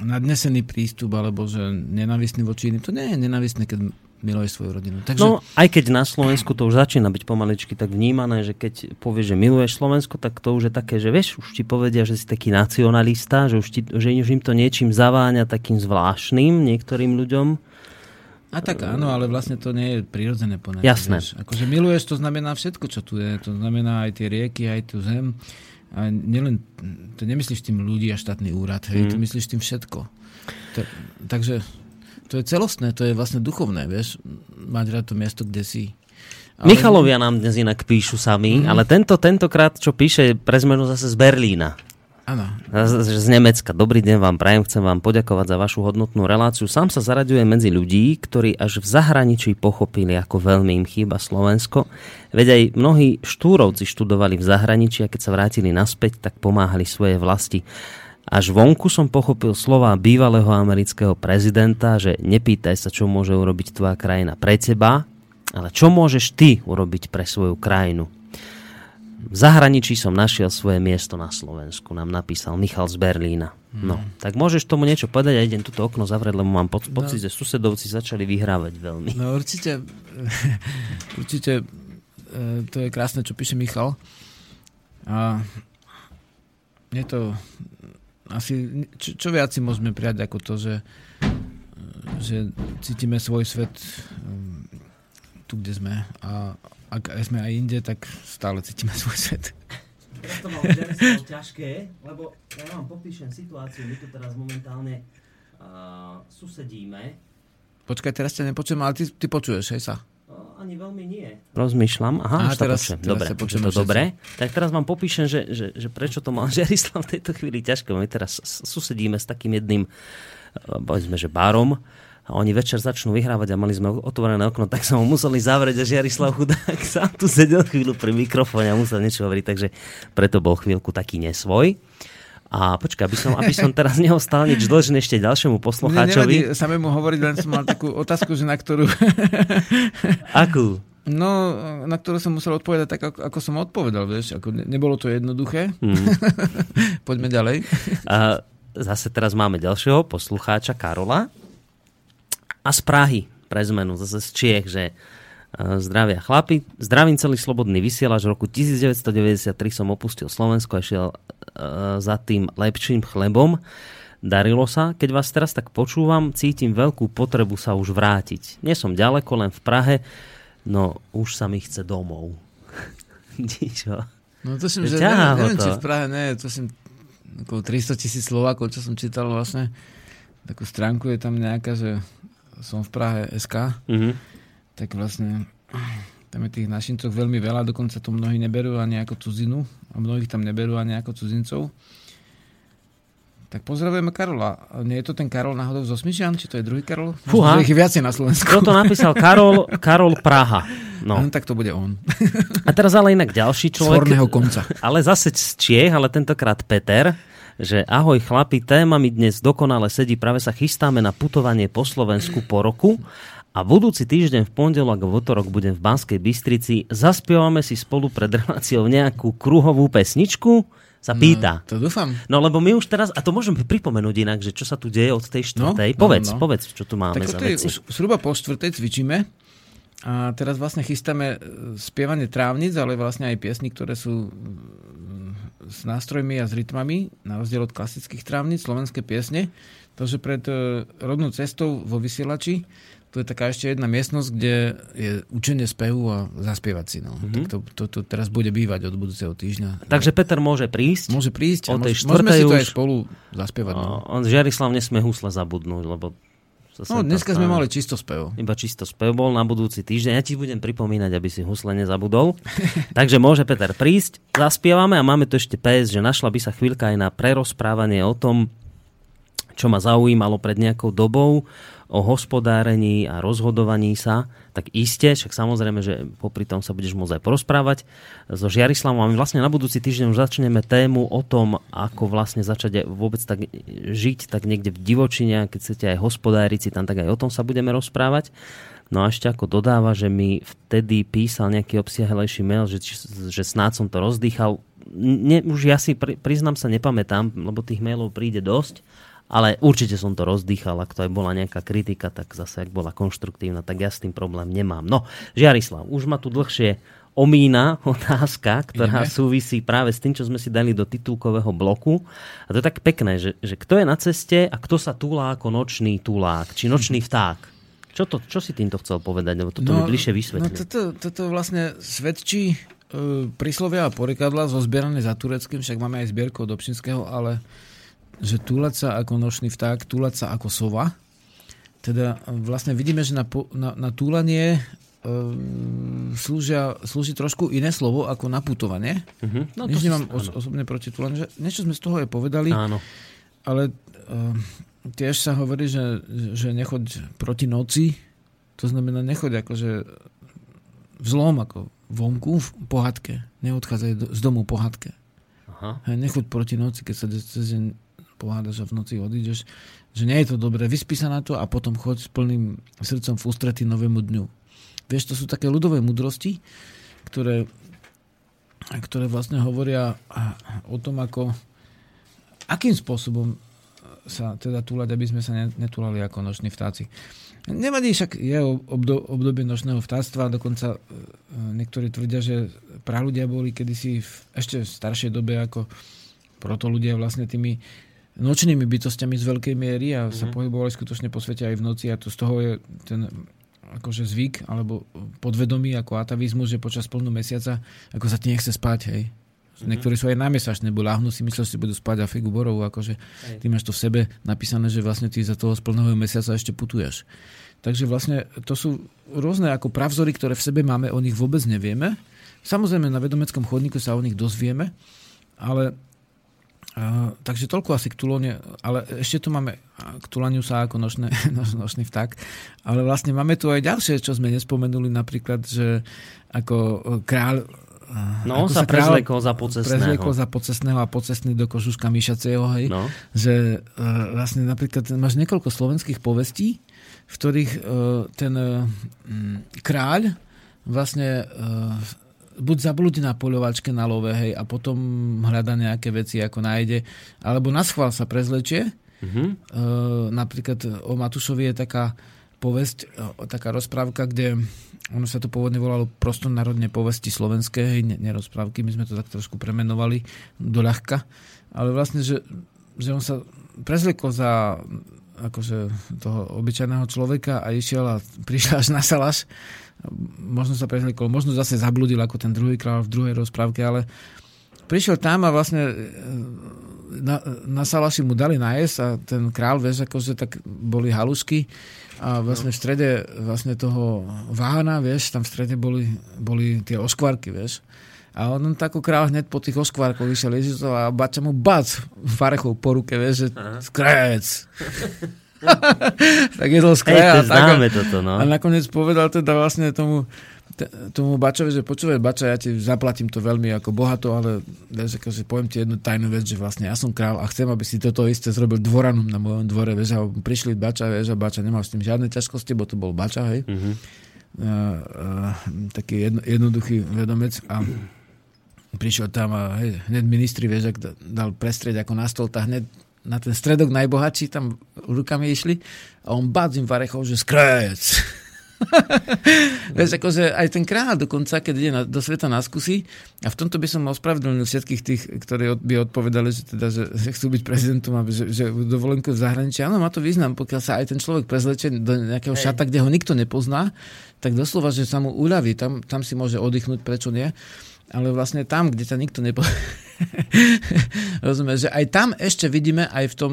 nadnesený prístup, alebo že nenavistný voči iným. To nie je nenavistné, keď miluješ svoju rodinu. Takže, No, aj keď na Slovensku to už začína byť pomaličky tak vnímané, že keď povieš, že miluješ Slovensko, tak to už je také, že vieš, už ti povedia, že si taký nacionalista, že už, ti, že už im to niečím zaváňa takým zvláštnym niektorým ľuďom. A tak áno, ale vlastne to nie je prirodzené poňatie. Jasné. Vieš. Akože miluješ, to znamená všetko, čo tu je. To znamená aj tie rieky, aj tú zem. A nielen, to nemyslíš tým ľudí a štátny úrad, hej, Mm. to myslíš tým všetko. To, takže to je celostné, to je vlastne duchovné, vieš, mať rád to miesto, kde si. Ale- Michalovia nám dnes inak píšu sami, ale tento, tentokrát, čo píše, pre zmenu zase z Berlína. Áno. Z, z Nemecka. Dobrý deň vám prajem, chcem vám poďakovať za vašu hodnotnú reláciu. Sám sa zaraďujem medzi ľudí, ktorí až v zahraničí pochopili, ako veľmi im chýba Slovensko. Veď aj mnohí štúrovci študovali v zahraničí a keď sa vrátili naspäť, tak pomáhali svojej vlasti. Až vonku som pochopil slova bývalého amerického prezidenta, že nepýtaj sa, čo môže urobiť tvoja krajina pre teba, ale čo môžeš ty urobiť pre svoju krajinu. V zahraničí som našiel svoje miesto na Slovensku, nám napísal Michal z Berlína. No, tak môžeš tomu niečo povedať a idem túto okno zavrieť, lebo mám poc- pocit, že susedovci začali vyhrávať veľmi. No určite, určite e, to je krásne, čo píše Michal. A je to asi, čo, čo viac si môžeme prijať ako to, že, že cítime svoj svet um, tu, kde sme. A ak sme aj inde, tak stále cítime svoj svet. To mal ťažké, lebo ja vám popíšem situáciu, my tu teraz momentálne uh, susedíme. Počkaj, teraz ťa nepočujem, ale ty, ty počuješ, hej sa. Ani veľmi nie. Rozmýšľam. Aha, to teraz- počujem. teraz Dobre, to všetci. dobre. Tak teraz vám popíšem, že, že, že prečo to mal Žerislav v tejto chvíli ťažké. My teraz susedíme s takým jedným, eh, povedzme, že barom a oni večer začnú vyhrávať a mali sme otvorené okno, tak som ho museli zavrieť a Žiarislav chudák sám tu sedel chvíľu pri mikrofóne a musel niečo hovoriť, takže preto bol chvíľku taký nesvoj. A počkaj, aby som, aby som teraz neostal nič dlžný ešte ďalšiemu Mne poslucháčovi. nevadí samému hovoriť, len som mal takú otázku, že na ktorú... Akú? No, na ktorú som musel odpovedať tak, ako, ako som odpovedal, vieš. Ako ne, nebolo to jednoduché. Mm. Poďme ďalej. A zase teraz máme ďalšieho poslucháča Karola a z Prahy pre zmenu, zase z Čiech, že e, zdravia chlapi. Zdravím celý slobodný vysielač. V roku 1993 som opustil Slovensko a šiel e, za tým lepším chlebom. Darilo sa, keď vás teraz tak počúvam, cítim veľkú potrebu sa už vrátiť. Nie som ďaleko, len v Prahe, no už sa mi chce domov. Čo? No to som, Že neviem, neviem či v Prahe, ne, to som okolo 300 tisíc Slovákov, čo som čítal vlastne. Takú stránku je tam nejaká, že som v Prahe SK, Mhm. tak vlastne tam je tých našincov veľmi veľa, dokonca to mnohí neberú ani ako cudzinu a mnohých tam neberú ani ako cudzincov. Tak pozdravujeme Karola. Nie je to ten Karol náhodou z Osmišian, či to je druhý Karol? Fúha. Ich je viacej na Slovensku. Kto to napísal? Karol, Karol Praha. No. No. tak to bude on. A teraz ale inak ďalší Z človek. horného konca. Ale zase z Čiech, ale tentokrát Peter, že ahoj chlapi, téma mi dnes dokonale sedí, práve sa chystáme na putovanie po Slovensku po roku a budúci týždeň v pondelok a v útorok budem v Banskej Bystrici. Zaspievame si spolu pred reláciou nejakú kruhovú pesničku? Sa pýta. To dúfam. No lebo my už teraz, a to môžeme pripomenúť inak, že čo sa tu deje od tej štvrtej. No, no, povedz, no. povedz, čo tu máme Tak za veci. už zhruba po štvrtej cvičíme a teraz vlastne chystáme e, spievanie trávnic, ale vlastne aj piesny, ktoré sú mm, s nástrojmi a s rytmami, na rozdiel od klasických trávnic, slovenské piesne. Takže pred e, rodnou cestou vo vysielači to je taká ešte jedna miestnosť, kde je učenie spevu a zaspievať si. No. Mm-hmm. Tak to, to, to teraz bude bývať od budúceho týždňa. Takže Peter môže prísť. Môže prísť o tej môž, môžeme si to aj už- spolu zaspievať. No, on Žiarislav nesmie husle zabudnúť, lebo... sem no dneska sme mali čisto spev. Iba čisto spev bol na budúci týždeň. Ja ti budem pripomínať, aby si husle nezabudol. Takže môže Peter prísť, zaspievame a máme tu ešte PS, že našla by sa chvíľka aj na prerozprávanie o tom, čo ma zaujímalo pred nejakou dobou o hospodárení a rozhodovaní sa, tak iste, však samozrejme, že popri tom sa budeš môcť aj porozprávať so Žiarislavom a my vlastne na budúci týždeň už začneme tému o tom, ako vlastne začať vôbec tak žiť tak niekde v divočine, keď chcete aj hospodáriť si tam, tak aj o tom sa budeme rozprávať. No a ešte ako dodáva, že mi vtedy písal nejaký obsiahlejší mail, že, že snáď som to rozdýchal. Ne, už ja si pri, priznám sa nepamätám, lebo tých mailov príde dosť, ale určite som to rozdýchal, ak to aj bola nejaká kritika, tak zase ak bola konštruktívna, tak ja s tým problém nemám. No, Žiarislav, už ma tu dlhšie omína otázka, ktorá Ideme. súvisí práve s tým, čo sme si dali do titulkového bloku. A to je tak pekné, že, že kto je na ceste a kto sa túlá ako nočný tulák, či nočný vták. Čo, to, čo si týmto chcel povedať? Lebo toto mi bližšie No vysvetlí. toto, toto vlastne svedčí e, príslovia a porekadla zozbierané za tureckým, však máme aj zbierku od Obšinského, ale že túlať sa ako nočný vták, túlať sa ako sova. Teda e, vlastne vidíme, že na, na, na túlanie e, slúžia, slúži trošku iné slovo ako na putovanie. Mhm. No, Nič si- nemám os- osobne proti túlaniu. že Niečo sme z toho aj povedali. Áno. Ale uh, tiež sa hovorí, že, že nechoď proti noci, to znamená nechoď akože v zlom, ako vonku, v pohádke. Neodchádzaj do, z domu pohádke. Aha. Nechoď proti noci, keď sa cez deň pohádaš a v noci odídeš, že nie je to dobré. Vyspí sa na to a potom choď s plným srdcom v ústretí novému dňu. Vieš, to sú také ľudové mudrosti, ktoré, ktoré vlastne hovoria o tom, ako akým spôsobom sa teda túlať, aby sme sa ne- netúlali ako noční vtáci. Nevadí, však je obdo, obdobie nočného vtáctva, dokonca e, niektorí tvrdia, že praľudia boli kedysi v ešte staršej dobe ako proto ľudia vlastne tými nočnými bytostiami z veľkej miery a sa pohybovali skutočne po svete aj v noci a to z toho je ten akože zvyk alebo podvedomý ako atavizmus, že počas plnú mesiaca ako sa ti nechce spať, hej. Niektorí sú aj námesačné, bo láhnu si, myslel, si budú spať a figu borovú, akože ty máš to v sebe napísané, že vlastne ty za toho splného mesiaca ešte putuješ. Takže vlastne to sú rôzne ako pravzory, ktoré v sebe máme, o nich vôbec nevieme. Samozrejme na vedomeckom chodníku sa o nich dozvieme, ale Uh, takže toľko asi k tulone, ale ešte tu máme k tulaniu sa ako nočné, noč, nočný vták, ale vlastne máme tu aj ďalšie, čo sme nespomenuli, napríklad, že ako kráľ No, on sa kráľ prezliekol za pocestného. prezliekol za pocestného a pocestný do kožuška myšacieho, hej, No. že uh, vlastne napríklad máš niekoľko slovenských povestí, v ktorých uh, ten uh, kráľ vlastne uh, buď zablúdi na poľovačke na love, hej, a potom hľada nejaké veci, ako nájde, alebo na schvál sa prezlečie. Mhm. Uh, napríklad o Matušovi je taká povesť, uh, taká rozprávka, kde ono sa to pôvodne volalo prostonárodne povesti slovenské, hej, ne, nerozprávky, my sme to tak trošku premenovali do ľahka, ale vlastne, že, že on sa prezliekol za akože toho obyčajného človeka a išiel a prišiel až na salaš. Možno sa prezliekol, možno zase zabludil ako ten druhý král v druhej rozprávke, ale prišiel tam a vlastne e, na, na salaši mu dali najesť a ten král, vieš, akože tak boli halušky a vlastne v strede vlastne toho váhana, vieš, tam v strede boli, boli tie oškvarky, vieš. A on tak král hneď po tých oškvárkoch vyšiel Ježišov a bača mu bac varechou po ruke, vieš, že skrajec. tak jedol skraja. Hej, to známe toto, no. A nakoniec povedal teda vlastne tomu, tomu Bačovi, že počúvaj Bača, ja ti zaplatím to veľmi ako bohato, ale vieš, akože poviem ti jednu tajnú vec, že vlastne ja som král a chcem, aby si toto isté zrobil dvoranom na mojom dvore, vieš, a prišli Bača, vieš, a Bača nemal s tým žiadne ťažkosti, bo to bol Bača, hej. Mm-hmm. Uh, uh, taký jedno, jednoduchý vedomec a prišiel tam a hej, hneď ministri, vieš, ak dal prestrieť ako na stôl, tak hneď na ten stredok najbohatší tam rukami išli a on bác im varechol, že skrajec. Vieš, akože aj ten kráľ dokonca, keď ide na, do sveta na skúsi, a v tomto by som ospravedlnil všetkých tých, ktorí od, by odpovedali, že, teda, že, že chcú byť prezidentom a že, že dovolenku v zahraničí. Áno, má to význam, pokiaľ sa aj ten človek prezlečie do nejakého Hej. šata, kde ho nikto nepozná, tak doslova, že sa mu uľaví, tam, tam si môže oddychnúť, prečo nie ale vlastne tam, kde ťa nikto nepo... Rozumieš, že aj tam ešte vidíme aj v tom,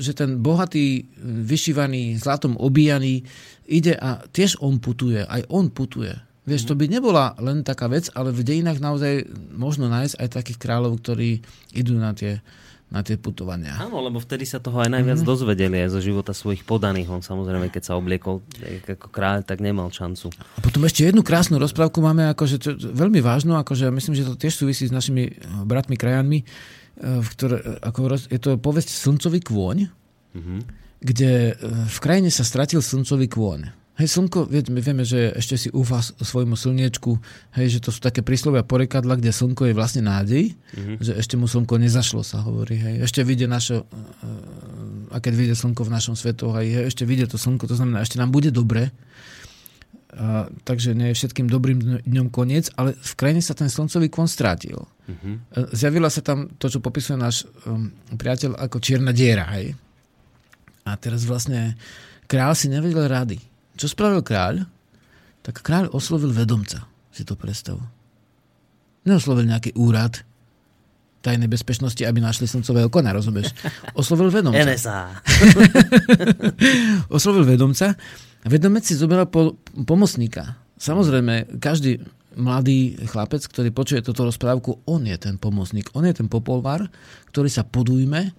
že ten bohatý, vyšívaný, zlatom obíjaný ide a tiež on putuje, aj on putuje. Vieš, to by nebola len taká vec, ale v dejinách naozaj možno nájsť aj takých kráľov, ktorí idú na tie na tie putovania. Áno, lebo vtedy sa toho aj najviac mm-hmm. dozvedeli aj zo života svojich podaných. On samozrejme, keď sa obliekol ako kráľ, tak nemal šancu. A potom ešte jednu krásnu rozprávku máme, akože to, veľmi vážnu, akože myslím, že to tiež súvisí s našimi bratmi krajanmi, eh, v ktoré, ako, je to povesť Slncový kôň, mm-hmm. kde eh, v krajine sa stratil slncový kôň. Hej, slnko, my vieme, že ešte si úfa svojmu slniečku, hej, že to sú také príslovia porekadla, kde slnko je vlastne nádej, mm-hmm. že ešte mu slnko nezašlo, sa hovorí. Hej. Ešte vidie naše, a keď vidie slnko v našom svetu, hej, ešte vidie to slnko, to znamená, ešte nám bude dobre. A, takže nie je všetkým dobrým dňom koniec, ale v krajine sa ten slncový kon strátil. Mm-hmm. Zjavila sa tam to, čo popisuje náš um, priateľ ako čierna diera. Hej. A teraz vlastne král si nevedel rady čo spravil kráľ? Tak kráľ oslovil vedomca. Si to predstav. Neoslovil nejaký úrad tajnej bezpečnosti, aby našli slncového kona, rozumieš? Oslovil vedomca. NSA. oslovil vedomca. Vedomec si zobral po, pomocníka. Samozrejme, každý mladý chlapec, ktorý počuje toto rozprávku, on je ten pomocník. On je ten popolvar, ktorý sa podujme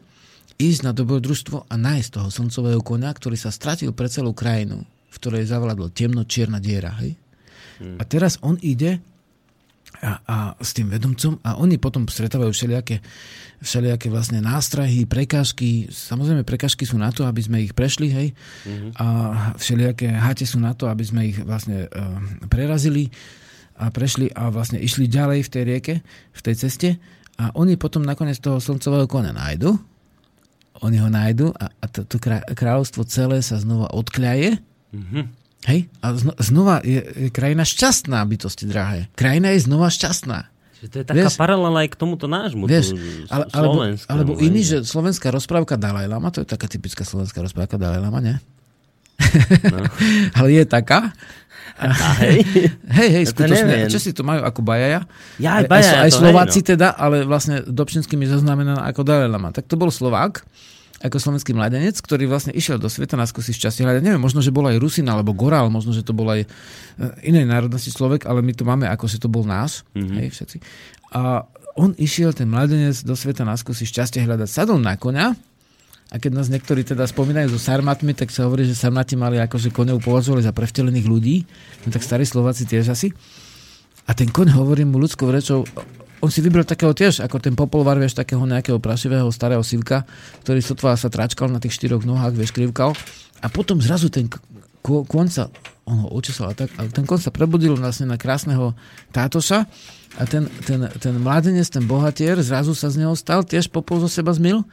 ísť na dobrodružstvo a nájsť toho slncového konia, ktorý sa stratil pre celú krajinu v ktorej zavládlo temno-čierna diera. Hej? Hmm. A teraz on ide a, a s tým vedomcom a oni potom stretávajú všelijaké, všelijaké vlastne nástrahy, prekážky. Samozrejme, prekážky sú na to, aby sme ich prešli, hej. Mm-hmm. A všelijaké háte sú na to, aby sme ich vlastne uh, prerazili a prešli a vlastne išli ďalej v tej rieke, v tej ceste a oni potom nakoniec toho slncového kona nájdu. Oni ho nájdu a, a to, to kráľovstvo celé sa znova odkľaje Mm-hmm. Hej? A zno, znova je, je krajina šťastná, bytosti drahé. Krajina je znova šťastná. Že to je taká vieš, paralela aj k tomuto nášmu. Vieš, ale, alebo, alebo iný, že slovenská rozprávka Dalaj Lama, to je taká typická slovenská rozprávka Dalaj Lama, nie? No. ale je taká. A hej. hej, hej, skutočne. Čo si to majú ako Bajaja? Ja aj Bajaja. Aj, aj Slováci hej, no. teda, ale vlastne Dobšinskými zaznamenaná ako Dalaj Lama. Tak to bol Slovák ako slovenský mladenec, ktorý vlastne išiel do sveta na skúsi šťastie hľadať. Neviem, možno, že bol aj Rusin alebo Gorál, možno, že to bol aj e, inej národnosti človek, ale my to máme ako, že to bol nás, mm-hmm. hej, všetci. A on išiel, ten mladenec, do sveta na skúsi šťastie hľadať. Sadol na koňa a keď nás niektorí teda spomínajú so sarmatmi, tak sa hovorí, že sarmati mali akože koňov považovali za prevtelených ľudí, no tak starí Slováci tiež asi. A ten koň hovorí mu ľudskou rečou, on si vybral takého tiež, ako ten popolvar, vieš, takého nejakého prašivého starého sivka, ktorý sotva sa tračkal na tých štyroch nohách, vieš, krivkal. A potom zrazu ten kôň sa, on ho očesal a tak, a ten kôň sa prebudil vlastne na krásneho tátoša a ten, ten, ten mladenec, ten bohatier, zrazu sa z neho stal, tiež popol zo seba zmil,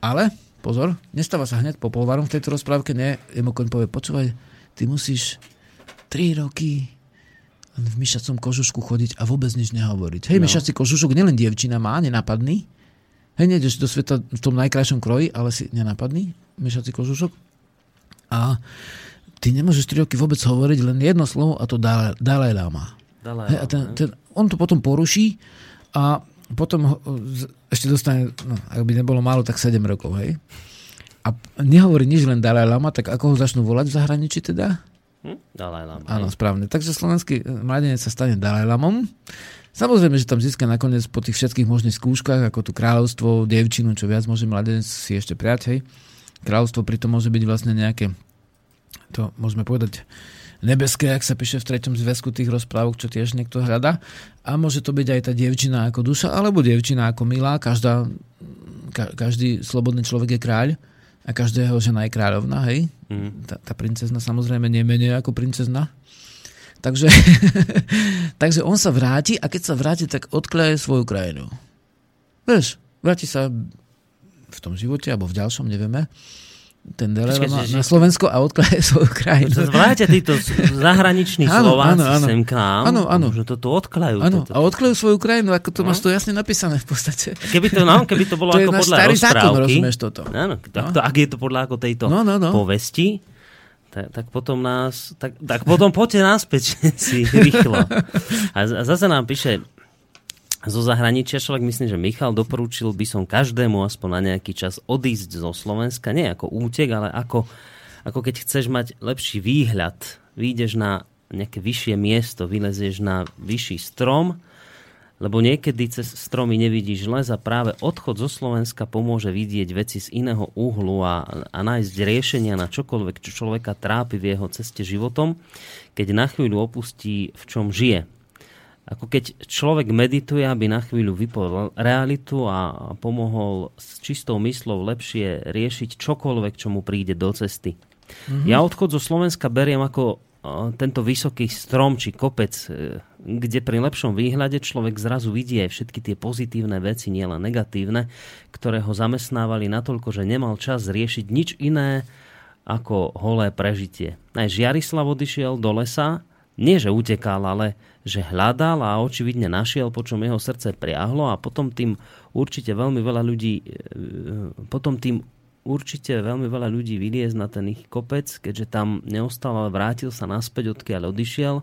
ale pozor, nestáva sa hneď popolvarom v tejto rozprávke, nie, jemu koň povie, počúvaj, ty musíš 3 roky v myšacom kožušku chodiť a vôbec nič nehovoriť. Hej, no. myšací kožušok nielen dievčina má, nenapadný, Hej, nejdeš do sveta v tom najkrajšom kroji, ale si nenapadný, mešací kožušok. A ty nemôžeš 3 roky vôbec hovoriť len jedno slovo a to Dalaj, Lama. Hej, a ten, ten, on to potom poruší a potom ho, ešte dostane, no, ak by nebolo málo, tak 7 rokov, hej. A nehovorí nič len Dalaj Lama, tak ako ho začnú volať v zahraničí teda? Hm? Dalaj Lama. Áno, správne. Takže slovenský eh, mladenec sa stane Dalajlamom. Samozrejme, že tam získa nakoniec po tých všetkých možných skúškach, ako tu kráľovstvo, dievčinu, čo viac môže mladenec si ešte prijať, hej. Kráľovstvo pritom môže byť vlastne nejaké, to môžeme povedať, nebeské, ak sa píše v treťom zväzku tých rozprávok, čo tiež niekto hľadá. A môže to byť aj tá dievčina ako duša, alebo dievčina ako milá. Každá, ka, každý slobodný človek je kráľ a každého žena je kráľovna, hej. Mhm. Tá, tá princezna samozrejme nie menej ako princezna. Takže, takže on sa vráti a keď sa vráti, tak odkleje svoju krajinu. Vieš, vráti sa v tom živote alebo v ďalšom, nevieme, ten Počkaj, Lama na Slovensko a odkleje svoju krajinu. Vrátia títo zahraniční Áno, Slováci áno, áno. sem k nám. Áno, áno. Že to tu odklajú. Áno, toto. a odklejú svoju krajinu, ako to No. máš to jasne napísané v podstate. Keby to, no, keby to bolo To ako podľa starý zákon, rozprávky, rozumieš toto. Áno, tak to, ak je to podľa ako tejto No, no, no. povesti, tak, tak potom nás, tak, tak potom poďte naspäť si rýchlo. A, a zase nám píše zo zahraničia človek, myslím, že Michal doporučil by som každému aspoň na nejaký čas odísť zo Slovenska, nie ako útek, ale ako, ako keď chceš mať lepší výhľad, vyjdeš na nejaké vyššie miesto, vylezieš na vyšší strom, lebo niekedy cez stromy nevidíš les a práve odchod zo Slovenska pomôže vidieť veci z iného uhlu a, a nájsť riešenia na čokoľvek, čo človeka trápi v jeho ceste životom, keď na chvíľu opustí, v čom žije. Ako keď človek medituje, aby na chvíľu vypol realitu a pomohol s čistou myslou lepšie riešiť čokoľvek, čo mu príde do cesty. Mm-hmm. Ja odchod zo Slovenska beriem ako o, tento vysoký strom či kopec, e, kde pri lepšom výhľade človek zrazu vidí aj všetky tie pozitívne veci, nielen negatívne, ktoré ho zamestnávali natoľko, že nemal čas riešiť nič iné ako holé prežitie. Aj Žiarislav odišiel do lesa, nie že utekal, ale že hľadal a očividne našiel, po čom jeho srdce priahlo a potom tým určite veľmi veľa ľudí e, potom tým určite veľmi veľa ľudí vyliez na ten ich kopec, keďže tam neostal, ale vrátil sa naspäť, odkiaľ odišiel,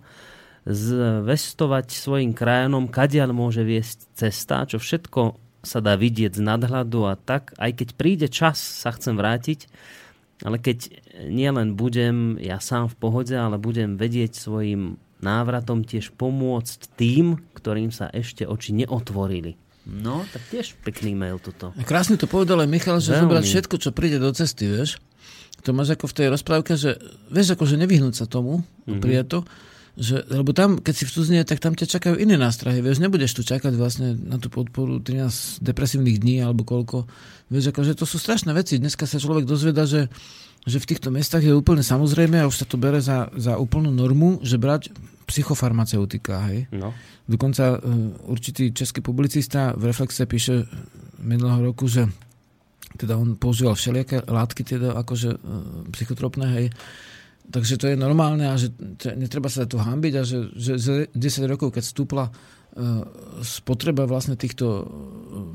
zvestovať svojim krajanom, kadiaľ môže viesť cesta, čo všetko sa dá vidieť z nadhľadu a tak, aj keď príde čas, sa chcem vrátiť, ale keď nielen budem ja sám v pohode, ale budem vedieť svojim návratom tiež pomôcť tým, ktorým sa ešte oči neotvorili. No, tak tiež pekný mail toto. A Krásne to povedal aj Michal, že zobrať všetko, čo príde do cesty, vieš. To máš ako v tej rozprávke, že vieš, akože nevyhnúť sa tomu, mm-hmm. prijať to, že, lebo tam, keď si v cudzine, tak tam ťa čakajú iné nástrahy, vieš, nebudeš tu čakať vlastne na tú podporu 13 depresívnych dní alebo koľko. Vieš, akože to sú strašné veci. Dneska sa človek dozveda, že, že v týchto mestách je úplne samozrejme a už sa to bere za, za úplnú normu, že brať psychofarmaceutika, hej. No. Dokonca uh, určitý český publicista v Reflexe píše minulého roku, že teda on používal všelijaké látky, teda akože uh, psychotropné, hej. Takže to je normálne a že t- netreba sa tu hambiť a že, že za 10 rokov, keď stúpla uh, spotreba vlastne týchto uh,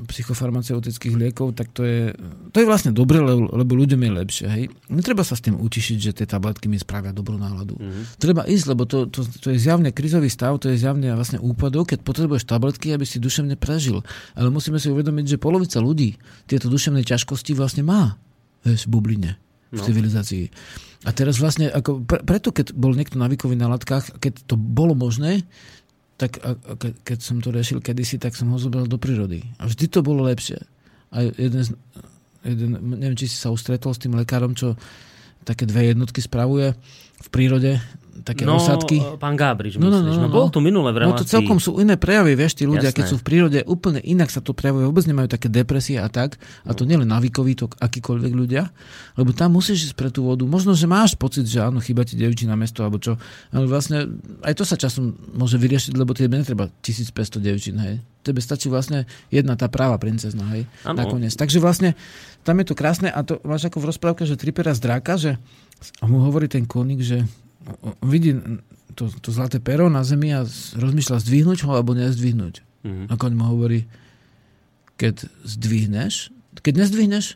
psychofarmaceutických liekov, tak to je, to je vlastne dobre, lebo, lebo ľuďom je lepšie. Hej. Netreba sa s tým utišiť, že tie tabletky mi spravia dobrú náladu. Mm-hmm. Treba ísť, lebo to, to, to je zjavne krizový stav, to je zjavne vlastne úpadok, keď potrebuješ tabletky, aby si duševne prežil. Ale musíme si uvedomiť, že polovica ľudí tieto duševné ťažkosti vlastne má vieš, v bubline v No. civilizácii. A teraz vlastne, ako, pre, preto keď bol niekto navykový na látkach, keď to bolo možné, tak a, a ke, keď som to riešil kedysi, tak som ho zobral do prírody. A vždy to bolo lepšie. A jeden, z- jeden neviem, či si sa ustretol s tým lekárom, čo také dve jednotky spravuje v prírode, také no, osadky. pán Gábriš, No, no, no, No, no. bol tu minule v No relácii. to celkom sú iné prejavy, vieš, tí ľudia, Jasné. keď sú v prírode, úplne inak sa to prejavuje, vôbec nemajú také depresie a tak, a to nielen navykoví, to akýkoľvek ľudia, lebo tam musíš ísť pre tú vodu. Možno, že máš pocit, že áno, chýba ti devčina mesto, alebo čo, ale vlastne aj to sa časom môže vyriešiť, lebo tebe netreba 1500 devčín, hej. Tebe stačí vlastne jedna tá práva princezna, hej, Áno. nakoniec. Takže vlastne tam je to krásne a to máš ako v rozprávke, že tripera z dráka, že a mu hovorí ten koník, že vidí to, to zlaté pero na zemi a rozmýšľa zdvihnúť ho alebo nezdvihnúť. Mhm. A koň mu hovorí, keď zdvihneš, keď nezdvihneš,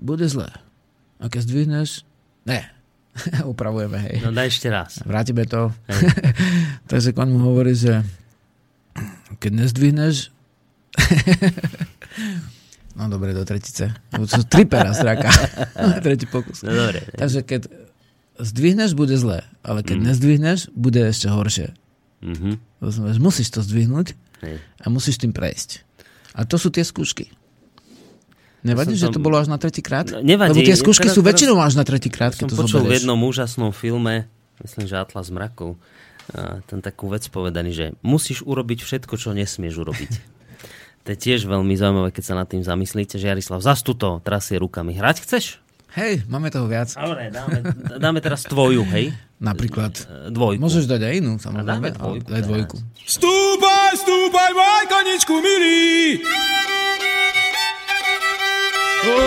bude zlé. A keď zdvihneš, ne. Upravujeme, hej. No daj ešte raz. Vrátime to. Takže kon mu hovorí, že keď nezdvihneš, no dobre, do tretice. To sú tri pera straka. Tretí pokus. No dobre. Takže keď zdvihneš, bude zlé. Ale keď mm. nezdvihneš, bude ešte horšie. Mhm. Rozumieš? Musíš to zdvihnúť Hej. a musíš tým prejsť. A to sú tie skúšky. Nevadí, Ja že to bolo až na tretí krát? No, nevadí. Lebo tie skúšky Teraz- sú väčšinou až na tretí krát, Som keď to počul v zoberieš. jednom úžasnom filme, myslím, že Atlas mrakov, ten takú vec povedaný, že musíš urobiť všetko, čo nesmieš urobiť. to je tiež veľmi zaujímavé, keď sa nad tým zamyslíte, že Jarislav, zas tu to trasie rukami. Hrať chceš? Hej, máme toho viac. Dobre, dáme, dáme teraz tvoju, hej? Napríklad. E, Dvojku. Môžeš dať aj inú, A samozrejme. dáme dvojku Daj dvojku. Stúpaj, stúpaj, môj koničku milý.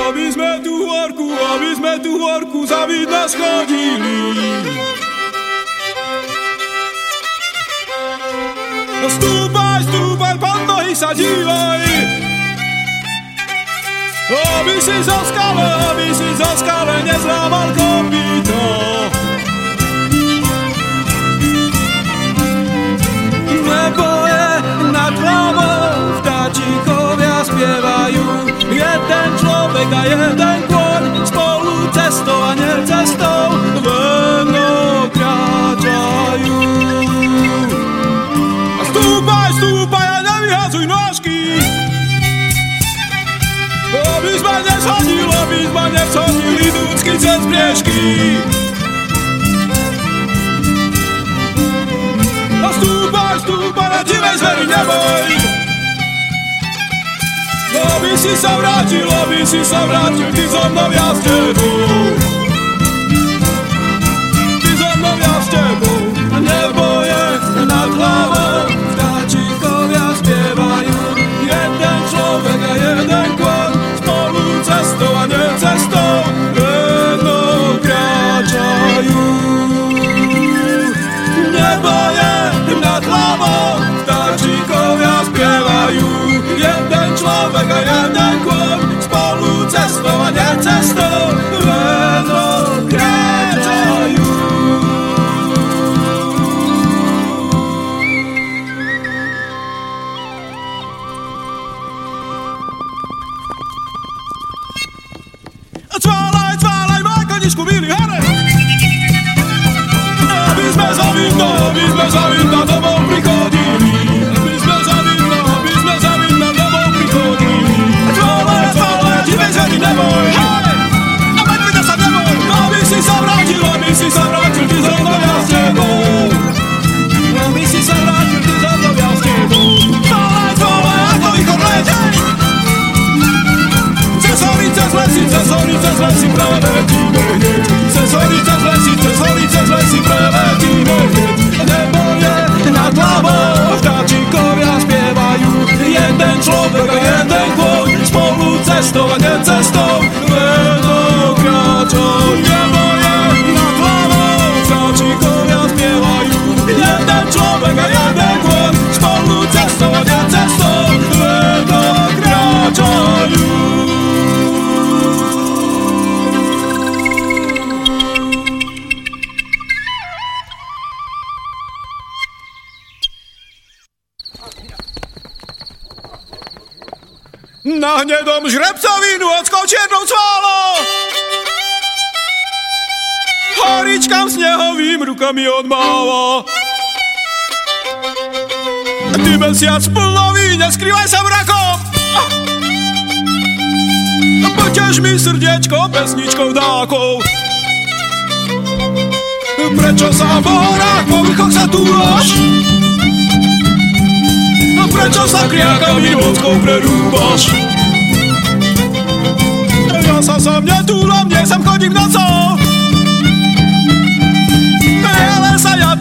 Aby sme tú horku, aby sme tú horku za nás chodili. Stúpaj, stúpaj, pod nohy sa dívaj. Aby si zo skale, aby si zo skale nezlámal kopito. Nebo je nad hlavou vtáčikovia spievajú. Jeden človek a jeden kôň spolu cestou a necestou veno briežky. A stúpaj, stúpaj, na divej zveri neboj. Aby si sa vrátil, aby si sa vrátil, ty so mnou ja s tebou. Ty so mnou ja s tebou. Nebo je nad hlavou, vtáčikovia spievajú. Východ letej! Cez hory, cez lesy, cez hory, cez lesy preletíme hneď. Cez hory, cez lesy, cez hory, cez lesy preletíme hneď. Nebo je nad hlavou, vtáčikovia spievajú. Jeden človek a jeden kôň, spolu cestou a rukami odmáva Ty mesiac plnový, neskrývaj sa mrakom Poťaž mi srdiečko pesničkou dákou Prečo sa v horách po vrchoch sa túlaš? Prečo sa kriakami vodkou prerúbaš? Ja sa sa mne túlam, nie sem chodím nocou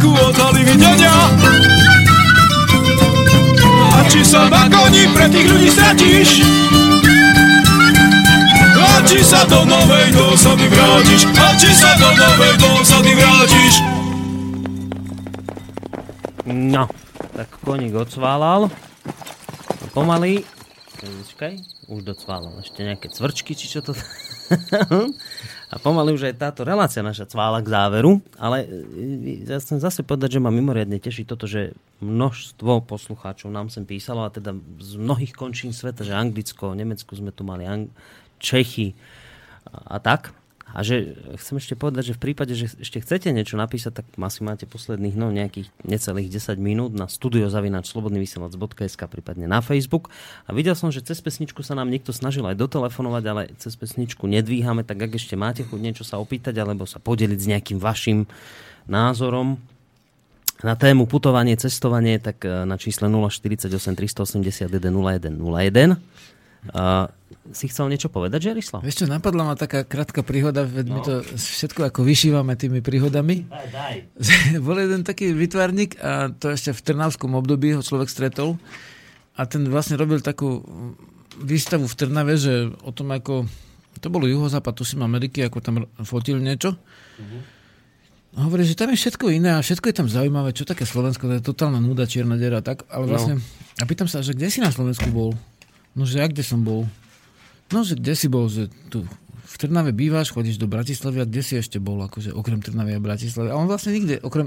vlaku odhali videnia. A či sa na koni pre tých ľudí stratíš? A či sa do novej dosady vrátiš? A či sa do novej dosady vrátiš? No, tak koník odsválal. No, pomaly. Počkaj, už docválal. Ešte nejaké cvrčky, či čo to... A pomaly už aj táto relácia naša cvála k záveru, ale e, ja chcem zase povedať, že ma mimoriadne teší toto, že množstvo poslucháčov nám sem písalo, a teda z mnohých končín sveta, že Anglicko, Nemecku sme tu mali, Ang- Čechy a, a tak. A že chcem ešte povedať, že v prípade, že ešte chcete niečo napísať, tak asi máte posledných no, nejakých necelých 10 minút na studiozavinač.slobodnyvysielac.sk prípadne na Facebook. A videl som, že cez pesničku sa nám niekto snažil aj dotelefonovať, ale cez pesničku nedvíhame, tak ak ešte máte chuť niečo sa opýtať alebo sa podeliť s nejakým vašim názorom na tému putovanie, cestovanie, tak eh, na čísle 048 381 0101 Uh, si chcel niečo povedať, Žerislav? Vieš čo, napadla ma taká krátka príhoda, veď no. my to všetko ako vyšívame tými príhodami. Daj, daj. Bol jeden taký vytvarník a to ešte v Trnavskom období ho človek stretol a ten vlastne robil takú výstavu v Trnave, že o tom ako, to bolo juhozápad, tuším Ameriky, ako tam fotil niečo. Uh-huh. A hovorí, že tam je všetko iné a všetko je tam zaujímavé, čo také Slovensko, to je totálna nuda, čierna dera, tak, ale vlastne, no. a pýtam sa, že kde si na Slovensku bol? No, že ja kde som bol? No, že kde si bol, že tu v Trnave bývaš, chodíš do Bratislavy a kde si ešte bol, akože okrem Trnavy a Bratislavy. A on vlastne nikde okrem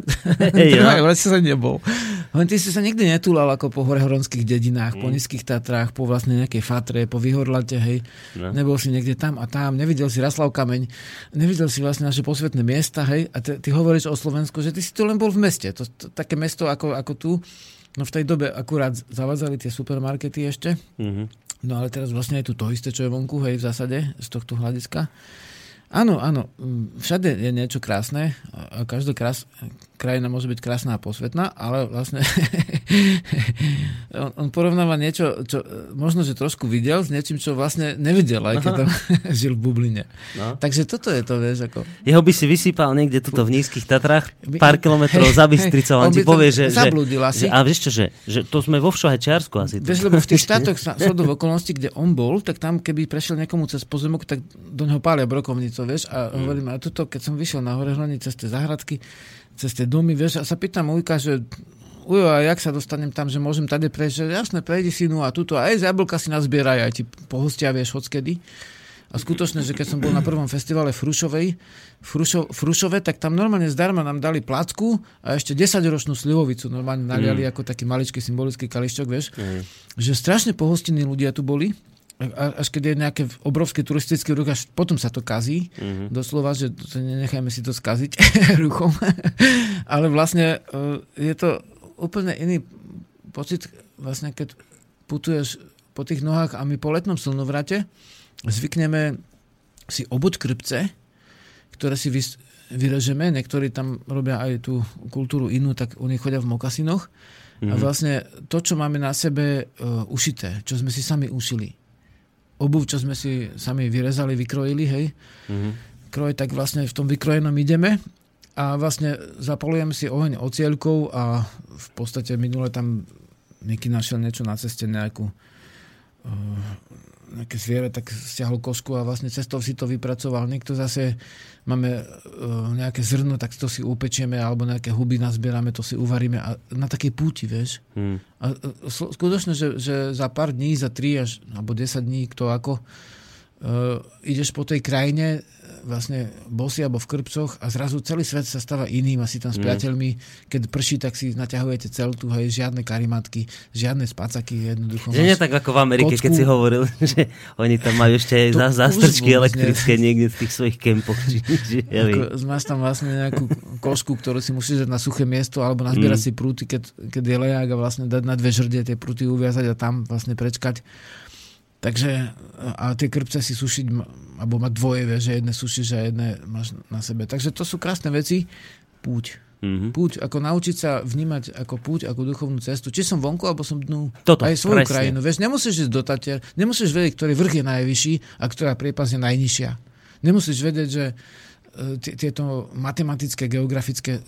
hey, Trnavy a Bratislavy nebol. Len ty si sa nikdy netúlal ako po horehoronských dedinách, mm. po nízkych Tatrách, po vlastne nejakej Fatre, po Vyhorlate, hej. No. Nebol si niekde tam a tam, nevidel si Raslav Kameň, nevidel si vlastne naše posvetné miesta, hej. A ty, ty hovoríš o Slovensku, že ty si tu len bol v meste. To, to, také mesto ako, ako tu. No v tej dobe akurát zavádzali tie supermarkety ešte. Mm-hmm No ale teraz vlastne je tu to isté, čo je vonku, hej, v zásade, z tohto hľadiska. Áno, áno, všade je niečo krásne každá krás, krajina môže byť krásna a posvetná, ale vlastne on, on porovnáva niečo, čo možno, že trošku videl s niečím, čo vlastne nevidel, aj keď tam žil v bubline. No. Takže toto je to, vieš, ako... Jeho by si vysypal niekde tuto v nízkych Tatrách, pár kilometrov za Bystricou, on, on ti povie, že... Zablúdil asi. Že, a vieš čo, že, že to sme vo Všohačiarsku asi. Vieš, lebo v tých štátoch shodov okolností, kde on bol, tak tam, keby prešiel niekomu cez pozemok, tak do neho pália brokovnicu, vieš, a mm. hovorím, a tuto, keď som vyšiel na hore cez tie zahradky, cez tie domy, vieš, a sa pýtam Ujka, že ujo, a jak sa dostanem tam, že môžem tady prejsť, že jasne, prejdi si, no a tuto, aj z jablka si nazbieraj, aj ti pohostia, vieš, odskedy. A skutočne, že keď som bol na prvom festivale Frušovej, Frušo, Frušove, tak tam normálne zdarma nám dali placku a ešte 10-ročnú slivovicu normálne naliali mm. ako taký maličký symbolický kališťok, vieš. Mm. Že strašne pohostinní ľudia tu boli až keď je nejaké obrovské turistické ruch, až potom sa to kazí. Mm-hmm. Doslova, že nenechajme si to skaziť ruchom. Ale vlastne e, je to úplne iný pocit, vlastne keď putuješ po tých nohách a my po letnom slnovrate zvykneme si obuť krpce, ktoré si vys- vyrežeme. Niektorí tam robia aj tú kultúru inú, tak oni chodia v mokasinoch. Mm-hmm. A mhm. vlastne to, čo máme na sebe uh, ušité, čo sme si sami ušili, obuv, čo sme si sami vyrezali, vykrojili, hej, mm-hmm. kroj, tak vlastne v tom vykrojenom ideme a vlastne zapolujem si oheň ocielkou a v podstate minule tam Miky našiel niečo na ceste, nejakú uh, nejaké zviere, tak stiahol kosku a vlastne cestou si to vypracoval. Niekto zase máme uh, nejaké zrno, tak to si upečieme, alebo nejaké huby nazbierame, to si uvaríme a na takej púti, vieš. Hmm. A uh, skutočne, že, že za pár dní, za 3 až, alebo 10 dní, kto ako, uh, ideš po tej krajine, vlastne bosy alebo v krpcoch a zrazu celý svet sa stáva iným a si tam s mm. priateľmi, keď prší, tak si naťahujete celtu, hej, žiadne karimatky, žiadne spacaky, jednoducho. Že nie tak ako v Amerike, kocku. keď si hovoril, že oni tam majú ešte aj za, zástrčky elektrické nie. niekde v tých svojich kempoch. Či, či, ako, máš tam vlastne nejakú košku, ktorú si musíš dať na suché miesto alebo nazbierať mm. si prúty, keď, keď je lejak a vlastne dať na dve žrdie tie prúty uviazať a tam vlastne prečkať. Takže a tie krpce si sušiť, alebo mať dvoje, vieš, že jedné sušíš a jedné máš na sebe. Takže to sú krásne veci. Púť. Mm-hmm. Púť, ako naučiť sa vnímať ako púť, ako duchovnú cestu. Či som vonku, alebo som dnu Toto, aj svoju presne. krajinu. Vieš, nemusíš ísť do Tatier, nemusíš vedieť, ktorý vrch je najvyšší a ktorá priepas je najnižšia. Nemusíš vedieť, že e, tieto matematické, geografické e,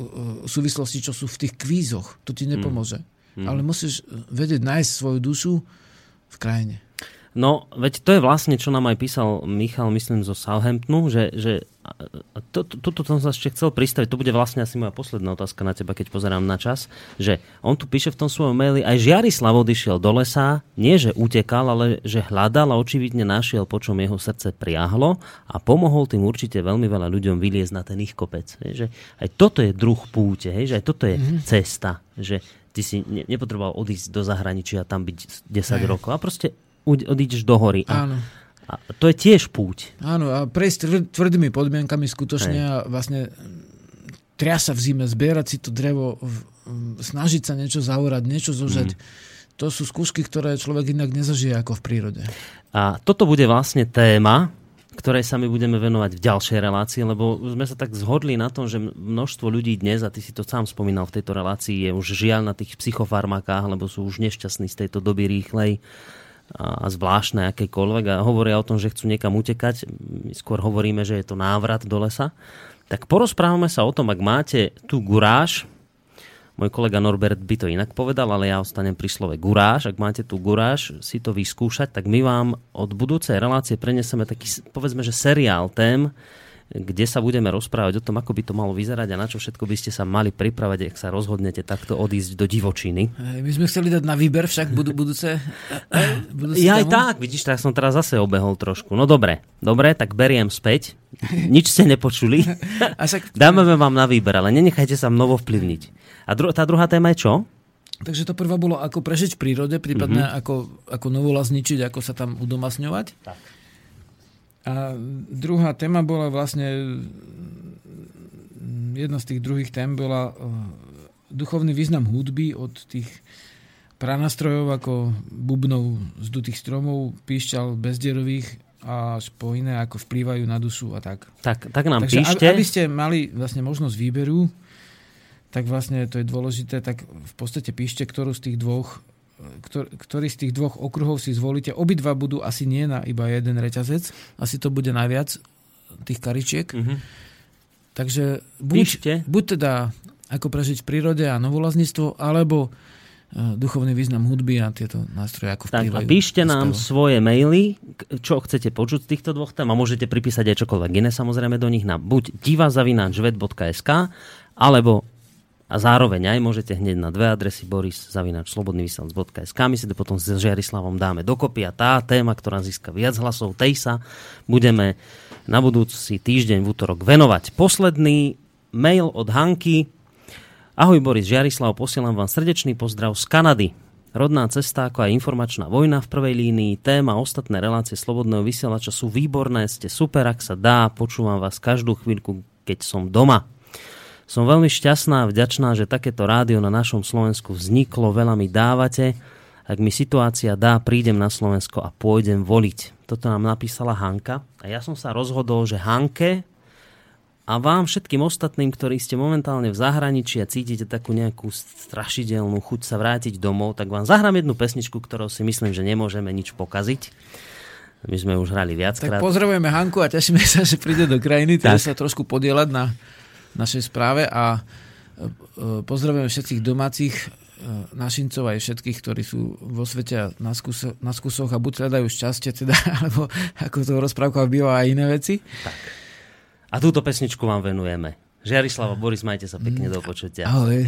súvislosti, čo sú v tých kvízoch, to ti nepomôže. Mm. mm. ale musíš vedieť nájsť svoju dušu v krajine. No, veď to je vlastne, čo nám aj písal Michal, myslím, zo Southamptonu, že, že toto to, to, to som sa ešte chcel pristaviť, to bude vlastne asi moja posledná otázka na teba, keď pozerám na čas, že on tu píše v tom svojom maili, aj Žiarislav odišiel do lesa, nie že utekal, ale že hľadal a očividne našiel, po čom jeho srdce priahlo a pomohol tým určite veľmi veľa ľuďom vyliezť na ten ich kopec. Hej, že aj toto je druh púte, hej, že aj toto je mm-hmm. cesta, že ty si ne, nepotreboval odísť do zahraničia a tam byť 10 Hej. rokov a proste odídeš do hory. Áno. a to je tiež púť. Áno, a prejsť tvrdými podmienkami skutočne Hej. a vlastne triasa v zime, zbierať si to drevo, snažiť sa niečo zaorať, niečo zožať. Mm. To sú skúšky, ktoré človek inak nezažije ako v prírode. A toto bude vlastne téma, ktorej sa my budeme venovať v ďalšej relácii, lebo sme sa tak zhodli na tom, že množstvo ľudí dnes, a ty si to sám spomínal v tejto relácii, je už žiaľ na tých psychofarmakách, lebo sú už nešťastní z tejto doby rýchlej a zvláštne akékoľvek a hovoria o tom, že chcú niekam utekať, skôr hovoríme, že je to návrat do lesa, tak porozprávame sa o tom, ak máte tu guráž, môj kolega Norbert by to inak povedal, ale ja ostanem pri slove guráž. Ak máte tu guráž si to vyskúšať, tak my vám od budúcej relácie preneseme taký, povedzme, že seriál tém, kde sa budeme rozprávať o tom, ako by to malo vyzerať a na čo všetko by ste sa mali pripravať, ak sa rozhodnete takto odísť do divočiny. My sme chceli dať na výber však budú, budúce, budúce Ja aj tak, vidíš, tak som teraz zase obehol trošku. No dobre, dobre, tak beriem späť. Nič ste nepočuli. Dáme vám na výber, ale nenechajte sa mnovo vplyvniť. A dru- tá druhá téma je čo? Takže to prvá bolo ako prežiť v prírode, prípadne mm-hmm. ako, ako novolazničiť, ako sa tam udomasňovať. Tak. A druhá téma bola vlastne, jedna z tých druhých tém bola eh, duchovný význam hudby od tých pranastrojov ako bubnov z dutých stromov, píšťal bezdierových až po iné, ako vplývajú na dušu a tak. Tak, tak nám Takže píšte. aby ste mali vlastne možnosť výberu, tak vlastne to je dôležité, tak v podstate píšte, ktorú z tých dvoch ktorý z tých dvoch okruhov si zvolíte. Obidva budú asi nie na iba jeden reťazec. Asi to bude najviac tých karičiek. Mm-hmm. Takže buď, buď teda ako prežiť v prírode a novolazníctvo, alebo uh, duchovný význam hudby a tieto nástroje ako vplyvajú. Tak a píšte nám svoje maily, čo chcete počuť z týchto dvoch tém a môžete pripísať aj čokoľvek iné samozrejme do nich na buď divazavináčvet.sk alebo a zároveň aj môžete hneď na dve adresy boris zavinač slobodnyvysielac.sk my si to potom s Žiarislavom dáme dokopy a tá téma, ktorá získa viac hlasov, tej sa budeme na budúci týždeň v útorok venovať. Posledný mail od Hanky. Ahoj Boris Žiarislav, posielam vám srdečný pozdrav z Kanady. Rodná cesta ako aj informačná vojna v prvej línii, téma ostatné relácie Slobodného vysielača sú výborné, ste super, ak sa dá, počúvam vás každú chvíľku, keď som doma. Som veľmi šťastná a vďačná, že takéto rádio na našom Slovensku vzniklo, veľa mi dávate. Ak mi situácia dá, prídem na Slovensko a pôjdem voliť. Toto nám napísala Hanka. A ja som sa rozhodol, že Hanke a vám všetkým ostatným, ktorí ste momentálne v zahraničí a cítite takú nejakú strašidelnú chuť sa vrátiť domov, tak vám zahrám jednu pesničku, ktorou si myslím, že nemôžeme nič pokaziť. My sme už hrali viackrát. Tak pozdravujeme Hanku a tešíme sa, že príde do krajiny, teda sa trošku podielať na našej správe a e, e, pozdravujem všetkých domácich e, našincov aj všetkých, ktorí sú vo svete a na, skúso, na skúsoch a buď hľadajú šťastie, teda, alebo ako to rozprávka býva aj iné veci. Tak. A túto pesničku vám venujeme. Žiarislava, Boris, majte sa pekne do počutia. Ahoj.